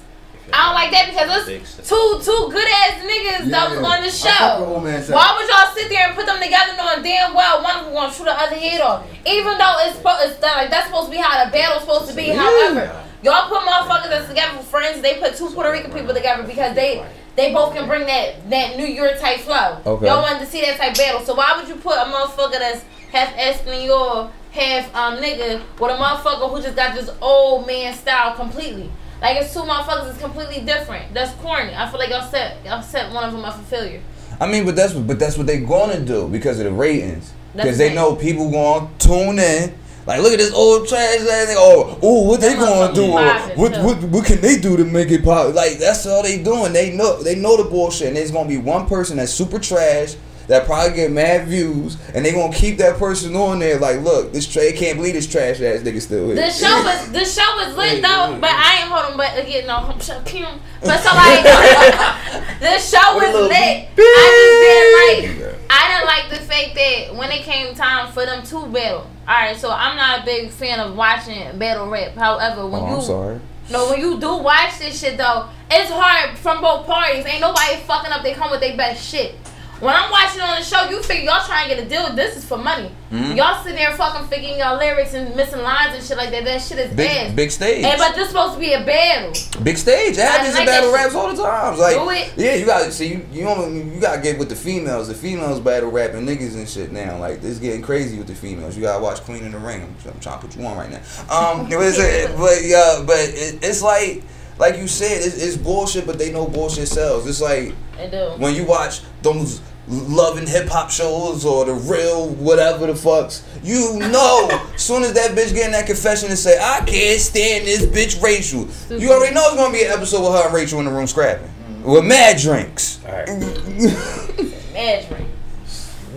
I don't like that because it's two two good ass niggas that was Yeah. on the I fuck with show. Old Why would y'all sit there and put them together knowing damn well one of them gonna shoot the other head off? Even though it's, supposed it's done, like that's supposed to be how the battle's supposed to be. However, y'all put motherfuckers that's together for friends. They put two Puerto Rican people together because they they both can bring that that New York type flow. Okay. Y'all wanted to see that type battle. So why would you put a motherfucker that's half Espanol, half um nigga with a motherfucker who just got this old man style completely? Like it's two motherfuckers that's completely different. That's corny. I feel like y'all set y'all set one of them up for failure. I mean, but that's but that's what they're gonna do because of the ratings. Because they know people gonna tune in. Like, look at this old trash ass nigga. Oh, ooh, what they gonna do? Or what, what what can they do to make it pop? Like, that's all they doing. They know they know the bullshit. And there's gonna be one person that's super trash that probably get mad views, and they gonna keep that person on there. Like, look, this tra- can't believe this trash ass nigga still here. The show was the show was lit though, but I ain't hold on. But again, no, I'm shut- but so like [laughs] the show was lit. I just didn't like. I didn't like the fact that when it came time for them to battle. All right, so I'm not a big fan of watching battle rap. However, when oh, you sorry. no, when you do watch this shit though, it's hard from both parties. Ain't nobody fucking up. They come with their best shit. When I'm watching on the show, you figure y'all trying to get a deal. This is for money. Mm-hmm. Y'all sitting there fucking figuring y'all lyrics and missing lines and shit like that. That shit is Big ass. big stage. And but this supposed to be a battle. Big stage. It happens like in battle raps all the time. Like, Do it. yeah, you got to see. You you, only, you got to get with the females. The females battle rapping niggas and shit now. Like, it's getting crazy with the females. You got to watch Queen in the Ring. I'm, I'm trying to put you on right now. Um, what is it? But yeah, but it, it's like. Like you said, it's, it's bullshit, but they know bullshit sells. It's like They do. when you watch those love and hip hop shows or the real whatever the fucks, you know, [laughs] soon as that bitch get in that confession and say, I can't stand this bitch Rachel, you already know it's gonna be an episode with her and Rachel in the room scrapping. With mad drinks. All right, [laughs] Mad drink.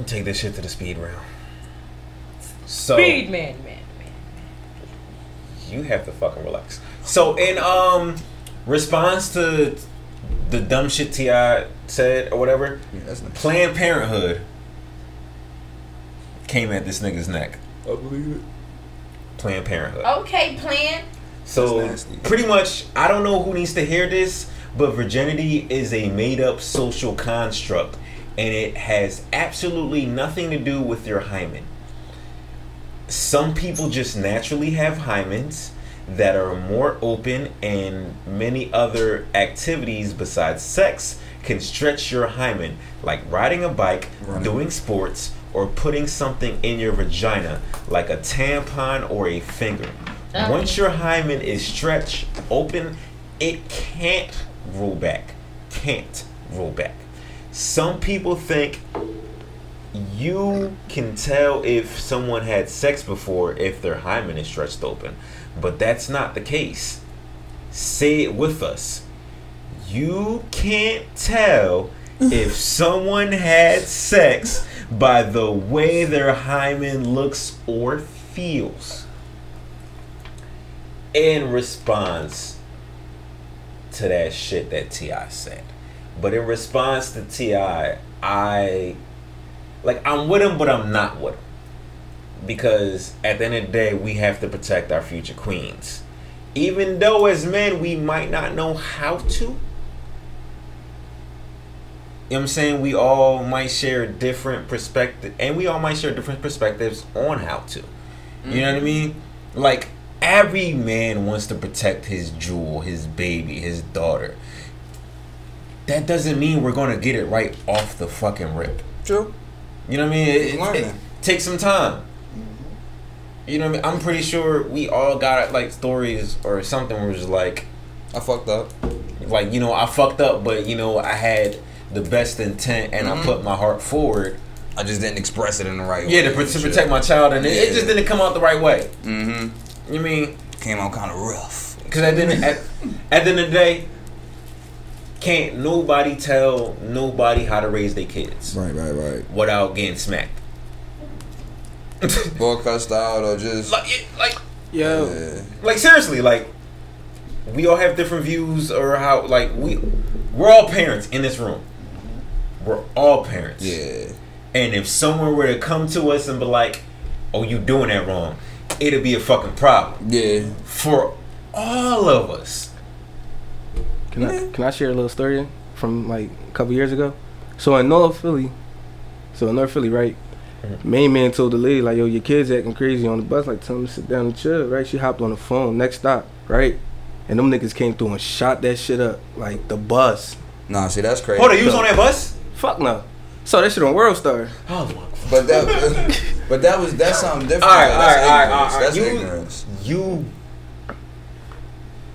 take this shit to the speed round. So Speed man, man, man. you have to fucking relax. So in um response to the dumb shit T.I. said or whatever, Yeah, that's nice. Planned Parenthood came at this nigga's neck. I believe it. Planned Parenthood. Okay, plan. So pretty much, I don't know who needs to hear this, but virginity is a made-up social construct, and it has absolutely nothing to do with your hymen. Some people just naturally have hymens that are more open, and many other activities besides sex can stretch your hymen, like riding a bike, Running. doing sports, or putting something in your vagina, like a tampon or a finger. Oh. Once your hymen is stretched open, it can't roll back. Can't roll back. Some people think you can tell if someone had sex before if their hymen is stretched open, but that's not the case. Say it with us. You can't tell if [laughs] someone had sex by the way their hymen looks or feels. In response to that shit that T.I. said. But in response to T.I., I like I'm with him, but I'm not with him. Because at the end of the day, we have to protect our future queens. even though as men we might not know how to. You know what I'm saying? We all might share different perspective and we all might share different perspectives on how to. You know what I mm-hmm. mean? Like every man wants to protect his jewel, his baby, his daughter. That doesn't mean we're gonna get it right off the fucking rip. True. You know what I mean? It, it, it takes some time. You know what I mean? I'm pretty sure we all got like stories or something where it's just like, I fucked up. like you know, I fucked up, but you know, I had the best intent and I put my heart forward. I just didn't express it in the right Yeah, way. to, to protect my child, and it, it just didn't come out the right way. Mm-hmm. You mean? Came out kind of rough. Because at the end, at, at the end of the day, can't nobody tell nobody how to raise their kids Right, right, right. without getting smacked. [laughs] Boy cussed out or just like, like, Yo, yeah. like seriously, like we all have different views or how, like we, we're all parents in this room. We're all parents. Yeah. And if someone were to come to us and be like, "Oh, you doing that wrong," it'd be a fucking problem Yeah. for all of us. can I can I share a little story from like a couple years ago? So in North Philly, so in North Philly, right? Main man told the lady like, "Yo, your kid's acting crazy on the bus. Like, tell him to sit down and chill." Right? She hopped on the phone. Next stop, right? And them niggas came through and shot that shit up like the bus. Nah, see that's crazy. Hold on, you was on that bus? Fuck no. Saw that shit on World Star. Oh my But that, but that was that's something different. All right, though. all that's right, all right, ignorance. all right. That's You- ignorance. You,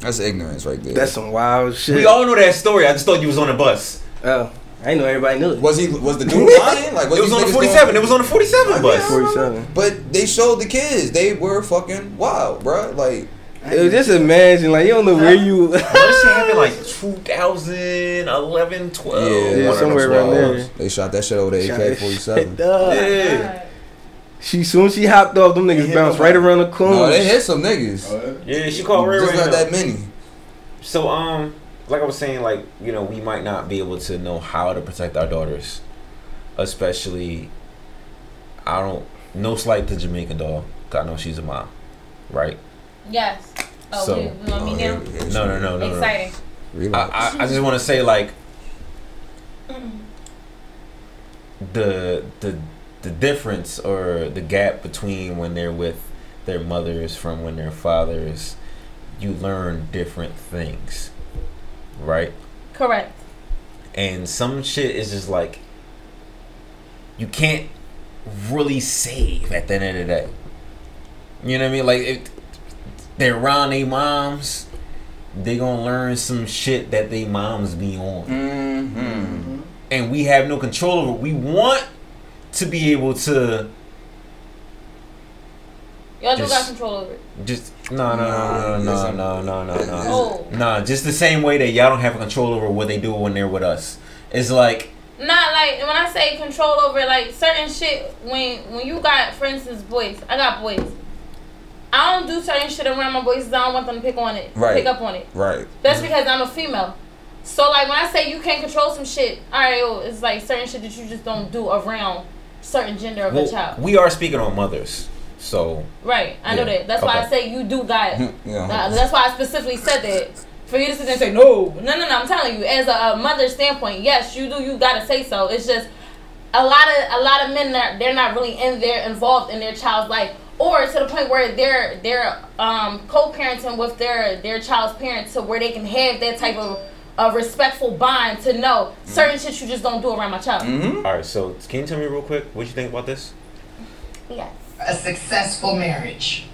That's ignorance right there. That's some wild shit. we all know that story. I just thought you was on the bus. Oh, I didn't know everybody knew it. was he? Was the dude [laughs] lying? Like It was these on the 47. It was on the 47 bus. Forty-seven. But they showed the kids. They were fucking wild, bro. Like It was just imagine, like you don't know where you. Well, this shit happened like 2011, 12. yeah, Yeah, one somewhere around there. They shot that shit over the AK forty seven. Duh. Yeah. She soon she hopped off, them niggas bounced nobody. right around the corner. No, they hit some niggas. Oh, Yeah, she called Ray Just Ray. not now. that many. So, um, like I was saying, like, you know, we might not be able to know how to protect our daughters. Especially, I don't, no slight to Jamaican doll. 'cause I know she's a mom, right? Yes. Oh, So- we, we want me Oh, now? yeah, yeah, No, no, no, no, no. Exciting. I, I, I just want to say, like, the, the, the difference or the gap between when they're with their mothers from when they're fathers, you learn different things, right? Correct. and some shit is just like you can't really save at the end of the day. You know what I mean? Like if they're around their moms, they gonna learn some shit that they moms be on, Mm-hmm. and we have no control over. it. We want to be able to Y'all do Just- got control over it. just no no no no no no no no no. Oh. Nah, just the same way that y'all don't have a control over what they do when they're with us. It's like Not like when I say control over like certain shit. When when you got, for instance, boys. I got boys. I don't do certain shit around my boys. 'cause I don't want them to pick on it, Right. pick up on it. Right. That's because I'm a female. So like when I say you can't control some shit, all right, oh, it's like certain shit that you just don't do around certain gender of a child. we are speaking on mothers, so Right, I know that. That's why I say you do got. [laughs] Yeah. Uh, that's why I specifically said that. For you to sit there and say no, no, no, no. I'm telling you, as a, a mother standpoint, yes, you do. You gotta say so. It's just a lot of a lot of men that they're not really in there involved in their child's life, or to the point where they're they're um, co-parenting with their their child's parents, to where they can have that type of a respectful bond to know certain shit you just don't do around my child. Mm-hmm. All right, so can you tell me real quick what you think about this? Yes. A successful marriage.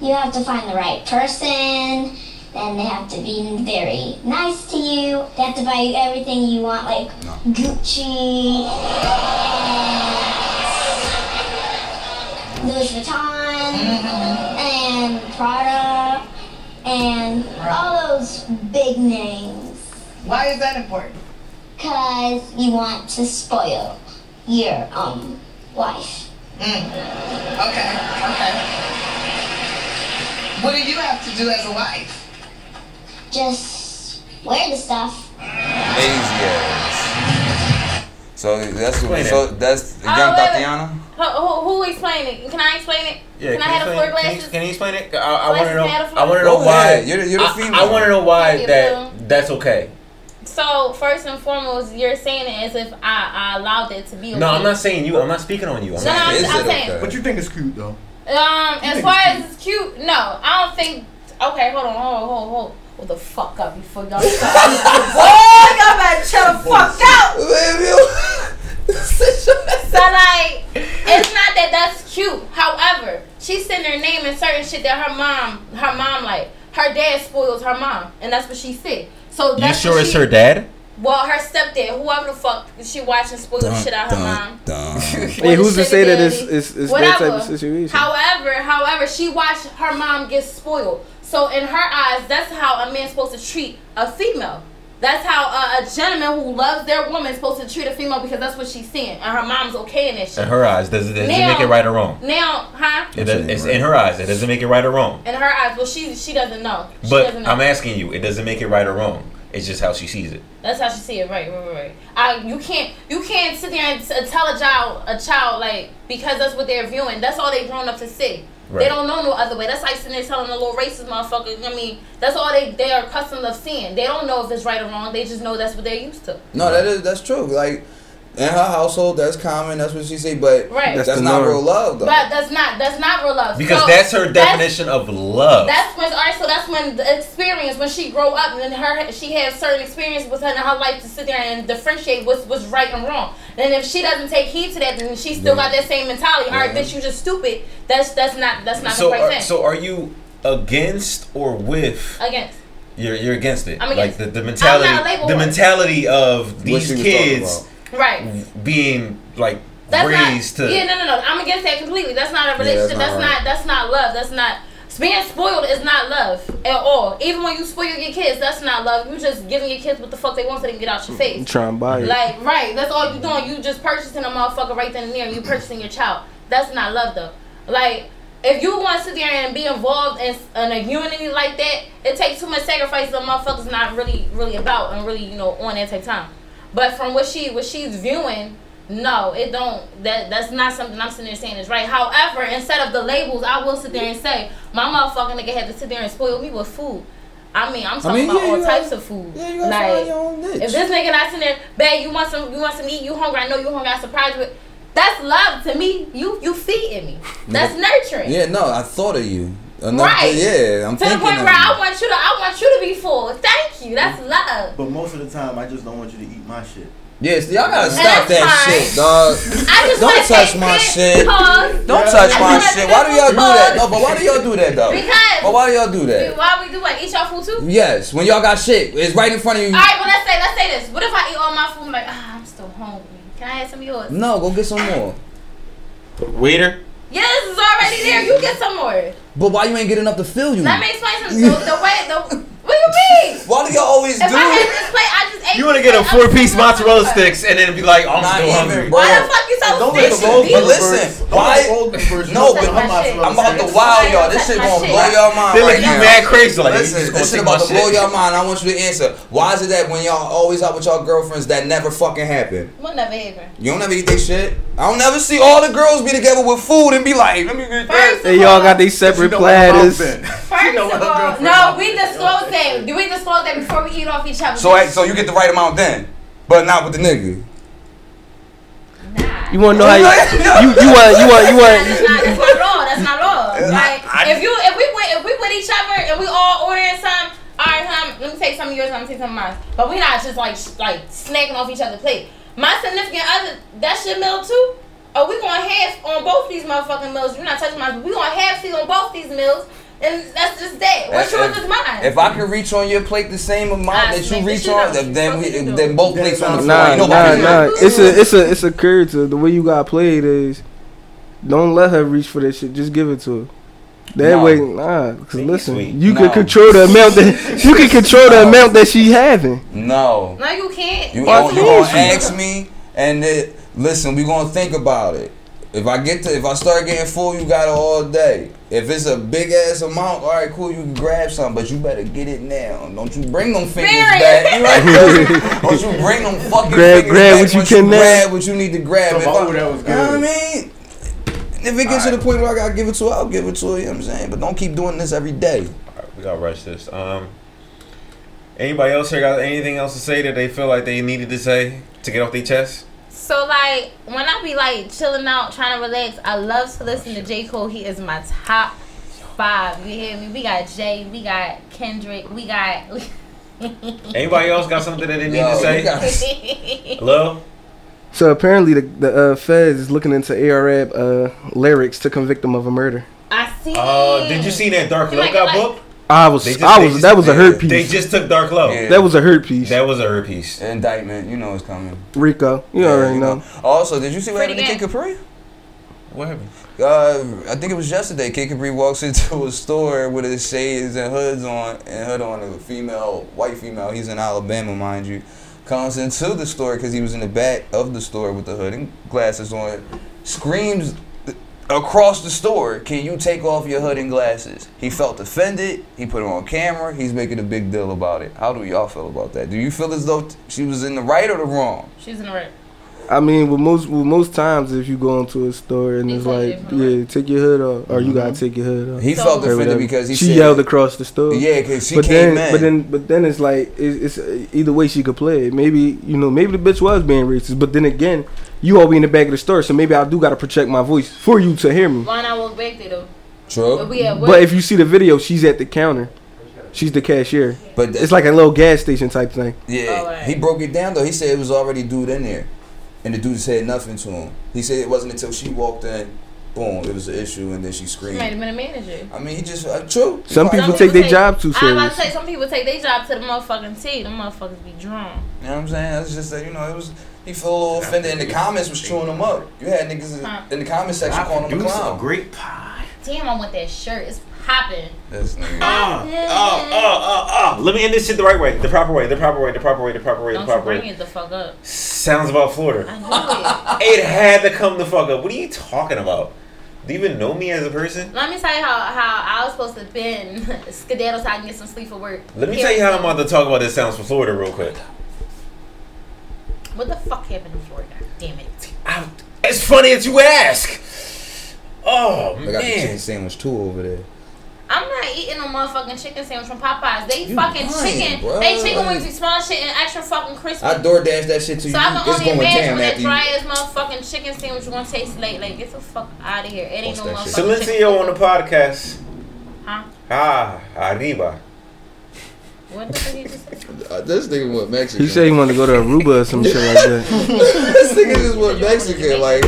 You have to find the right person. Then they have to be very nice to you. They have to buy you everything you want, like Gucci, Louis Vuitton, and Prada, and all those big names. Why is that important? Cause you want to spoil your um wife. Mm. Okay, okay. What do you have to do as a wife? Just wear the stuff. Lazy ass. So that's Explain so it. that's Oh, young wait, wait. Tatiana. Who, who, who explain it? Can I explain it? Yeah, can I have the explain- floor can you- glasses? Can you explain it? I, I want to know. I want to know why. You're you're the I- female. I, want to know why that that's okay. So first and foremost, you're saying it as if I, I allowed it to be. Okay. No, I'm not saying you. I'm not speaking on you. I'm No, no, not. I'm, I'm saying. okay? But you think it's cute though? Um, as far it's as it's cute, no, I don't think. Okay, hold on, hold on, hold on, hold. on. Hold the fuck up before y'all start. [laughs] Boy, y'all better chill the fuck out. [laughs] So like, it's not that that's cute. However, she's sitting there naming certain shit that her mom, her mom like, her dad spoils her mom, and that's what she said. So You sure it's she- her dad? Well, her stepdad, whoever the fuck she watching spoil the shit out of her mom. [laughs] Hey, who's to sugar say that it's it's, it's that type of situation? However, however, she watched her mom get spoiled. So in her eyes, that's how a man's supposed to treat a female. That's how a, a gentleman who loves their woman is supposed to treat a female because that's what she's seeing, and her mom's okay in that shit. In her eyes, does it, does it make it right or wrong? Now, huh? It does, it's in her eyes. It doesn't make it right or wrong. In her eyes, well, she she doesn't know. She But doesn't know. I'm asking you, it doesn't make it right or wrong. It's just how she sees it. That's how she see it, right, right, right, right. I, you can't, you can't sit there and tell a child, a child like because that's what they're viewing. That's all they've grown up to see. They don't know no other way. That's like sitting there telling a little racist motherfucker. I mean, that's all they they are accustomed of seeing. They don't know if it's right or wrong. They just know that's what they're used to. No, that is that's true. Like in her household, that's common. That's what she say. But Right. that's, That's not norm. real love, though. But that's not that's not real love. Because So that's her that's- definition of love. That's when, all right. So that's when the experience when she grow up and her she has certain experience within her in her life to sit there and differentiate what's what's right and wrong. And if she doesn't take heed to that, then she still got that same mentality. All right, Yeah. bitch, you just stupid. That's that's not that's not so, the right are, thing. so are you against or with? Against. You're you're against it. I'm against like against the, it. the I'm mentality, not a label the whore. mentality of these kids talking Right. being like That's raised not. to. Yeah, no, no, no. I'm against that completely. That's not a Yeah, that's relationship. not that's right. not. That's not love. That's not. Being spoiled is not love at all. Even when you spoil your kids, that's not love. You just giving your kids what the fuck they want so they can get out your face. You trying to buy it? Like, right, that's all you doing. You just purchasing a motherfucker right then and there. You purchasing your child. That's not love though. Like, if you want to sit there and be involved in, in a unity like that, it takes too much sacrifice that motherfuckers not really, really about and really, you know, on that type of time. But from what she, what she's viewing, no, it don't. That that's not something I'm sitting there saying is right. However, instead of the labels, I will sit there and say my motherfucking nigga had to sit there and spoil me with food. I mean, I'm talking mean, about yeah, all types gotta- of food. yeah, you gotta like, find your own niche. if this nigga not sitting there, babe, you want some, you want some meat, you hungry? I know you hungry. I surprised you. with-" That's love to me. You you feeding me. [laughs] That's nurturing. Yeah, no, I thought of you. Another- Right. Yeah, I'm to the point of where you. I want you to, I want you to be full. Thank you. That's love. But most of the time, I just don't want you to eat my shit. Yes, y'all gotta And stop that's that fine. shit, dog. I just Don't touch my shit. Pause. Don't Yeah. touch my shit. Why do y'all do that? No, but why do y'all do that though? Because But why do y'all do that? why we do what? Eat y'all food too? Yes, when y'all got shit, it's right in front of you. All right, well let's say let's say this. What if I eat all my food? I'm like, ah, I'm still hungry. Can I have some of yours? No, go get some more. Waiter. Yes, it's already there. You get some more. But why you ain't getting enough to fill you? Let me explain something. The, the way the what do you mean? Why do y'all always If do I had it? this plate, I just ate. You want to get a four piece mozzarella hungry. sticks and then be like, oh, I'm Not still even, hungry. bro. Why the fuck you so Don't let the stingy? But listen. Don't why- let the rose pepper first. No, but I'm about to Touch wow y'all. This shit. shit gonna blow my y'all mind They right look you mad crazy. Like, Listen, this shit about to blow shit. your mind. I want you to answer. Why is it that when y'all always out with y'all girlfriends that never fucking happen? What never happen? You don't never eat their shit. I don't never see all the girls be together with food and be like, let me get First that. They all got these separate You know what I'm platters. First of all, no, we we disclose that. Do we disclose that before we eat off each other? So, so you get the right amount then, but not with the nigga. nah. You want to know how you [laughs] you you want you want you That's want. not, that's not law. That's not law. Like I- if you if we with if we with each other and we all ordering some, all right, um, let me take some of yours. Let me take some of mine. But we not just like sh- like snacking off each other's plate. My significant other, that's your meal too. Or we gonna half on both these motherfucking meals. You're not touching mine. We going half see on both these meals, and that's just that. What's If- yours is mine. If I can reach on your plate the same amount I that you smack reach on, then then, we, then both plates on the floor. Nah, nah, nah. It's a it's a it's a character. The way you got played is, don't let her reach for that shit. Just give it to her. That No. way, nah. Cause Make listen, you No. can control the amount that [laughs] you can control the No. amount that she having. No. no, you can't. You, Why gon- you can't gonna ask me, and it, listen, we gonna think about it. If I get to, if I start getting full, you got it all day. If it's a big ass amount, all right, cool, you can grab some, but you better get it now. Don't you bring them fingers Period. back. You right? [laughs] Don't you bring them fucking Grab- fingers grab back what you once can now. grab what you need to grab. If Oh, I- that was good. You know what I mean? If it gets to the point where I gotta give it to her, I'll give it to her. You know what I'm saying? But don't keep doing this every day. Alright, we gotta rush this. Um, anybody else here got anything else to say that they feel like they needed to say to get off their chest? So like when I be like chilling out, trying to relax, I love to listen to J. Cole. He is my top five. You hear me? We got Jay, we got Kendrick, we got [laughs] Anybody else got something that they need Yo, to say? [laughs] Hello. So apparently the the uh, feds is looking into ARAB uh, lyrics to convict him of a murder. I see. Uh, did you see that Drakeo might got get, like- booked? I was just- I was just- that was a hurt piece. They just took Drakeo. Yeah. that was a hurt piece. That was a hurt piece. Indictment, you know it's coming. Rico, you Yeah, already you know. Also, did you see what Pretty happened to Kid Capri? What happened? Uh, I think it was yesterday. Kid Capri walks into a store with his shades and hoods on, and hood on a female, white female. He's in Alabama, mind you. Comes into the store because he was in the back of the store with the hood and glasses on. Screams across the store, "Can you take off your hood and glasses?" He felt offended. He put it on camera. He's making a big deal about it. How do y'all feel about that? Do you feel as though she was in the right or the wrong? She's in the right. I mean, with most with most times, if you go into a store and it's like, yeah, take your hood off, or you gotta mm-hmm. take your hood off. He So- felt offended because he she said, yelled across the store. Yeah, because she but came then, in. but then, but then it's like it's, it's either way she could play. Maybe you know, maybe the bitch was being racist, but then again, you all be in the back of the store, so maybe I do gotta project my voice for you to hear me. Why not walk back there though? True. But we. But if you see the video, she's at the counter. She's the cashier. But It's like a little gas station type thing. yeah, Alright. he broke it down though. He said it was already dude in there, and the dude said nothing to him. He said it wasn't until she walked in, boom, it was an issue, and then she she screamed. might have been a manager. I mean, he just uh, true. Some He people probably- take their job too seriously. I'm about to say some people take their job to the motherfucking T. Them motherfuckers be drunk. You know what I'm saying? That's just that you know it was. He felt a little offended, and the comments was chewing him up. You had niggas Huh. in the comment section calling him a Produce a clown. great pie. Damn, I want that shirt. It's popping. This nigga. Ah, ah, ah. Let me end this shit the right way, the proper way, the proper way, the proper way, the proper way, the Don't you proper bring way. it the fuck up. Sounds about Florida. I knew it. [laughs] It had to come the fuck up. What are you talking about? Do you even know me as a person? Let me tell you how, how I was supposed to been [laughs] skedaddle so I can get some sleep for work. Let me tell you how I'm about to talk about this sounds for Florida real quick. What the fuck happened in Florida? Damn it. I, it's funny that you ask. Oh I got the chicken sandwich too over there. I'm not eating no motherfucking chicken sandwich from Popeyes. They You fucking lying, chicken. bro. They chicken wings be small shit and extra fucking crispy. I DoorDash that shit to you. so I can it's only going imagine down what that dry ass motherfucking chicken sandwich gonna taste like. Like, get the fuck out of here. It ain't What's no that shit? motherfucking chicken. Silencio on the podcast. Huh? Ah, arriba. What the fuck you just said? [laughs] Uh, this nigga went Mexican. He said he wanted to go to Aruba or some shit like that. [laughs] this nigga just went Mexican. Like,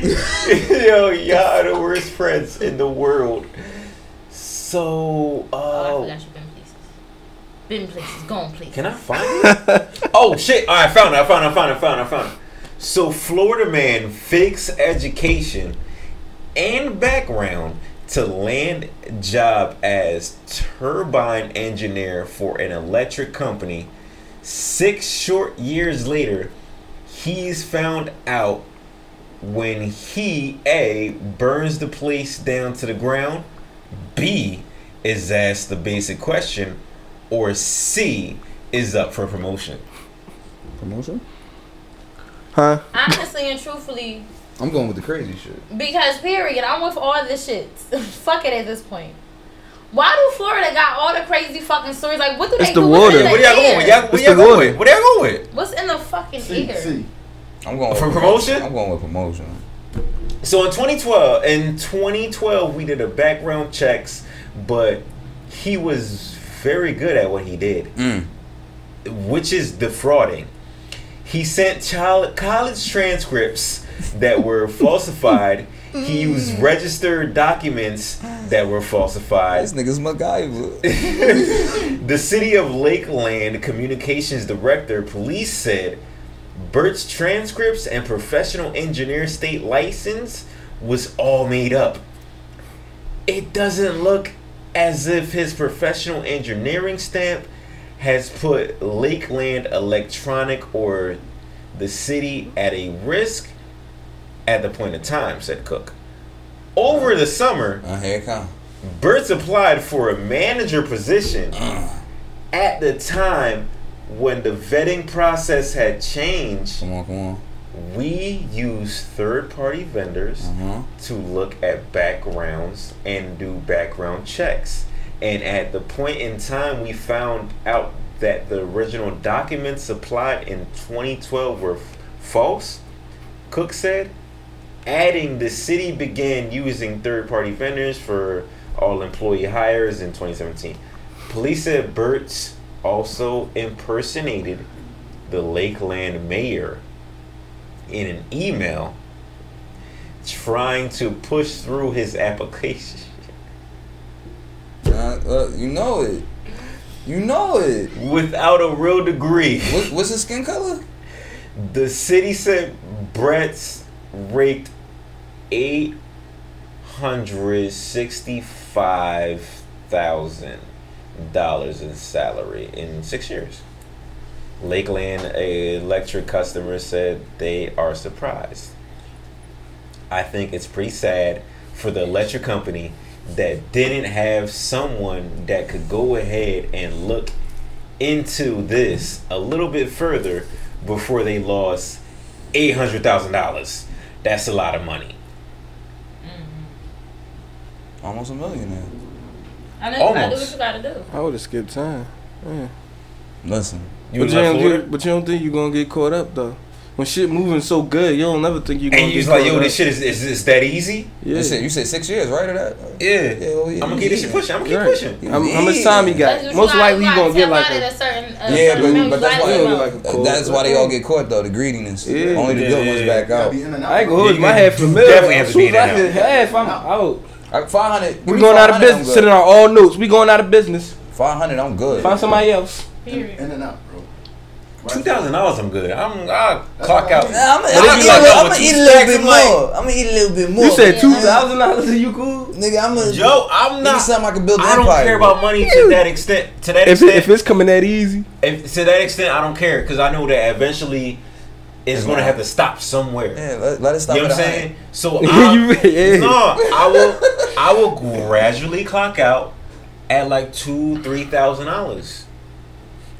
[laughs] Yo, y'all are the worst friends in the world. So, Oh, I uh, forgot you been places. Been places. Gone places. can I find it? [laughs] oh shit! All right, I found it. I found it. I found it. I found it. I found it. So, Florida man fakes education and background to land job as turbine engineer for an electric company. Six short years later, he's found out when he A burns the place down to the ground, B is asked the basic question, or C is up for promotion. promotion? Huh? Honestly and truthfully, I'm going with the crazy shit. because period, I'm with all this shit. [laughs] Fuck it at this point. Why do Florida got all the crazy fucking stories? Like, what do It's they the do? water. What's in the What are y'all going with? Y'all, what It's y'all going with? What are y'all going with? What's in the fucking See, air? see. I'm going For with promotion? I'm going with promotion. So in 2012, in 2012, we did a background checks, but he was very good at what he did, Mm. which is defrauding. He sent child college transcripts that were [laughs] falsified. He used registered documents that were falsified. This nigga's MacGyver. [laughs] The city of Lakeland communications director police said Bert's transcripts and professional engineer state license was all made up. It doesn't look as if his professional engineering stamp has put Lakeland Electric or the city at a risk at the point of time, said Cook. Over the summer, Uh, here it come. Burt's applied for a manager position at the time when the vetting process had changed. Come on, come on. We use third party vendors Uh-huh. to look at backgrounds and do background checks. And at the point in time, we found out that the original documents supplied in 2012 were f- false. Cook said, adding the city began using third party vendors for all employee hires in 2017. Police said Burt's also impersonated the Lakeland mayor in an email trying to push through his application. Uh, uh, you know it. You know it. Without a real degree. What, what's his skin color? The city said Brett's raked eight hundred sixty-five thousand dollars in salary in six years. Lakeland electric customers said they are surprised. I think it's pretty sad for the electric company that didn't have someone that could go ahead and look into this a little bit further before they lost eight hundred thousand dollars. That's a lot of money. Mm-hmm. Almost a million now. I know you gotta do what you gotta do. I would have skipped time. Yeah. Listen. You but, was you don't, Florida? but you don't think you're gonna get caught up though. When shit moving so good, you don't never think you're gonna And you get just like, caught yo, up. this shit is, is this that easy? Yeah. You said you said six years, right? Or that? Yeah. Yeah, well, yeah, I'm gonna keep this shit yeah. pushing. I'm gonna keep Right. pushing. How, how much time you got? Most you likely you gotta gonna get like a. a certain. A Yeah, certain but, but you why give Yeah, up. like cold- that's why they all get caught though. The greediness. Yeah. Only the good ones back out. be in and out. I ain't gonna hold. My head for a million. definitely have to be as in I and half, I'm out. Five hundred. We going out of business. Sitting on all notes. We going out of business. Five hundred. I'm good. Find somebody else. Period. In and out, bro. Two thousand dollars, I'm good. I'm I'll clock out. Nah, I'm But gonna if eat, like, a little- oh, I'm gonna eat a little bit I'm like- more. I'm gonna eat a little bit more. You said Yeah. two thousand dollars and you cool? Nigga, I'm gonna. Joe, I'm not. something I can build an I don't empire care with. about money to that extent. To that If, extent, it, if it's coming that easy, if, to that extent, I don't care because I know that eventually it's gonna have to stop somewhere. Yeah, let, let it stop you know what I'm saying? So [laughs] I, yeah. no, I will. I will [laughs] gradually clock out at like two, three thousand dollars.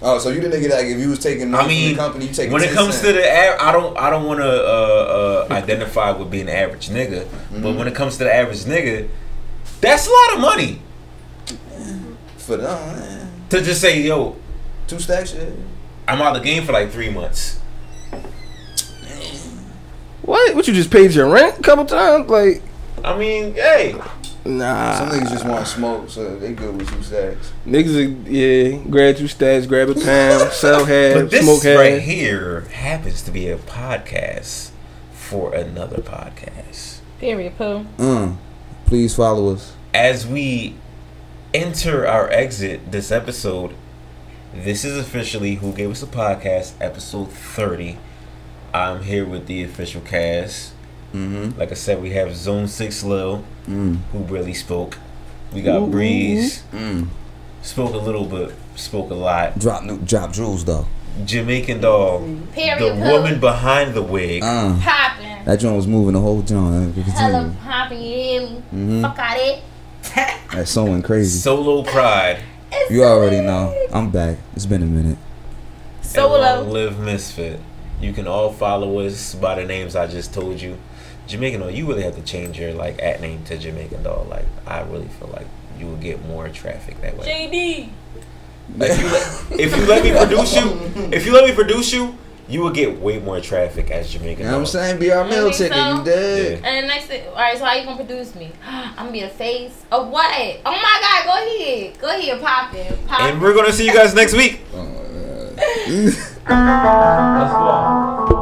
Oh, so you the nigga that if you was taking money I mean, from the company, you take when it comes cent. to the, av- I don't, I don't want to uh, uh, identify with being an average nigga. But when it comes to the average nigga, that's a lot of money for the uh, to just say, yo, two stacks, shit. I'm out of the game for like three months. What? What you just paid your rent a couple times? Like, I mean, hey, nah. Some niggas just want smoke, so they good with two stacks. Niggas, yeah, grab two stats, grab a pound, [laughs] sell half, but this smoke half. right here happens to be a podcast for another podcast. Period. Pooh. Mm. Please follow us. as we enter our exit this episode, this is officially Who Gave Us a Podcast, episode 30. I'm here with the official cast. Mm-hmm. Like I said, we have Zone 6 Lil, Mm. who really spoke. We got Ooh. Breeze, Mm. spoke a little but spoke a lot. Drop new, drop jewels though. Jamaican Doll, Period. the Pooh. woman behind the wig. Uh, Popping. that joint was moving the whole joint. Hella popping. You hear me? Mhm. Fuck out it. [laughs] That's so went crazy. Solo Pride. You already know. I'm back. It's been a minute. Solo. Live Misfit. You can all follow us by the names I just told you. Jamaican Doll, you really have to change your like at name to Jamaican Doll. Like I really feel like you will get more traffic that way. JD. If you let, if you let me produce you, if you let me produce you, you will get way more traffic as Jamaican You know what I'm saying? Be our You meal think ticket. so? You dead? Yeah. And the next thing, all right. So how you gonna produce me? [gasps] I'm gonna be a face of what? Oh my God! Go ahead. Go ahead. Popping. Popping. And we're gonna see you guys next week. Oh [laughs] [laughs] Let's go.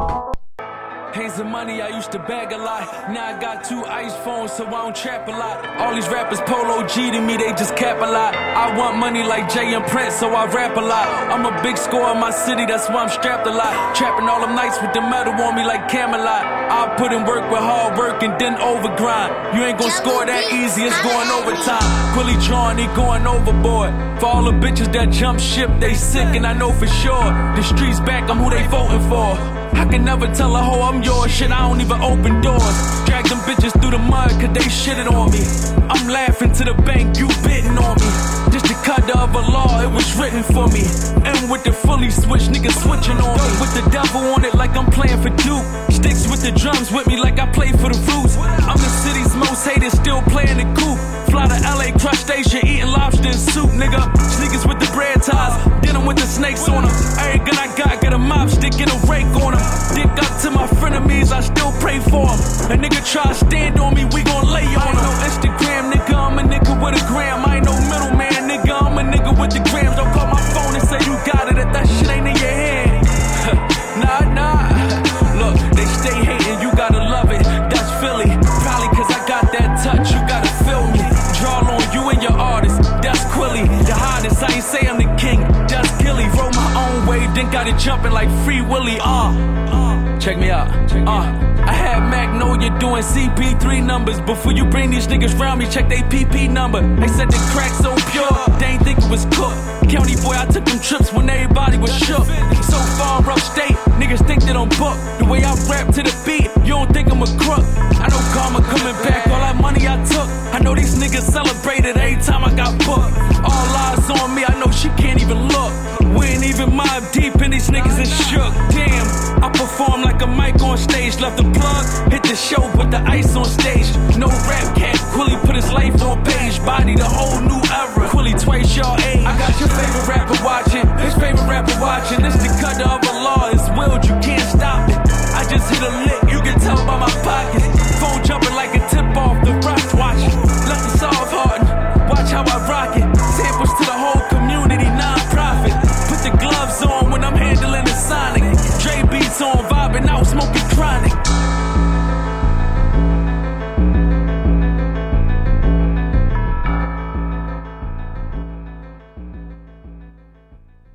Money, I used to bag a lot. Now I got two ice phones, so I don't trap a lot. All these rappers polo G to me, they just cap a lot. I want money like Jay and Prince, so I rap a lot. I'm a big score in my city, that's why I'm strapped a lot. Trapping all them nights with the metal on me like Camelot. I put in work with hard work and then overgrind. You ain't gonna score that easy, it's going overtime. Quilly John, he going overboard. For all the bitches that jump ship, they sick, and I know for sure. The streets back, I'm who they voting for. I can never tell a hoe I'm yours. Shit, I don't even open doors. Drag them bitches through the mud, cause they shitted on me. I'm laughing to the bank, you bidding on me. Just the cut of a law, it was written for me. And with the fully switch, niggas switching on me. With the devil on it like I'm playing for Duke. Sticks with the drums with me like I play for the Roots. I'm the most hated, still playing the coop. Fly to LA, crush station, eating lobster and soup, nigga. Sneakers with the bread ties, denim with the snakes on them. Every gun I got, got a mop stick and a rake on them. Dick up to my frenemies, I still pray for them. A nigga try to stand on me, we gon' lay on him. No Instagram, nigga, I'm a nigga with a gram. I ain't no middleman, nigga, I'm a nigga with the grams. Then got it jumping like Free Willy. Uh, uh. Check me out. Uh. I had Mac know you're doing CP3 numbers. Before you bring these niggas round me, check they PP number. They said the crack so pure, they ain't think it was cooked. County boy, I took them trips when everybody was shook. So far upstate, niggas think that I'm booked. The way I rap to the beat, you don't think I'm a crook. I know karma coming back, all that money I took. I know these niggas celebrated every time I got booked. All eyes on me, I know she can't even look. We ain't even Mobb Deep and these niggas is shook. Damn, I perform like a mic on stage. Left the plug, hit the show, put the ice on stage. No rap cat, Quilly put his life on page. Body the whole new era. Quilly twice your age. I got your favorite rapper watching, his favorite rapper watching. This